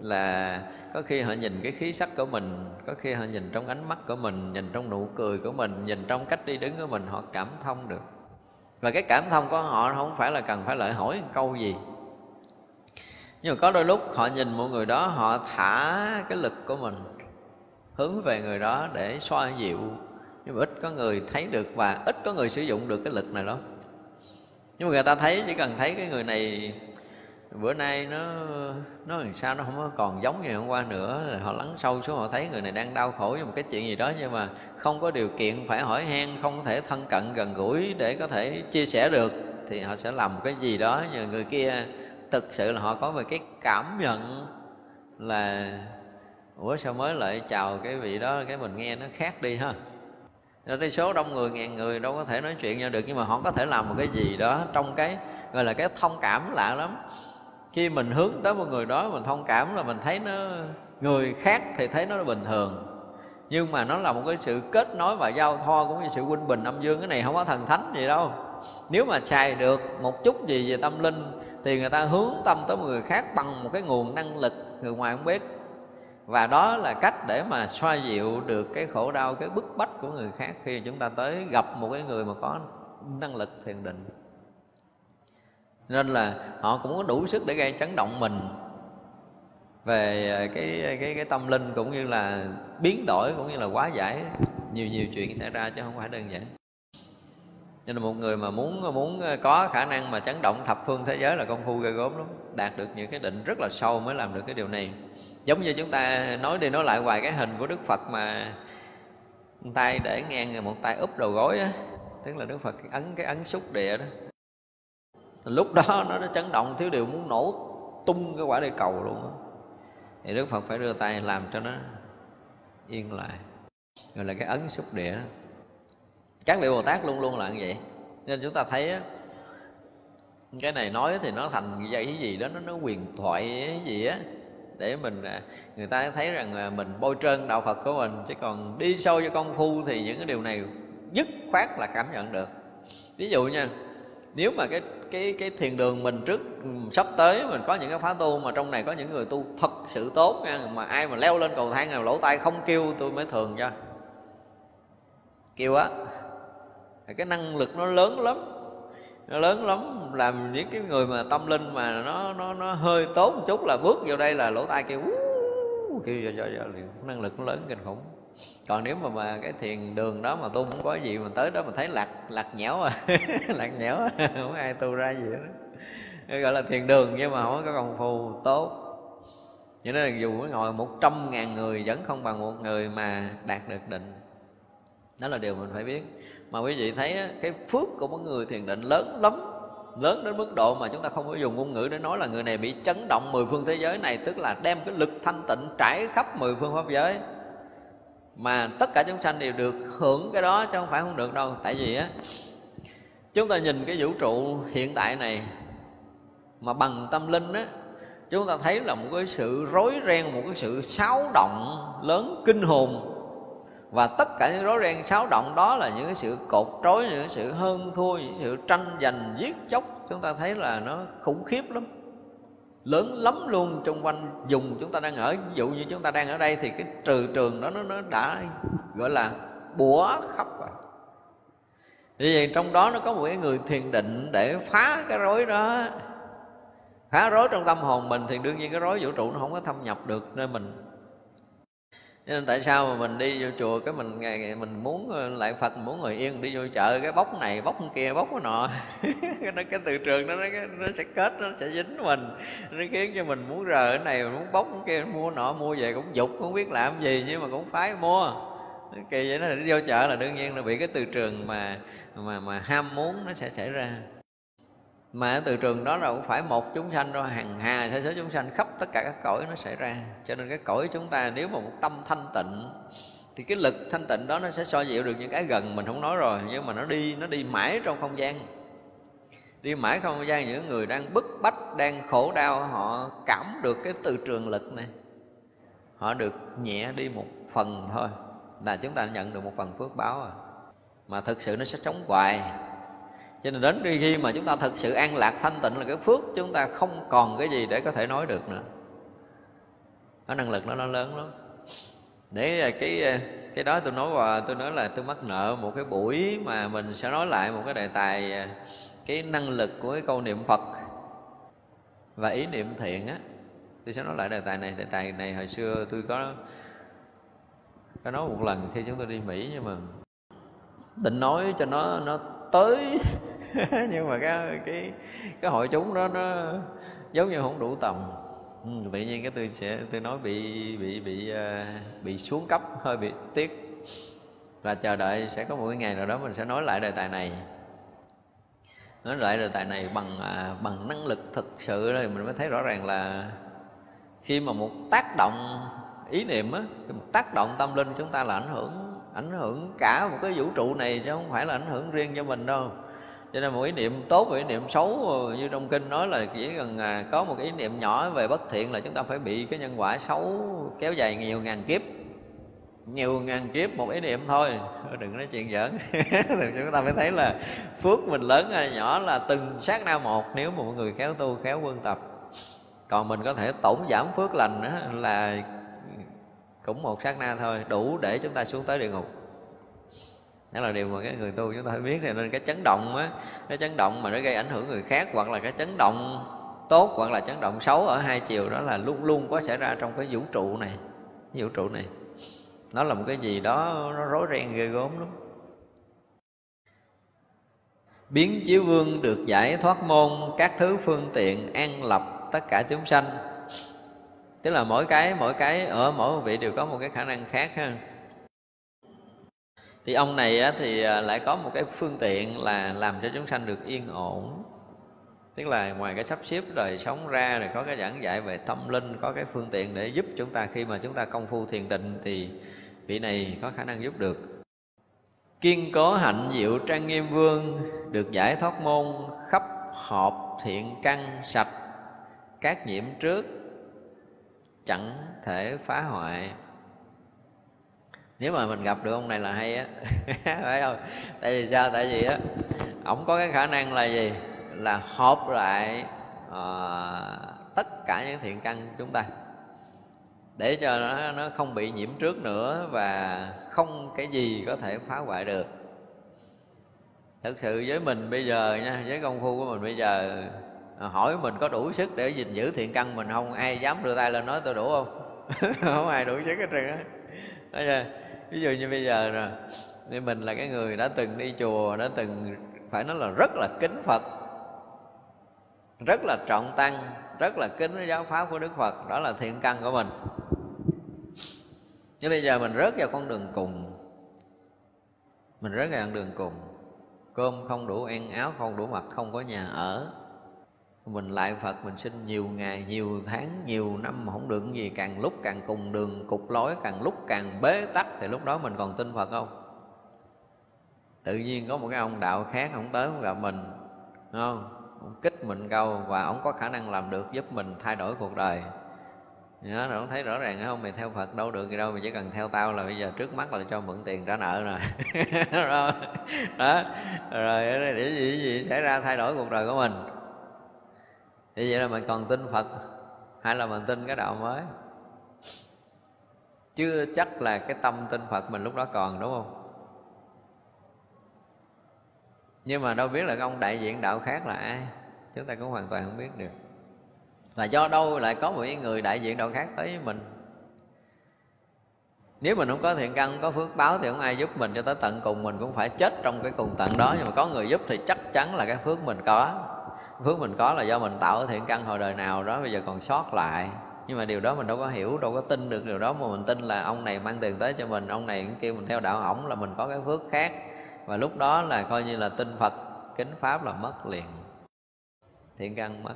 là có khi họ nhìn cái khí sắc của mình, có khi họ nhìn trong ánh mắt của mình, nhìn trong nụ cười của mình, nhìn trong cách đi đứng của mình, họ cảm thông được. Và cái cảm thông của họ không phải là cần phải lại hỏi câu gì. Nhưng mà có đôi lúc họ nhìn một người đó, họ thả cái lực của mình hướng về người đó để xoa dịu. Nhưng mà ít có người thấy được và ít có người sử dụng được cái lực này lắm nhưng mà người ta thấy, chỉ cần thấy cái người này, bữa nay nó nó làm sao nó không còn giống như hôm qua nữa họ lắng sâu xuống, họ thấy người này đang đau khổ với một cái chuyện gì đó, nhưng mà không có điều kiện phải hỏi han, không có thể thân cận gần gũi để có thể chia sẻ được, thì họ sẽ làm một cái gì đó. Nhờ người kia, thực sự là họ có về cái cảm nhận là, ủa, sao mới lại chào cái vị đó, cái mình nghe nó khác đi ha? Nên cái số đông người, ngàn người đâu có thể nói chuyện nhau được, nhưng mà họ có thể làm một cái gì đó trong cái, gọi là cái thông cảm lạ lắm. Khi mình hướng tới một người đó, mình thông cảm là mình thấy nó, người khác thì thấy nó bình thường. Nhưng mà nó là một cái sự kết nối và giao thoa cũng như sự huynh bình âm dương. Cái này không có thần thánh gì đâu. Nếu mà xài được một chút gì về tâm linh thì người ta hướng tâm tới một người khác bằng một cái nguồn năng lực người ngoài không biết và đó là cách để mà xoa dịu được cái khổ đau, cái bức bách của người khác khi chúng ta tới gặp một cái người mà có năng lực thiền định. Nên là họ cũng có đủ sức để gây chấn động mình về ờ, cái cái cái tâm linh cũng như là biến đổi, cũng như là quá giải. Nhiều nhiều chuyện xảy ra chứ không phải đơn giản. Nên là một người mà muốn muốn ờ, có khả năng mà chấn động thập phương thế giới là công phu ghê gốm lắm, đạt được những cái định rất là sâu mới làm được cái điều này giống như chúng ta nói đi nói lại hoài cái hình của đức phật mà một tay để ngang một tay úp đầu gối á tức là đức phật ấn cái ấn xúc địa đó. Lúc đó nó chấn động thiếu điều muốn nổ tung cái quả địa cầu luôn á. Thì đức phật phải đưa tay làm cho nó yên lại. Gọi là cái ấn xúc địa đó. Các vị bồ tát luôn luôn là như vậy. Nên chúng ta thấy á, cái này nói thì nó thành cái gì đó nó nó quyền thoại cái gì á để mình à, người ta thấy rằng mình bôi trơn đạo phật của mình, chứ còn đi sâu cho công phu thì những cái điều này dứt khoát là cảm nhận được. Ví dụ nha, nếu mà cái cái cái thiền đường mình trước sắp tới mình có những cái phá tu mà trong này có những người tu thật sự tốt nha, mà ai mà leo lên cầu thang nào lỗ tai không kêu, tôi mới thường cho. Kêu á, cái năng lực nó lớn lắm nó lớn lắm, làm những cái người mà tâm linh mà nó nó nó hơi tốt một chút là bước vô đây là lỗ tai kêu kêu giờ giờ giờ năng lực nó lớn kinh khủng. Còn nếu mà mà cái thiền đường đó mà tu không có gì mà tới đó mà thấy lạc lạc nhẽo à *laughs* lạc nhẽo à. *laughs* không ai tu ra gì đó gọi là thiền đường nhưng mà không có công phu, tốt. Cho nên là dù mới ngồi một trăm ngàn người vẫn không bằng một người mà đạt được định. Đó là điều mình phải biết mà quý vị thấy cái phước của một người thiền định lớn lắm, lớn đến mức độ mà chúng ta không có dùng ngôn ngữ để nói là người này bị chấn động mười phương thế giới này, tức là đem cái lực thanh tịnh trải khắp mười phương pháp giới. Mà tất cả chúng sanh đều được hưởng cái đó chứ không phải không được đâu. Tại vì á, chúng ta nhìn cái vũ trụ hiện tại này mà bằng tâm linh á, chúng ta thấy là một cái sự rối ren, một cái sự xáo động lớn kinh hồn và tất cả những rối ren xáo động đó là những cái sự cột trói những cái sự hơn thua những sự tranh giành giết chóc. Chúng ta thấy là nó khủng khiếp lắm. Lớn lắm luôn xung quanh dùng chúng ta đang ở. Ví dụ như chúng ta đang ở đây thì cái trừ trường đó nó, nó đã gọi là bủa khắp rồi. Vì vậy trong đó nó có một cái người thiền định để phá cái rối đó. Phá rối trong tâm hồn mình thì đương nhiên cái rối vũ trụ nó không có thâm nhập được nên mình nên tại sao mà mình đi vô chùa cái mình ngày mình muốn ờ, lại phật muốn ngồi yên đi vô chợ cái bốc này bốc kia bốc cái nọ. *laughs* Cái, cái từ trường đó nó, nó sẽ kết nó sẽ dính mình. Nó khiến cho mình muốn rờ cái này muốn bốc cái kia mua nọ mua về cũng dục không biết làm gì nhưng mà cũng phải mua. Kỳ vậy nó đi vô chợ là đương nhiên là bị cái từ trường mà mà mà ham muốn nó sẽ xảy ra mà từ trường đó là cũng phải một chúng sanh rồi hàng hà thế số chúng sanh, khắp tất cả các cõi nó xảy ra. Cho nên cái cõi chúng ta nếu mà một tâm thanh tịnh, thì cái lực thanh tịnh đó nó sẽ so dịu được những cái gần mình không nói rồi, nhưng mà nó đi nó đi mãi trong không gian. Đi mãi không gian những người đang bức bách, đang khổ đau, họ cảm được cái từ trường lực này. Họ được nhẹ đi một phần thôi, là chúng ta nhận được một phần phước báo à. Mà thực sự nó sẽ sống hoài cho nên đến khi mà chúng ta thực sự an lạc thanh tịnh là cái phước, chúng ta không còn cái gì để có thể nói được nữa. Cái năng lực nó nó lớn lắm. Để à, cái à, cái đó tôi nói và tôi nói là tôi mắc nợ một cái buổi mà mình sẽ nói lại một cái đề tài à, cái năng lực của cái câu niệm phật và ý niệm thiện á. Tôi sẽ nói lại đề tài này, đề tài này hồi xưa tôi có có nói một lần khi chúng tôi đi mỹ nhưng mà định nói cho nó nó tới. *laughs* nhưng mà cái cái cái hội chúng đó nó giống như không đủ tầm. Ừ, tự nhiên cái tôi sẽ tôi nói bị bị bị uh, bị xuống cấp hơi bị tiếc. Và chờ đợi sẽ có một cái ngày nào đó mình sẽ nói lại đề tài này. Nói lại đề tài này bằng à, bằng năng lực thực sự thì mình mới thấy rõ ràng là khi mà một tác động ý niệm á một tác động tâm linh chúng ta là ảnh hưởng ảnh hưởng cả một cái vũ trụ này chứ không phải là ảnh hưởng riêng cho mình đâu cho nên một ý niệm tốt và ý niệm xấu, như trong kinh nói là chỉ cần à, có một cái ý niệm nhỏ về bất thiện là chúng ta phải bị cái nhân quả xấu kéo dài nhiều ngàn kiếp. Nhiều ngàn kiếp một ý niệm thôi đừng nói chuyện giỡn. *laughs* Chúng ta phải thấy là phước mình lớn hay nhỏ là từng sát na một nếu mà một người khéo tu, khéo quân tập. Còn mình có thể tổn giảm phước lành là cũng một sát na thôi, đủ để chúng ta xuống tới địa ngục đó là điều mà cái người tu chúng ta phải biết nên cái chấn động á, cái chấn động mà nó gây ảnh hưởng người khác hoặc là cái chấn động tốt hoặc là chấn động xấu ở hai chiều đó là luôn luôn có xảy ra trong cái vũ trụ này. Vũ trụ này, nó là một cái gì đó nó rối ren ghê gớm lắm. Biến chiếu vương được giải thoát môn, các thứ phương tiện an lập tất cả chúng sanh. Tức là mỗi cái mỗi cái ở mỗi vị đều có một cái khả năng khác ha thì ông này á, thì à, lại có một cái phương tiện là làm cho chúng sanh được yên ổn. Tức là ngoài cái sắp xếp đời sống ra rồi có cái giảng dạy về tâm linh có cái phương tiện để giúp chúng ta khi mà chúng ta công phu thiền định thì vị này có khả năng giúp được. Kiên cố hạnh diệu trang nghiêm vương được giải thoát môn khắp họp thiện căn sạch các nhiễm trước chẳng thể phá hoại nếu mà mình gặp được ông này là hay á. *laughs* Phải không? Tại vì sao? Tại vì á ổng có cái khả năng là gì? Là họp lại uh, tất cả những thiện căn chúng ta. Để cho nó nó không bị nhiễm trước nữa và không cái gì có thể phá hoại được. Thực sự với mình bây giờ nha với công phu của mình bây giờ ờ, hỏi mình có đủ sức để gìn giữ thiện căn mình không? Ai dám đưa tay lên nói tôi đủ không? *laughs* Không ai đủ sức hết trơn á ví dụ như bây giờ nè như mình là cái người đã từng đi chùa, đã từng phải nói là rất là kính phật, rất là trọng tăng, rất là kính với giáo pháp của đức phật, đó là thiện căn của mình. Nhưng bây giờ mình rớt vào con đường cùng, mình rớt vào con đường cùng, cơm không đủ, ăn áo không đủ mặc, không có nhà ở mình lại phật mình xin nhiều ngày nhiều tháng nhiều năm mà không được gì. Càng lúc càng cùng đường cục lối càng lúc càng bế tắc. Thì lúc đó mình còn tin phật không? Tự nhiên có một cái ông đạo khác ông tới ông gặp mình đúng không? Ông kích mình câu và ông có khả năng làm được giúp mình thay đổi cuộc đời. Nhớ rồi ông thấy rõ ràng không mày theo Phật đâu được gì đâu mày chỉ cần theo tao là bây giờ trước mắt là cho mượn tiền trả nợ rồi. *laughs* Đó, đó. rồi để gì gì xảy ra thay đổi cuộc đời của mình? Thì vậy là mình còn tin phật, hay là mình tin cái đạo mới? Chưa chắc là cái tâm tin phật mình lúc đó còn, đúng không? Nhưng mà đâu biết là ông đại diện đạo khác là ai, chúng ta cũng hoàn toàn không biết được. Là do đâu lại có một người đại diện đạo khác tới với mình? Nếu mình không có thiện căn, không có phước báo thì không ai giúp mình cho tới tận cùng, mình cũng phải chết trong cái cùng tận đó. Nhưng mà có người giúp thì chắc chắn là cái phước mình có phước mình có là do mình tạo thiện căn hồi đời nào đó, bây giờ còn sót lại. Nhưng mà điều đó mình đâu có hiểu, đâu có tin được. Điều đó mà mình tin là ông này mang tiền tới cho mình, ông này kêu mình theo đạo ổng là mình có cái phước khác. Và lúc đó là coi như là tin phật, kính pháp là mất liền. Thiện căn mất.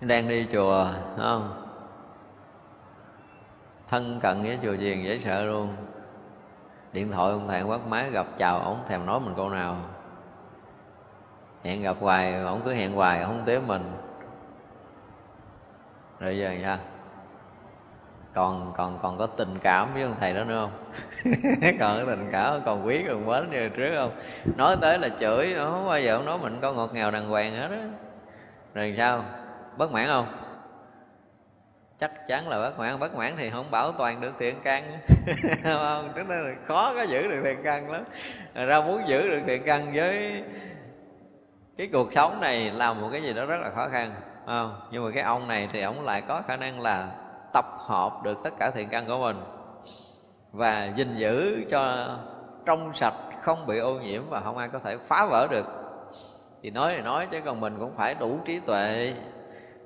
Đang đi chùa không? Thân cận với chùa chiền dễ sợ luôn. Điện thoại ông thầy quát máy gặp, chào ổng, thèm nói mình câu nào hẹn gặp hoài ổng cứ hẹn hoài không tiếp mình. Rồi giờ sao còn còn còn có tình cảm với ông thầy đó nữa không? *laughs* Còn có tình cảm còn quý còn mến như trước không? Nói tới là chửi không bao giờ ông nói mình có ngọt ngào đàng hoàng hết á. Rồi sao? Bất mãn không? Chắc chắn là bất mãn. Bất mãn thì không bảo toàn được thiện căn. *laughs* Không tức là khó có giữ được thiện căn lắm. Ra muốn giữ được thiện căn với cái cuộc sống này làm một cái gì đó rất là khó khăn không? nhưng mà cái ông này thì ông lại có khả năng là tập hợp được tất cả thiện căn của mình và gìn giữ cho trong sạch, không bị ô nhiễm và không ai có thể phá vỡ được thì nói thì nói chứ còn mình cũng phải đủ trí tuệ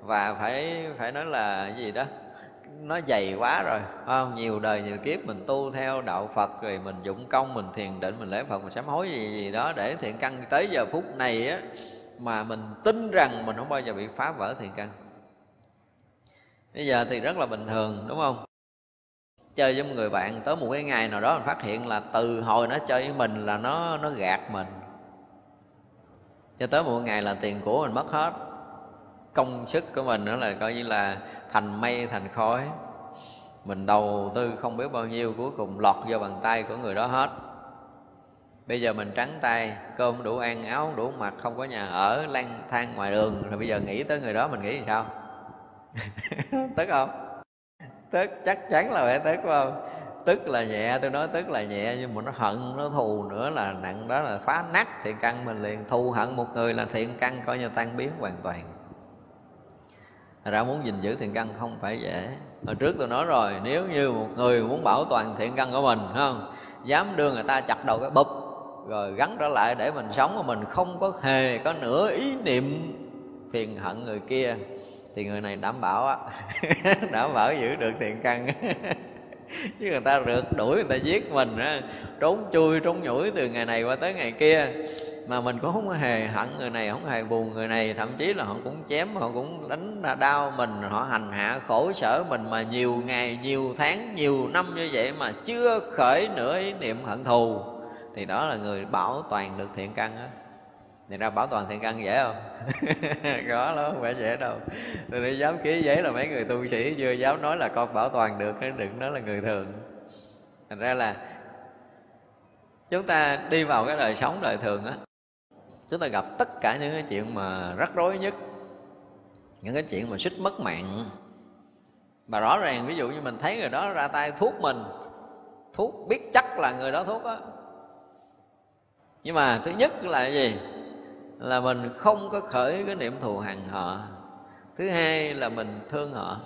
và phải phải nói là gì đó nó dày quá rồi. Không? Nhiều đời, nhiều kiếp mình tu theo đạo phật, rồi mình dụng công, mình thiền định, mình lễ phật, mình sám hối gì gì đó để thiện căn. Tới giờ phút này á, mà mình tin rằng mình không bao giờ bị phá vỡ thiện căn. Bây giờ thì rất là bình thường, đúng không? Chơi với một người bạn, tới một cái ngày nào đó mình phát hiện là từ hồi nó chơi với mình là nó nó gạt mình. Cho tới một ngày là tiền của mình mất hết. Công sức của mình nữa là coi như là thành mây, thành khói. Mình đầu tư không biết bao nhiêu, cuối cùng lọt vô bàn tay của người đó hết. Bây giờ mình trắng tay, cơm đủ ăn, áo đủ mặc, không có nhà ở, lang thang ngoài đường. Rồi bây giờ nghĩ tới người đó, mình nghĩ thì sao? *laughs* Tức không? Tức, chắc chắn là phải tức không? Tức là nhẹ, tôi nói tức là nhẹ, nhưng mà nó hận, nó thù nữa là nặng đó là phá nát thiện căn mình liền. Thù hận một người là thiện căn coi như tan biến hoàn toàn ra muốn gìn giữ thiện căn không phải dễ. Hồi trước tôi nói rồi, nếu như một người muốn bảo toàn thiện căn của mình không? Dám đưa người ta chặt đầu cái bụp, rồi gắn trở lại để mình sống mà mình không có hề có nửa ý niệm phiền hận người kia, thì người này đảm bảo á, *laughs* đảm bảo giữ được thiện căn. *laughs* Chứ người ta rượt đuổi người ta giết mình á, trốn chui, trốn nhủi từ ngày này qua tới ngày kia mà mình cũng không hề hận người này, không hề buồn người này. Thậm chí là họ cũng chém, họ cũng đánh đau mình. Họ hành hạ, khổ sở mình mà nhiều ngày, nhiều tháng, nhiều năm như vậy mà chưa khởi nửa ý niệm hận thù, thì đó là người bảo toàn được thiện căn á. Thì ra bảo toàn thiện căn dễ không? *laughs* Khó lắm, không phải dễ đâu. Tôi đi dám ký giấy là mấy người tu sĩ chưa dám nói là con bảo toàn được đừng nói là người thường. Thành ra là chúng ta đi vào cái đời sống đời thường á chúng ta gặp tất cả những cái chuyện mà rắc rối nhất. Những cái chuyện mà xích mất mạng. Và rõ ràng, ví dụ như mình thấy người đó ra tay thuốc mình, thuốc biết chắc là người đó thuốc á. Nhưng mà thứ nhất là cái gì? Là mình không có khởi cái niệm thù hằn họ thứ hai là mình thương họ.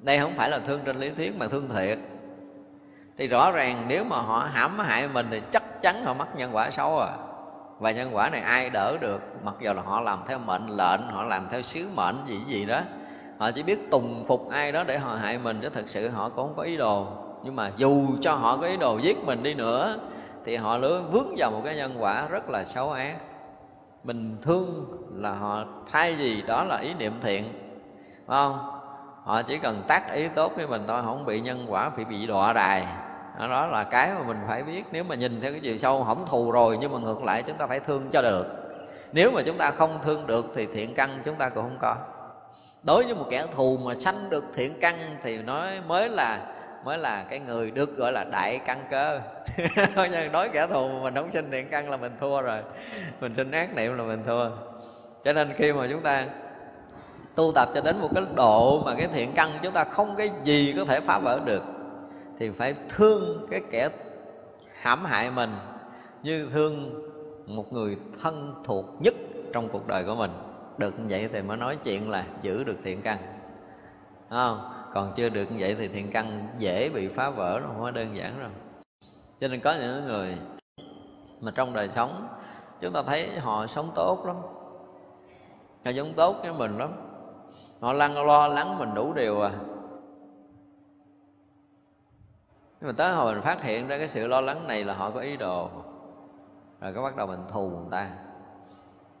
Đây không phải là thương trên lý thuyết mà thương thiệt. Thì rõ ràng nếu mà họ hãm hại mình thì chắc chắn họ mắc nhân quả xấu à và nhân quả này ai đỡ được, mặc dù là họ làm theo mệnh lệnh, họ làm theo sứ mệnh gì gì đó, họ chỉ biết tùng phục ai đó để họ hại mình, chứ thực sự họ cũng không có ý đồ. Nhưng mà dù cho họ có ý đồ giết mình đi nữa, thì họ lứa vướng vào một cái nhân quả rất là xấu ác. Mình thương là họ thay gì đó là ý niệm thiện, phải không? Họ chỉ cần tác ý tốt với mình thôi, không bị nhân quả bị bị đọa đài đó là cái mà mình phải biết, nếu mà nhìn theo cái chiều sâu hỏng thù rồi, nhưng mà ngược lại chúng ta phải thương cho được. Nếu mà chúng ta không thương được thì thiện căn chúng ta cũng không có. Đối với một kẻ thù mà sanh được thiện căn thì nói mới là mới là cái người được gọi là đại căn cơ. *laughs* Đối kẻ thù mà mình không sinh thiện căn là mình thua rồi. Mình sinh ác niệm là mình thua. Cho nên khi mà chúng ta tu tập cho đến một cái độ mà cái thiện căn chúng ta không cái gì có thể phá vỡ được thì phải thương cái kẻ hãm hại mình như thương một người thân thuộc nhất trong cuộc đời của mình. Được như vậy thì mới nói chuyện là giữ được thiện căn. Không? Còn chưa được như vậy thì thiện căn dễ bị phá vỡ nó không có đơn giản rồi. cho nên có những người mà trong đời sống chúng ta thấy họ sống tốt lắm. Họ sống tốt với mình lắm. Họ lăn lo lắng mình đủ điều à nhưng mà tới hồi mình phát hiện ra cái sự lo lắng này là họ có ý đồ. Rồi cái bắt đầu mình thù người ta.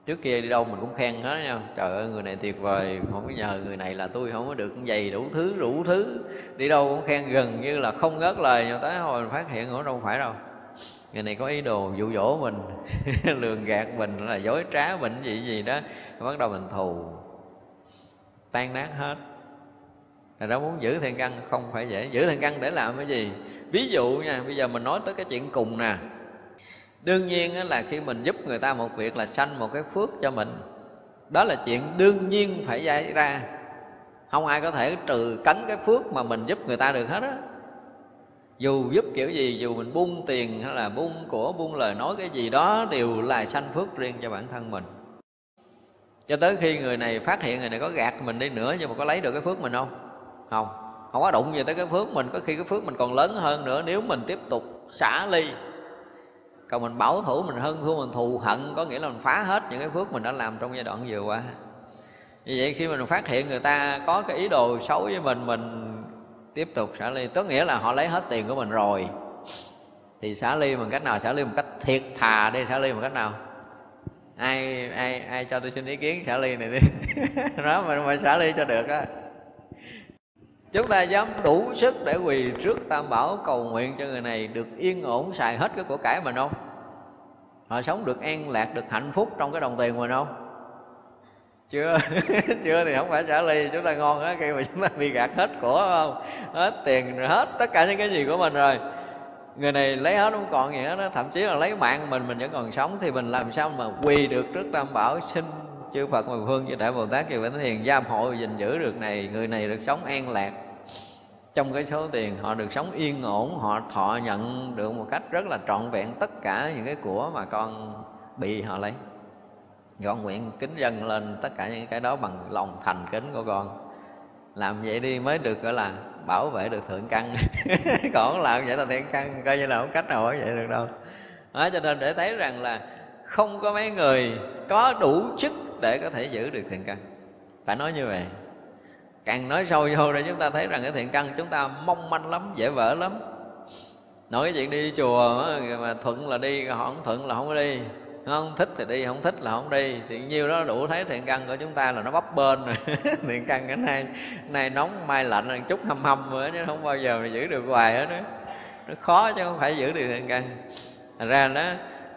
Trước kia đi đâu mình cũng khen hết nha. Trời ơi, người này tuyệt vời. Không có nhờ người này là tôi không có được giày đủ thứ đủ thứ. Đi đâu cũng khen gần như là không ngớt lời nhưng tới hồi mình phát hiện họ đâu phải đâu. Người này có ý đồ dụ dỗ mình, *laughs* lường gạt mình, là dối trá mình, gì gì đó. Bắt đầu mình thù. Tan nát hết rồi đó muốn giữ thiện căn, không phải dễ. Giữ thiện căn để làm cái gì? Ví dụ nha, bây giờ mình nói tới cái chuyện cùng nè. Đương nhiên là khi mình giúp người ta một việc là sanh một cái phước cho mình. Đó là chuyện đương nhiên phải xảy ra. Không ai có thể trừ cấn cái phước mà mình giúp người ta được hết á. Dù giúp kiểu gì, dù mình buông tiền hay là buông của buông lời nói cái gì đó đều là sanh phước riêng cho bản thân mình. Cho tới khi người này phát hiện người này có gạt mình đi nữa nhưng mà có lấy được cái phước mình không? Không không có đụng gì tới cái phước mình, có khi cái phước mình còn lớn hơn nữa. Nếu mình tiếp tục xả ly, còn mình bảo thủ, mình hơn thua mình thù hận, có nghĩa là mình phá hết những cái phước mình đã làm trong giai đoạn vừa qua. Như vậy khi mình phát hiện người ta có cái ý đồ xấu với mình mình tiếp tục xả ly. Tức nghĩa là họ lấy hết tiền của mình rồi, thì xả ly bằng cách nào? Xả ly một cách thiệt thà đi. Xả ly bằng cách nào? Ai ai ai cho tôi xin ý kiến, xả ly này đi. *laughs* Nói mà mà xả ly cho được á chúng ta dám đủ sức để quỳ trước tam bảo cầu nguyện cho người này được yên ổn xài hết cái của cải mình không? Họ sống được an lạc, được hạnh phúc trong cái đồng tiền mình không? Chưa *laughs* chưa thì không phải trả ly, chúng ta ngon á, khi mà chúng ta bị gạt hết của không? Hết tiền rồi hết tất cả những cái gì của mình rồi. Người này lấy hết không còn gì hết thậm chí là lấy mạng mình mình vẫn còn sống, thì mình làm sao mà quỳ được trước tam bảo? Xin chư Phật mười phương chư Đại Bồ Tát chư Vĩnh Hiền giam hộ gìn giữ được này, người này được sống an lạc trong cái số tiền họ được sống yên ổn họ thọ nhận được một cách rất là trọn vẹn tất cả những cái của mà con bị họ lấy. Con nguyện kính dân lên tất cả những cái đó bằng lòng thành kính của con. Làm vậy đi mới được gọi là bảo vệ được thượng căn. *laughs* Còn làm vậy là thượng căn coi như là không cách nào bảo vệ được đâu. Đó, cho nên để thấy rằng là không có mấy người có đủ chức để có thể giữ được thượng căn. Phải nói như vậy càng nói sâu vô để chúng ta thấy rằng cái thiện căn chúng ta mong manh lắm, dễ vỡ lắm. Nói cái chuyện đi chùa mà thuận là đi không thuận là không có đi. Không thích thì đi, không thích là không đi. Thì nhiêu đó đủ thấy thiện căn của chúng ta là nó bấp bên rồi. *laughs* Thiện căn cái nay nay nóng, mai lạnh chút hâm hâm nữa, chứ không bao giờ mà giữ được hoài hết đó nó khó chứ không phải giữ được thiện căn. Thành ra đó,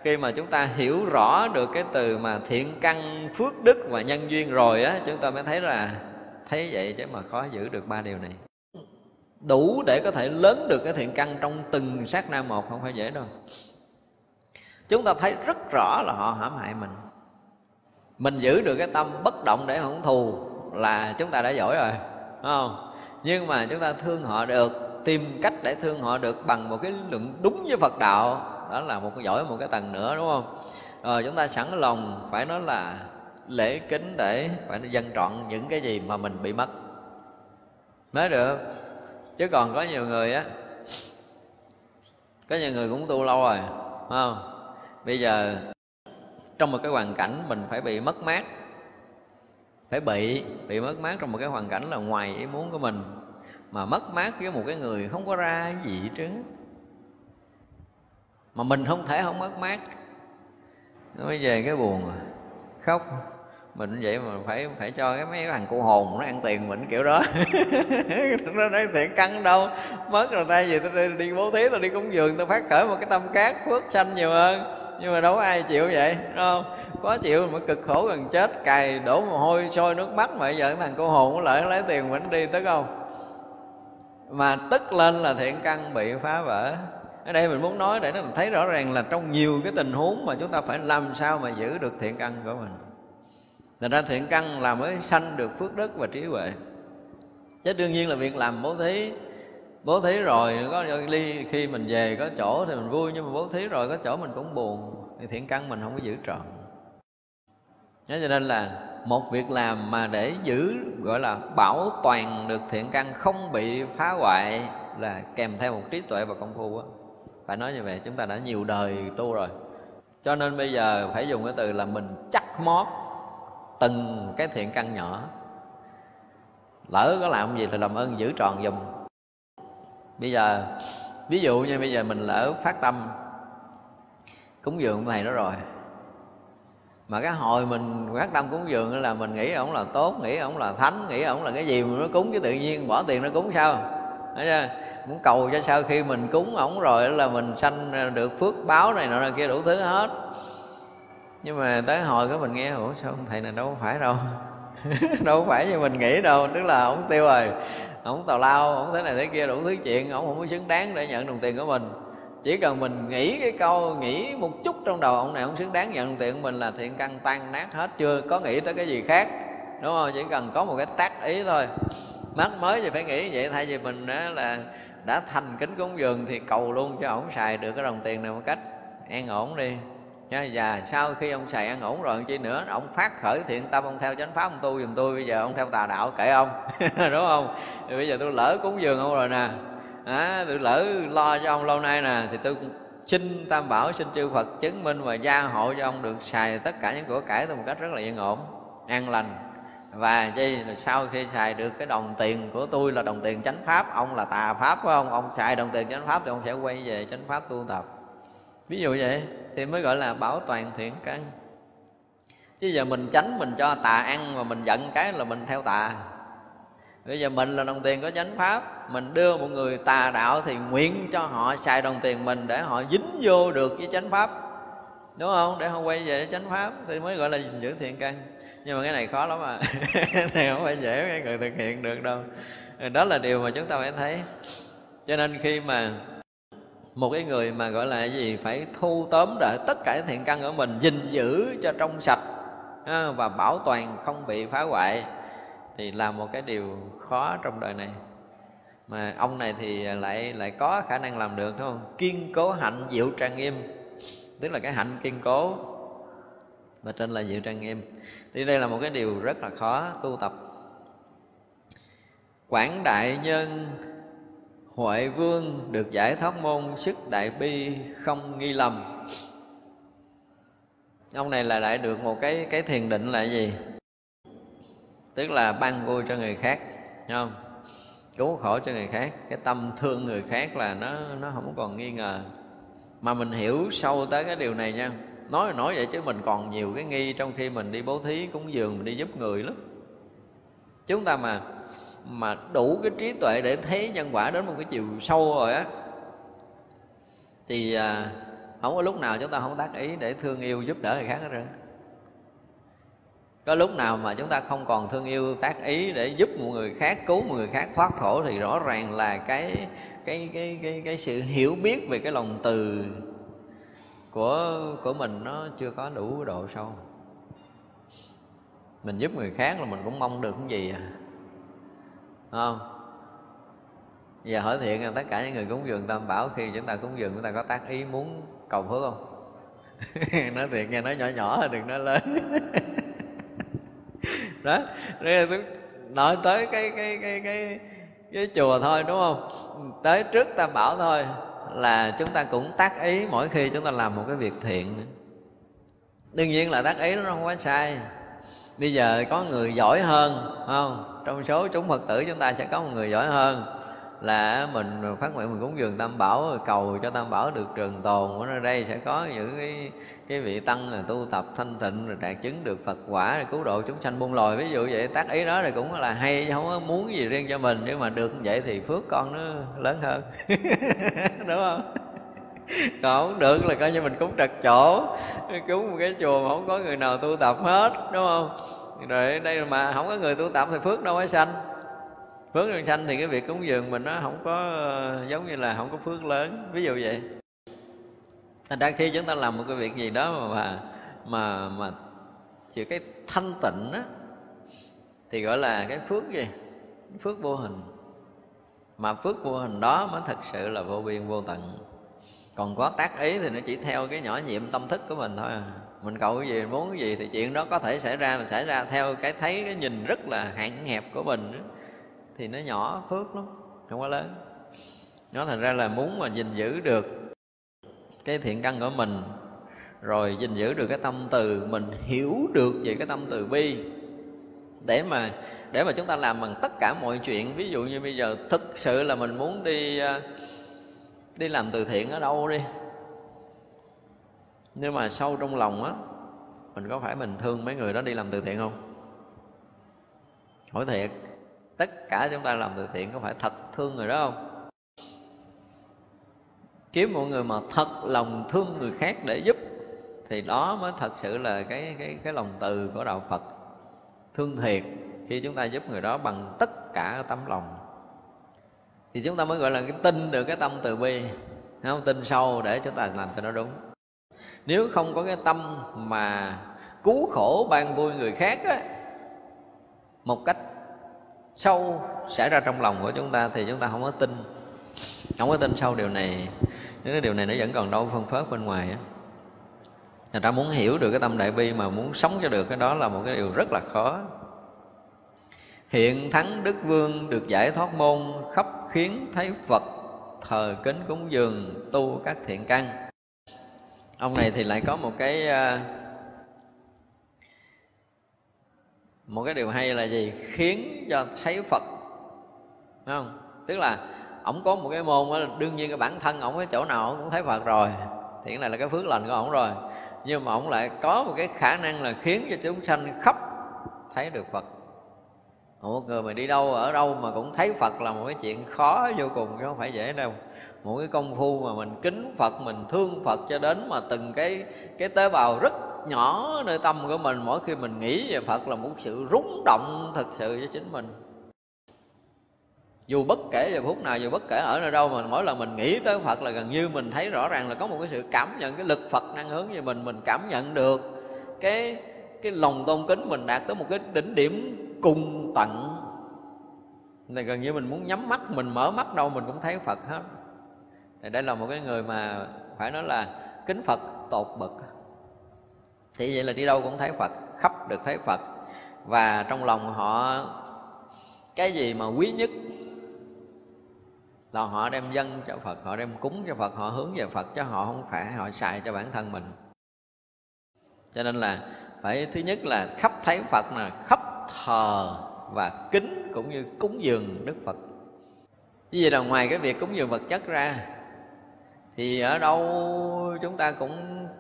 khi mà chúng ta hiểu rõ được cái từ mà thiện căn phước đức và nhân duyên rồi á, chúng ta mới thấy là thấy vậy chứ mà khó giữ được ba điều này. Đủ để có thể lớn được cái thiện căn trong từng sát na một, không phải dễ đâu. Chúng ta thấy rất rõ là họ hãm hại mình. Mình giữ được cái tâm bất động để hưởng thù là chúng ta đã giỏi rồi đúng không? Nhưng mà chúng ta thương họ được, tìm cách để thương họ được bằng một cái lượng đúng với phật đạo. Đó là một cái giỏi một cái tầng nữa, đúng không? Rồi chúng ta sẵn lòng, phải nói là lễ kính để phải dân trọn những cái gì mà mình bị mất. Mới được. Chứ còn có nhiều người á, có nhiều người cũng tu lâu rồi, phải không? Bây giờ, trong một cái hoàn cảnh mình phải bị mất mát, phải bị bị mất mát trong một cái hoàn cảnh là ngoài ý muốn của mình, mà mất mát với một cái người không có ra gì chứ mà mình không thể không mất mát. Nói về cái buồn à, khóc mình vậy mà phải phải cho cái mấy thằng cô hồn nó ăn tiền mình kiểu đó. *laughs* Nó nói thiện căng đâu. Mất rồi tay gì tôi đi, đi bố thí tôi đi cúng dường tôi phát khởi một cái tâm cát phước sanh nhiều hơn. Nhưng mà đâu có ai chịu vậy đúng không? Có chịu mà cực khổ gần chết cày đổ mồ hôi sôi nước mắt mà giờ thằng cô hồn nó lợi lấy tiền mình đi tới không? Mà tức lên là thiện căn bị phá vỡ. Ở đây mình muốn nói để nó mình thấy rõ ràng là trong nhiều cái tình huống mà chúng ta phải làm sao mà giữ được thiện căn của mình. Thành ra thiện căn là mới sanh được phước đức và trí huệ. Chứ đương nhiên là việc làm bố thí Bố thí rồi có ly khi mình về có chỗ thì mình vui, Nhưng mà bố thí rồi có chỗ mình cũng buồn. Thì thiện căn mình không có giữ trọn. Thế cho nên là một việc làm mà để giữ, gọi là bảo toàn được thiện căn không bị phá hoại là kèm theo một trí tuệ và công phu á. Phải nói như vậy, chúng ta đã nhiều đời tu rồi. Cho nên bây giờ phải dùng cái từ là mình chắc mót từng cái thiện căn nhỏ. Lỡ có làm gì thì làm ơn giữ tròn dùm bây giờ, ví dụ như bây giờ mình lỡ phát tâm, cúng dường thầy đó rồi. Mà cái hồi mình phát tâm cúng dường là mình nghĩ ổng là tốt, nghĩ ổng là thánh, nghĩ ổng là cái gì mà nó cúng chứ tự nhiên, bỏ tiền nó cúng sao? Đấy chưa? Muốn cầu cho sau khi mình cúng ổng rồi là mình sanh được phước báo này nọ kia đủ thứ hết nhưng mà tới hồi cái mình nghe, ủa, sao thầy này đâu phải đâu? *laughs* Đâu phải như mình nghĩ đâu. Tức là ông tiêu rồi, ông tào lao, ông thế này thế kia đủ thứ chuyện, ông không có xứng đáng để nhận đồng tiền của mình. Chỉ cần mình nghĩ cái câu, nghĩ một chút trong đầu ông này, ông xứng đáng nhận đồng tiền của mình là thiện căn tan nát hết. Chưa có nghĩ tới cái gì khác, đúng không? Chỉ cần có một cái tác ý thôi. Mắt mới thì phải nghĩ vậy, thay vì mình đó là đã thành kính cúng dường thì cầu luôn cho ổng xài được cái đồng tiền này một cách an ổn đi nha và sau khi ông xài ăn ổn rồi chi nữa ông phát khởi thiện tâm ông theo chánh pháp ông tu giùm tôi. Bây giờ ông theo tà đạo kệ ông *laughs* đúng không? Thì bây giờ tôi lỡ cúng dường ông rồi nè. À, tôi lỡ lo cho ông lâu nay nè thì tôi xin tam bảo xin chư phật chứng minh và gia hộ cho ông được xài tất cả những của cải tôi một cách rất là yên ổn an lành. Và chi là sau khi xài được cái đồng tiền của tôi là đồng tiền chánh pháp ông là tà pháp phải không? Ông xài đồng tiền chánh pháp thì ông sẽ quay về chánh pháp tu tập. Ví dụ vậy thì mới gọi là bảo toàn thiện căn. Chứ giờ mình tránh mình cho tà ăn mà mình giận cái là mình theo tà. Bây giờ mình là đồng tiền có chánh pháp, mình đưa một người tà đạo thì nguyện cho họ xài đồng tiền mình để họ dính vô được với chánh pháp. Đúng không? Để họ quay về chánh pháp thì mới gọi là giữ thiện căn. Nhưng mà cái này khó lắm à. *laughs* Cái này không phải dễ cái người thực hiện được đâu. Đó là điều mà chúng ta phải thấy. Cho nên khi mà một cái người mà gọi là cái gì? Phải thu tóm lại tất cả thiện căn của mình, gìn giữ cho trong sạch và bảo toàn không bị phá hoại, thì là một cái điều khó trong đời này. Mà ông này thì lại lại có khả năng làm được, đúng không? Kiên cố hạnh diệu trang nghiêm, tức là cái hạnh kiên cố và trên là diệu trang nghiêm. Thì đây là một cái điều rất là khó tu tập. Quảng đại nhân huệ vương được giải thoát môn sức đại bi không nghi lầm. Ông này là lại được một cái cái thiền định là gì? Tức là ban vui cho người khác Thấy không? Cứu khổ cho người khác, cái tâm thương người khác là nó nó không còn nghi ngờ. Mà mình hiểu sâu tới cái điều này nha. Nói nói vậy chứ mình còn nhiều cái nghi trong khi mình đi bố thí cúng dường, mình đi giúp người lắm. Chúng ta mà mà đủ cái trí tuệ để thấy nhân quả đến một cái chiều sâu rồi á thì à, không có lúc nào chúng ta không tác ý để thương yêu giúp đỡ người khác hết rồi có lúc nào mà chúng ta không còn thương yêu tác ý để giúp một người khác cứu một người khác thoát khổ thì rõ ràng là cái cái cái cái cái sự hiểu biết về cái lòng từ của của mình nó chưa có đủ độ sâu. Mình giúp người khác là mình cũng mong được cái gì à? Không? Giờ hỏi thiện là tất cả những người cúng dường tam bảo khi chúng ta cúng dường, chúng ta có tác ý muốn cầu phước không? *laughs* Nói thiệt nghe nói nhỏ nhỏ đừng nói lớn. *laughs* Đó đây tôi nói tới cái cái cái cái cái chùa thôi, đúng không? Tới trước tam bảo thôi, là chúng ta cũng tác ý mỗi khi chúng ta làm một cái việc thiện. Đương nhiên là tác ý nó không quá sai. Bây giờ có người giỏi hơn không? Trong số chúng phật tử chúng ta sẽ có một người giỏi hơn là mình phát nguyện mình cúng dường tam bảo, cầu cho tam bảo được trường tồn. Ở đây sẽ có những cái cái vị tăng là tu tập thanh tịnh, rồi đạt chứng được phật quả, rồi cứu độ chúng sanh buông lòi ví dụ vậy, tác ý đó thì cũng là hay không có muốn gì riêng cho mình. Nhưng mà được vậy thì phước con nó lớn hơn. *laughs* Đúng không? Còn không được là coi như mình cúng trật chỗ, cúng một cái chùa mà không có người nào tu tập hết, đúng không? Rồi, đây mà không có người tu tập thì phước đâu có sanh? Phước nhân sanh thì cái việc cúng dường mình nó không có, giống như là không có phước lớn. Ví dụ vậy. Thành ra khi chúng ta làm một cái việc gì đó mà mà mà sự cái thanh tịnh á, thì gọi là cái phước gì? Phước vô hình. Mà phước vô hình đó mới thật sự là vô biên vô tận. Còn có tác ý thì nó chỉ theo cái nhỏ nhiệm tâm thức của mình thôi à mình cầu cái gì muốn cái gì thì chuyện đó có thể xảy ra mà xảy ra theo cái thấy, cái nhìn rất là hạn hẹp của mình thì nó nhỏ, phước lắm, không có lớn. Nó thành ra là muốn mà gìn giữ được cái thiện căn của mình, rồi gìn giữ được cái tâm từ, mình hiểu được về cái tâm từ bi. Để mà để mà chúng ta làm bằng tất cả mọi chuyện, ví dụ như bây giờ thực sự là mình muốn đi ờ, đi làm từ thiện ở đâu đi? Nhưng mà sâu trong lòng á, mình có phải mình thương mấy người đó đi làm từ thiện không? Hỏi thiệt, tất cả chúng ta làm từ thiện có phải thật thương người đó không? Kiếm một người mà thật lòng thương người khác để giúp, thì đó mới thật sự là cái cái cái lòng từ của đạo Phật. Thương thiệt khi chúng ta giúp người đó bằng tất cả tấm lòng. Thì chúng ta mới gọi là cái tin được cái tâm từ bi, không? Tin sâu để chúng ta làm cho nó đúng nếu không có cái tâm mà cứu khổ ban vui người khác á, một cách sâu xảy ra trong lòng của chúng ta thì chúng ta không có tin. Không có tin sâu điều này. Nếu cái điều này nó vẫn còn đâu phân phớt bên ngoài á người ta muốn hiểu được cái tâm đại bi mà muốn sống cho được cái đó là một cái điều rất là khó. Hiện thắng đức vương được giải thoát môn khắp khiến thấy phật thờ kính cúng dường tu các thiện căn ông này thì lại có một cái ờ, một cái điều hay là gì? Khiến cho thấy phật Đúng không? Tức là ổng có một cái môn đó, đương nhiên cái bản thân ổng cái chỗ nào ổng cũng thấy phật rồi thì cái này là cái phước lành của ổng rồi. Nhưng mà ổng lại có một cái khả năng là khiến cho chúng sanh khắp thấy được phật. Một người mà đi đâu ở đâu mà cũng thấy phật là một cái chuyện khó vô cùng chứ không phải dễ đâu một cái công phu mà mình kính phật, mình thương phật cho đến mà từng cái cái tế bào rất nhỏ nơi tâm của mình, mỗi khi mình nghĩ về phật là một sự rúng động thực sự cho chính mình. Dù bất kể giờ phút nào, dù bất kể ở nơi đâu mà mỗi lần mình nghĩ tới phật là gần như mình thấy rõ ràng là có một cái sự cảm nhận, cái lực phật năng hướng về mình mình cảm nhận được cái cái lòng tôn kính mình đạt tới một cái đỉnh điểm cùng tận. Này gần như mình muốn nhắm mắt, mình mở mắt đâu mình cũng thấy phật hết thì đây là một cái người mà phải nói là kính phật, tột bậc. Thì vậy là đi đâu cũng thấy phật, khắp được thấy phật. Và trong lòng họ, cái gì mà quý nhất là họ đem dân cho Phật, họ đem cúng cho Phật, họ hướng về Phật, chứ họ không phải họ xài cho bản thân mình. Cho nên là phải, thứ nhất là khắp thấy Phật là khắp thờ và kính cũng như cúng dường Đức Phật. Như vậy là ngoài cái việc cúng dường vật chất ra thì ở đâu chúng ta cũng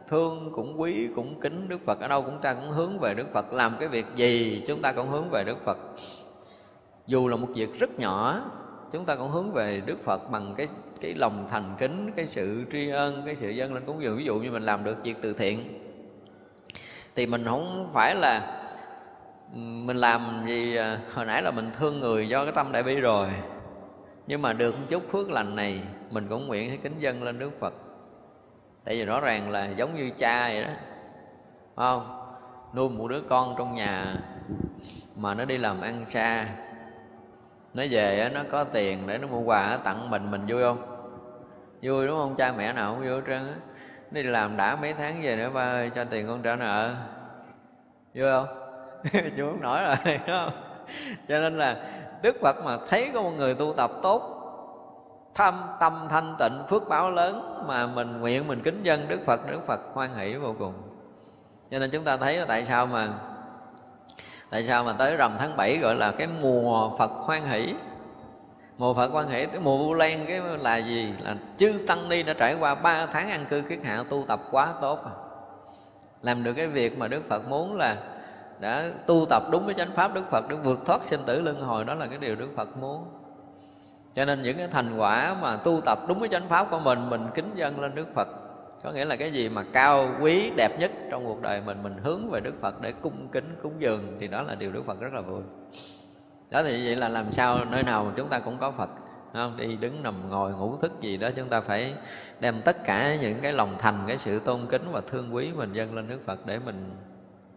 thương, cũng quý, cũng kính Đức Phật. Ở đâu chúng ta cũng hướng về Đức Phật. Làm cái việc gì chúng ta cũng hướng về Đức Phật. Dù là một việc rất nhỏ, chúng ta cũng hướng về Đức Phật bằng cái cái lòng thành kính, cái sự tri ân, cái sự dân lên cúng dường. Ví dụ như mình làm được việc từ thiện, thì mình không phải là ừ, mình làm gì à, hồi nãy là mình thương người do cái tâm đại bi rồi nhưng mà được chút phước lành này, mình cũng nguyện ให้ kính dân lên Đức Phật. Tại vì rõ ràng là giống như cha vậy đó. Không? Nuôi một đứa con trong nhà mà nó đi làm ăn xa. Nó về nó có tiền để nó mua quà tặng mình mình vui không? Vui đúng không? Cha mẹ nào không vui hết trơn á. Đi làm đã mấy tháng về nữa, ba ơi, cho tiền con trả nợ. Vui không? *laughs* Chú không nổi rồi *laughs* đúng không? Cho nên là đức phật mà thấy có một người tu tập tốt, thâm tâm thanh tịnh, phước báo lớn mà mình nguyện mình kính dân đức phật đức phật hoan hỷ vô cùng. Cho nên chúng ta thấy là tại sao mà, tại sao mà tới rằm tháng 7 gọi là cái mùa phật hoan hỷ. Mùa phật hoan hỷ, cái mùa vu lan cái là gì? Là chư tăng ni đã trải qua ba tháng ăn cư kiết hạ tu tập quá tốt. Làm được cái việc mà đức phật muốn là đã tu tập đúng với chánh pháp đức phật để vượt thoát sinh tử luân hồi, đó là cái điều đức phật muốn cho nên những cái thành quả mà tu tập đúng với chánh pháp của mình mình kính dân lên đức phật, có nghĩa là cái gì mà cao, quý, đẹp nhất trong cuộc đời mình mình hướng về đức phật để cung kính, cúng dường, thì đó là điều đức phật rất là vui đó thì vậy là làm sao, nơi nào chúng ta cũng có phật không? đi đứng nằm ngồi ngủ thức gì đó, chúng ta phải đem tất cả những cái lòng thành, cái sự tôn kính và thương quý mình dâng lên đức phật để mình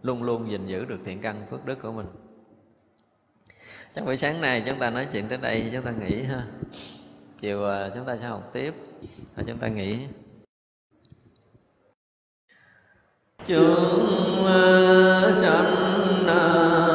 luôn luôn gìn giữ được thiện căn phước đức của mình. Chắc buổi sáng nay chúng ta nói chuyện tới đây, chúng ta nghỉ ha. Chiều à, chúng ta sẽ học tiếp và chúng ta nghỉ. Chúng à, sanh à,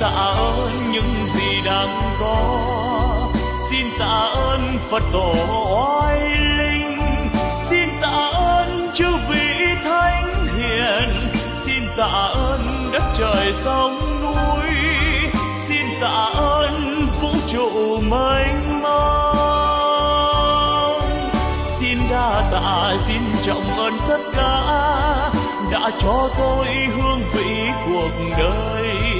tạ ơn những gì đang có. Xin tạ ơn phật tổ oai linh. Xin tạ ơn chư vị thánh hiền. Xin tạ ơn đất trời sông núi. Xin tạ ơn vũ trụ mênh mông. Xin đa tạ, xin trọng ơn tất cả đã cho tôi hương vị cuộc đời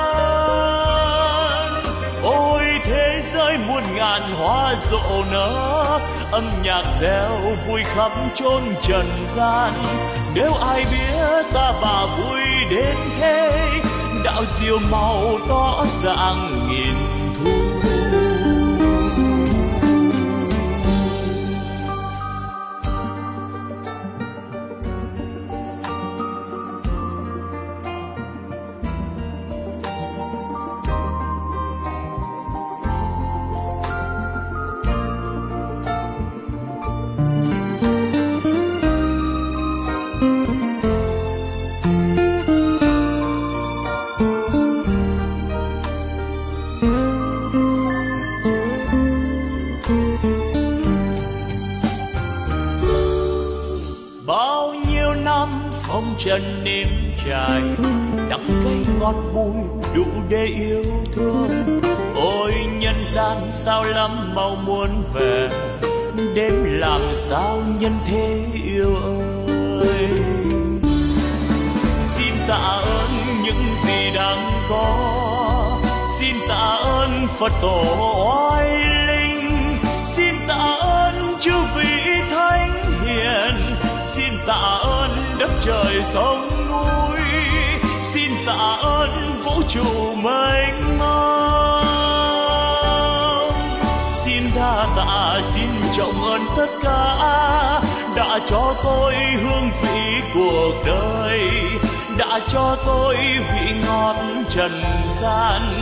ôi, thế giới muôn ngàn hoa rộ nở, âm nhạc reo vui khắp chốn trần gian. Nếu ai biết ta bà vui đến thế, đạo diều màu tỏ ràng nghìn tổ oai linh. Xin tạ ơn chư vị thánh hiền. Xin tạ ơn đất trời sông núi. Xin tạ ơn vũ trụ mênh mông. Xin đa tạ, xin trọng ơn tất cả đã cho tôi hương vị cuộc đời, đã cho tôi vị ngọt trần gian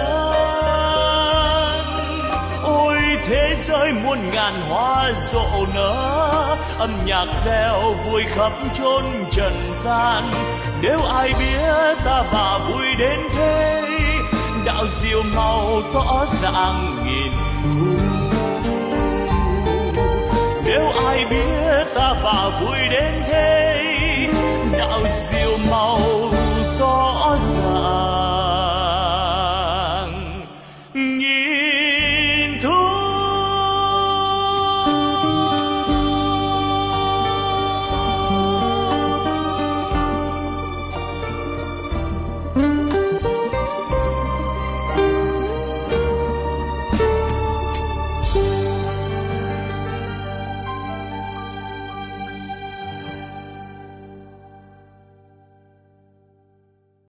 thế giới muôn ngàn hoa rộ nở, âm nhạc reo vui khắp chốn trần gian. Nếu ai biết ta bà vui đến thế, đạo diệu màu tỏ dạng nghìn thu. Nếu ai biết ta bà vui đến thế